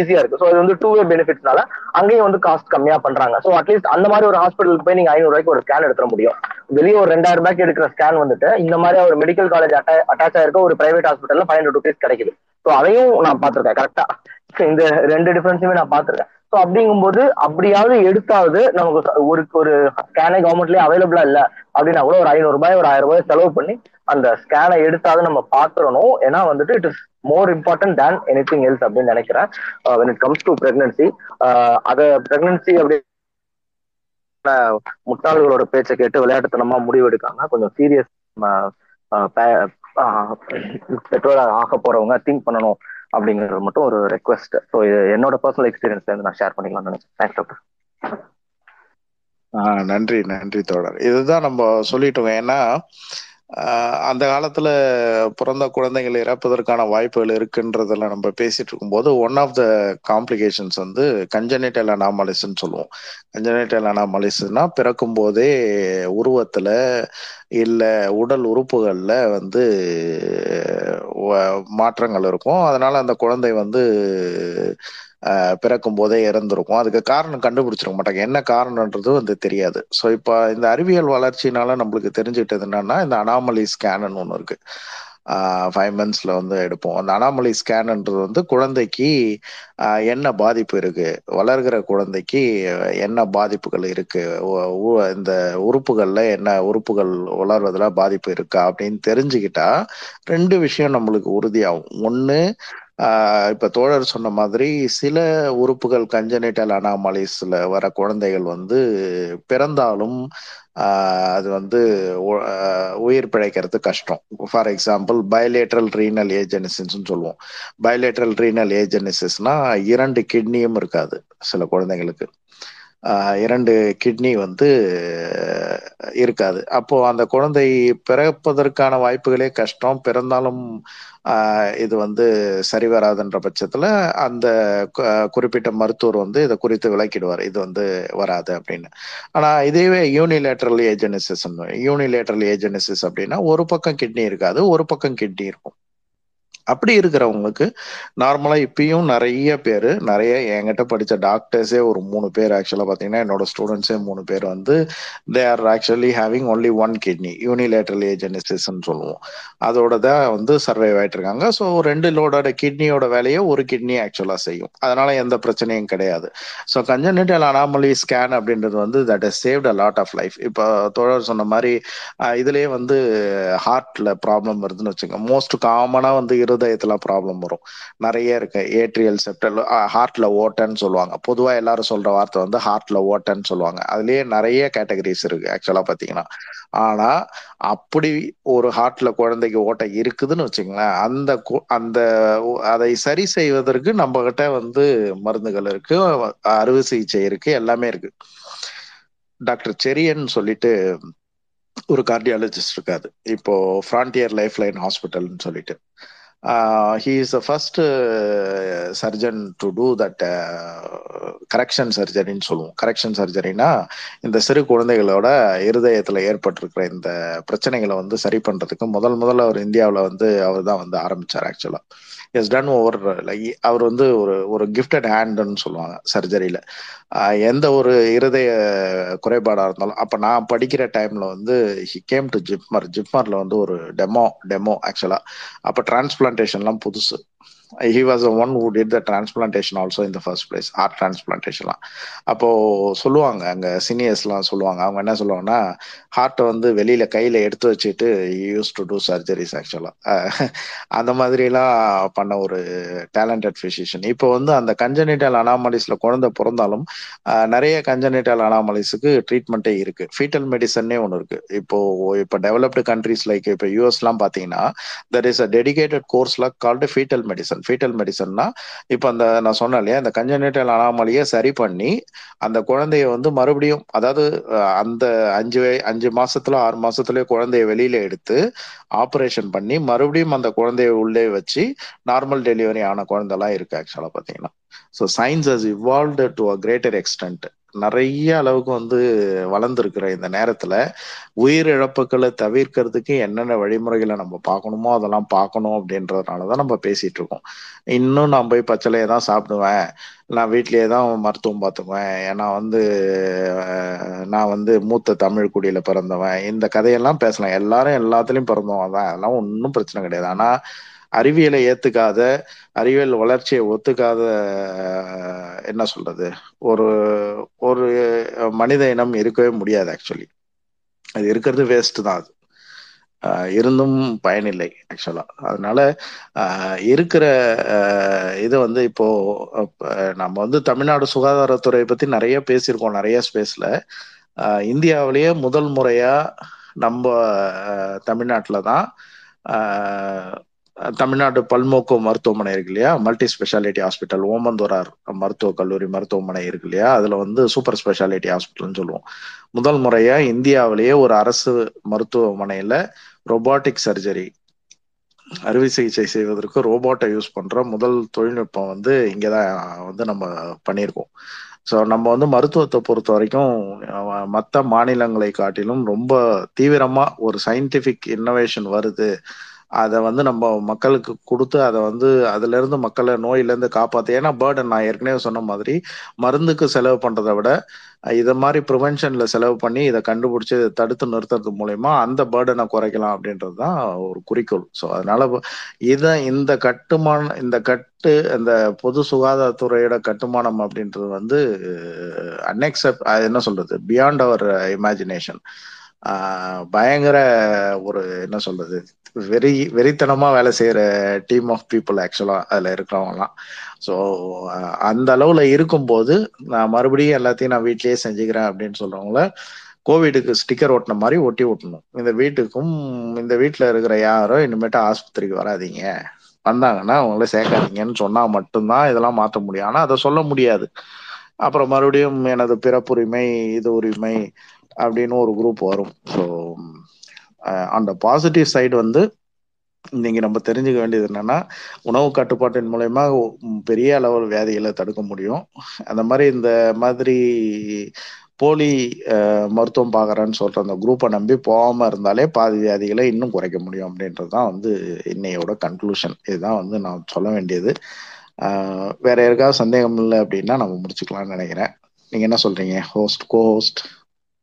ஈஸியா இருக்கு. ஸோ இது வந்து டூ வே பெனிஃபிட்ஸ்னால அங்கேயும் வந்து காஸ்ட் கம்மியா பண்றாங்க. ஸோ அட்லீஸ்ட் அந்த மாதிரி ஒரு ஹாஸ்பிட்டலுக்கு போய் நீங்க ஐநூறு ரூபாய்க்கு ஒரு ஸ்கேன் எடுத்துட முடியும். வெளியே ஒரு ரெண்டாயிரம் ரூபாய்க்கு எடுக்கிற ஸ்கேன் வந்துட்டு இந்த மாதிரி ஒரு மெடிக்கல் காலேஜ் அட்டாச் ஆயிருக்க ஒரு பிரைவேட் ஹாஸ்பிட்டல்ல ஃபைவ் ஹண்ட்ரட் ருபீஸ் கிடைக்குது. ஸோ அதையும் நான் பாத்திருக்கேன் கரெக்டா இந்த ரெண்டு டிஃபரன்ஸுமே நான் பாத்துருக்கேன் ஸோ அப்படிங்கும்போது அப்படியாவது எடுத்தாவது நமக்கு ஒரு ஒரு ஸ்கேனே கவர்மெண்ட்லயே அவைலபிளா இல்ல அப்படின்னா கூட ஒரு ஐநூறு ரூபாய் ஒரு ஆயிரம் ரூபாய் செலவு பண்ணி அந்த ஸ்கேனை எடுத்தாவது நம்ம பாத்துறணும் ஏன்னா வந்துட்டு it is more important than any thing else அப்படின்னு நினைக்கிறேன். When it comes to pregnancy அதை பிரெக்னன்சி அப்படி முட்டாள்களோட பேச்சை கேட்டு விளையாட்டுத்தனமா முடிவு கொஞ்சம் சீரியஸ் uh, uh, பெற்றோராக ஆக போறவங்க திங்க் பண்ணணும். அப்படிங்கிறது மட்டும் ஒரு ரெக்வஸ்ட் ஸோ இது என்னோட பர்சனல் எக்ஸ்பீரியன்ஸ்ல இருந்து நான் ஷேர் பண்ணிக்கலாம்னு நினைச்சேன். தேங்க்ஸ் டாக்டர் ஆஹ் நன்றி நன்றி தோழர். இதுதான் நம்ம சொல்லிட்டோம் ஏன்னா அந்த காலத்துல பிறந்த குழந்தைகள் இறப்பதற்கான வாய்ப்புகள் இருக்குன்றதுல நம்ம பேசிட்டு இருக்கும்போது ஒன் ஆஃப் த காம்ப்ளிகேஷன்ஸ் வந்து கஞ்சனிட்டல் அனாமலிஸ்ன்னு சொல்லுவோம். கஞ்சனிட்டல் அனாமலிஸ்னா பிறக்கும் போதே உருவத்துல இல்ல உடல் உறுப்புகள்ல வந்து மாற்றங்கள் இருக்கும். அதனால அந்த குழந்தை வந்து பிறக்கும் போதே இறந்துருக்கும். அதுக்கு காரணம் கண்டுபிடிச்சிருக்க மாட்டாங்க. என்ன காரணம்ன்றது வந்து தெரியாது. ஸோ இப்போ இந்த அறிவியல் வளர்ச்சினால நம்மளுக்கு தெரிஞ்சுக்கிட்டது என்னன்னா இந்த அனாமலி ஸ்கேனுன்னு ஒன்று இருக்கு. ஃபைவ் மந்த்ஸில் வந்து எடுப்போம். அந்த அனாமலி ஸ்கேனுன்றது வந்து குழந்தைக்கு ஆஹ் என்ன பாதிப்பு இருக்கு? வளர்கிற குழந்தைக்கு என்ன பாதிப்புகள் இருக்கு? இந்த உறுப்புகள்ல என்ன உறுப்புகள் வளர்வதில் பாதிப்பு இருக்கா அப்படின்னு தெரிஞ்சுக்கிட்டா ரெண்டு விஷயம் நம்மளுக்கு உறுதியாகும். ஒன்று இப்ப தோழர் சொன்ன மாதிரி சில உறுப்புகள் கஞ்சனிட்டல் அனாமலிஸ்ல வர குழந்தைகள் வந்து பிறந்தாலும் அது வந்து உயிர் பிழைக்கிறது கஷ்டம். For example bilateral renal agenesis சொல்லுவோம். பயலேட்ரல் ரீனல் ஏஜெனிசிஸ்னா இரண்டு கிட்னியும் இருக்காது சில குழந்தைங்களுக்கு இரண்டு கிட்னி வந்து இருக்காது. அப்போ அந்த குழந்தை பிறப்பதற்கான வாய்ப்புகளே கஷ்டம். பிறந்தாலும் இது வந்து சரி வராதுன்ற பட்சத்துல அந்த குறிப்பிட்ட மருத்துவர் வந்து இதை குறித்து விளக்கிடுவார். இது வந்து வராது அப்படின்னு. ஆனா இதுவே யூனிலேட்ரல் ஏஜெனிசிஸ் யூனிலேட்ரல் ஏஜெனிசிஸ் அப்படின்னா ஒரு பக்கம் கிட்னி இருக்காது ஒரு பக்கம் கிட்னி இருக்கும். அப்படி இருக்கிறவங்களுக்கு நார்மலா இப்பயும் நிறைய பேர் நிறைய என்கிட்ட படிச்ச டாக்டர்ஸே ஒரு மூணு பேர் ஆக்சுவலா பாத்தீங்கன்னா என்னோட ஸ்டூடெண்ட்ஸே மூணு பேர் வந்து they are actually having only one kidney unilateral ஏஜெனிசிஸ்ன்னு சொல்லுவோம். அதோட தான் வந்து சர்வைவ் ஆயிட்டு இருக்காங்க. ஸோ ரெண்டு லோடோட கிட்னியோட வேலையை ஒரு கிட்னி ஆக்சுவலா செய்யும். அதனால எந்த பிரச்சனையும் கிடையாது. ஸோ கஞ்சனிட்டல் அனாமலி ஸ்கேன் அப்படின்றது வந்து that is saved a lot of life இப்போ தோழர் சொன்ன மாதிரி இதுலேயே இதுலயே வந்து ஹார்ட்ல ப்ராப்ளம் வருதுன்னு வச்சுக்கோங்க. மோஸ்ட் காமனா வந்து இருதயத்துல ப்ராப்ளம் வரும். நிறைய இருக்கு. ஏட்ரியல் செப்டல் ஹார்ட்ல ஓட்டன்னு சொல்லுவாங்க. பொதுவா எல்லாரும் சொல்ற வார்த்தை வந்து ஹார்ட்ல ஓட்டன்னு சொல்லுவாங்க. அதுலயே நிறைய கேட்டகரிஸ் இருக்கு ஆக்சுவலா பாத்தீங்கன்னா. ஆனா அப்படி ஒரு ஹார்ட்ல குழந்தைக்கு ஓட்டை இருக்குதுன்னு வச்சுங்களேன் அந்த கு- அந்த அதை சரி செய்வதற்கு நம்ம கிட்ட வந்து மருந்துகள் இருக்கு அறுவை சிகிச்சை இருக்கு எல்லாமே இருக்கு. டாக்டர் செரியன் சொல்லிட்டு ஒரு கார்டியாலஜிஸ்ட் இருக்காது இப்போ ஃப்ரான்டியர் லைஃப் லைன் ஹாஸ்பிட்டல்னு சொல்லிட்டு. He is the first surgeon to do that correction சர்ஜரின்னு சொல்லுவோம். கரெக்ஷன் சர்ஜரினா இந்த சிறு குழந்தைகளோட இருதயத்தில் ஏற்பட்டிருக்கிற இந்த பிரச்சனைகளை வந்து சரி பண்றதுக்கு முதல் முதல்ல அவர் இந்தியாவில் வந்து அவர் தான் வந்து ஆரம்பிச்சார் ஆக்சுவலா எஸ் டன் ஓவர் அவர் வந்து ஒரு ஒரு கிஃப்டட் ஹேண்டுன்னு சொல்லுவாங்க சர்ஜரியில எந்த ஒரு இருதய குறைபாடா இருந்தாலும் அப்ப நான் படிக்கிற டைம்ல வந்து ஹி கேம் டு ஜிப்மர் ஜிப்மர்ல வந்து ஒரு டெமோ டெமோ ஆக்சுவலா அப்ப டிரான்ஸ்பிளான்டேஷன்லாம் புதுசு. He was one who did the transplantation also in the first place heart டிரான்ஸ்பிளான்டேஷன்லாம் அப்போ சொல்லுவாங்க அங்கே சீனியர்ஸ்லாம் சொல்லுவாங்க. அவங்க என்ன சொல்லுவாங்கன்னா ஹார்ட்டை வந்து வெளியில கையில எடுத்து வச்சுட்டு யூஸ் டு டூ சர்ஜரிஸ் ஆக்சுவலாக அந்த மாதிரிலாம் பண்ண ஒரு டேலண்டட் ஃபிசிஷியன் இப்போ வந்து அந்த கஞ்சனிட்டல் அனாமலிஸ்ல குழந்தை பிறந்தாலும் நிறைய கஞ்சனிட்டல் அனாமலிஸுக்கு ட்ரீட்மெண்ட்டே இருக்கு. ஃபீட்டல் மெடிசன்னே ஒன்று இருக்கு. இப்போ இப்போ டெவலப்டு கண்ட்ரீஸ் லைக் இப்போ யூஎஸ்லாம் பார்த்தீங்கன்னா தெர் இஸ் அ டெடிகேட்டட் கோர்ஸ்ல கால்டு ஃபீட்டல் மெடிசன் ஃபீட்டல் மெடிசன்னா இப்போ அந்த நான் சொன்னேன் இல்லையா இந்த கஞ்சனிட்டல் அனாமலியை சரி பண்ணி அந்த குழந்தைய வந்து மறுபடியும் அதாவது அந்த அஞ்சு அஞ்சு மாசத்துல ஆறு மாசத்துலயே குழந்தைய வெளியில எடுத்து ஆப்ரேஷன் பண்ணி மறுபடியும் அந்த குழந்தைய உள்ளே வச்சு நார்மல் டெலிவரி ஆன குழந்தைலாம் இருக்கு ஆக்சுவலா பாத்தீங்கன்னா so science has evolved to a greater extent நிறைய அளவுக்கு வந்து வளர்ந்துருக்கிற இந்த நேரத்துல உயிரிழப்புகளை தவிர்க்கிறதுக்கு என்னென்ன வழிமுறைகளை நம்ம பார்க்கணுமோ அதெல்லாம் பார்க்கணும் அப்படின்றதுனாலதான் நம்ம பேசிட்டு இருக்கோம். இன்னும் நான் போய் பச்சளையே தான் சாப்பிடுவேன். நான் வீட்லயே தான் மருத்துவம் பார்த்துக்குவேன். ஏன்னா வந்து நான் வந்து மூத்த தமிழ் குடியில பிறந்தவன். இந்த கதையெல்லாம் பேசலாம். எல்லாரும் எல்லாத்துலயும் பிறந்தவன் தான். அதெல்லாம் ஒன்றும் பிரச்சனை கிடையாது. ஆனா அறிவியலை ஏத்துக்காத அறிவியல் வளர்ச்சியை ஒத்துக்காத என்ன சொல்றது? ஒரு ஒரு மனித இனம் இருக்கவே முடியாது ஆக்சுவலி அது இருக்கிறது வேஸ்ட் தான் அது. இருந்தும் பயனில்லை ஆக்சுவலா அதனால இருக்கிற இது வந்து இப்போ நம்ம வந்து தமிழ்நாடு சுகாதாரத்துறை பத்தி நிறைய பேசியிருக்கோம் நிறைய ஸ்பேஸ்ல இந்தியாவிலேயே முதல் முறையா நம்ம தமிழ்நாட்டில் தான் தமிழ்நாடு பல்மோக்கு மருத்துவமனை இருக்கு இல்லையா? மல்டி ஸ்பெஷாலிட்டி ஹாஸ்பிட்டல் ஓமந்தோரார் மருத்துவக் கல்லூரி மருத்துவமனை இருக்கு இல்லையா? அதுல வந்து சூப்பர் ஸ்பெஷாலிட்டி ஹாஸ்பிட்டல்னு சொல்லுவோம். முதல் முறையா இந்தியாவிலேயே ஒரு அரசு மருத்துவமனையில ரொபாட்டிக் சர்ஜரி அறுவை சிகிச்சை செய்வதற்கு ரோபோட்டை யூஸ் பண்ற முதல் தொழில்நுட்பம் வந்து இங்கதான் வந்து நம்ம பண்ணியிருக்கோம். ஸோ நம்ம வந்து மருத்துவத்தை பொறுத்த வரைக்கும் மற்ற மாநிலங்களை காட்டிலும் ரொம்ப தீவிரமா ஒரு சயின்டிபிக் இன்னோவேஷன் வருது. அதை வந்து நம்ம மக்களுக்கு கொடுத்து அதை வந்து அதுல இருந்து மக்களை நோயிலேருந்து காப்பாற்று ஏன்னா பேர்டன் நான் ஏற்கனவே சொன்ன மாதிரி மருந்துக்கு செலவு பண்றதை விட இதை மாதிரி ப்ரிவென்ஷன்ல செலவு பண்ணி இதை கண்டுபிடிச்சி இதை தடுத்து நிறுத்துறது மூலயமா அந்த பேர்டனை குறைக்கலாம் அப்படின்றது தான் ஒரு குறிக்கோள். ஸோ அதனால இதை இந்த கட்டுமான இந்த கட்டு இந்த பொது சுகாதாரத்துறையோட கட்டுமானம் அப்படின்றது வந்து அன்எக்செப்ட் என்ன சொல்றது? பியாண்ட் அவர் இமேஜினேஷன் பயங்கர ஒரு என்ன சொல்றது? வெறி வெறித்தனமா வேலை செய்யற டீம் ஆஃப் பீப்புள் ஆக்சுவலா அதுல இருக்கிறவங்கலாம். ஸோ அந்த அளவுல இருக்கும்போது நான் மறுபடியும் எல்லாத்தையும் நான் வீட்லயே செஞ்சுக்கிறேன் அப்படின்னு சொல்றவங்கள கோவிடுக்கு ஸ்டிக்கர் ஓட்டின மாதிரி ஒட்டி ஒட்டணும் இந்த வீட்டுக்கும் இந்த வீட்டில் இருக்கிற யாரும் இனிமேட்டு ஆஸ்பத்திரிக்கு வராதிங்க. வந்தாங்கன்னா அவங்கள சேர்க்காதீங்கன்னு சொன்னா மட்டும்தான் இதெல்லாம் மாற்ற முடியும். ஆனா அதை சொல்ல முடியாது. அப்புறம் மறுபடியும் எனது பிறப்புரிமை இது உரிமை அப்படின்னு ஒரு குரூப் வரும். ஸோ அந்த பாசிட்டிவ் சைடு வந்து நீங்கள் நம்ம தெரிஞ்சுக்க வேண்டியது என்னன்னா உணவு கட்டுப்பாட்டின் மூலயமா பெரிய அளவில் வியாதிகளை தடுக்க முடியும். அந்த மாதிரி இந்த மாதிரி போலி மருத்துவம் பார்க்குறேன்னு சொல்கிற அந்த குரூப்பை நம்பி போகாமல் இருந்தாலே பாதி வியாதிகளை இன்னும் குறைக்க முடியும் அப்படின்றது தான் வந்து இன்னையோட கன்க்ளூஷன் இதுதான் வந்து நான் சொல்ல வேண்டியது. வேற யாருக்காவது சந்தேகம் இல்லை அப்படின்னா நம்ம முடிச்சுக்கலாம்னு நினைக்கிறேன். நீங்கள் என்ன சொல்கிறீங்க ஹோஸ்ட் கோ ஹோஸ்ட்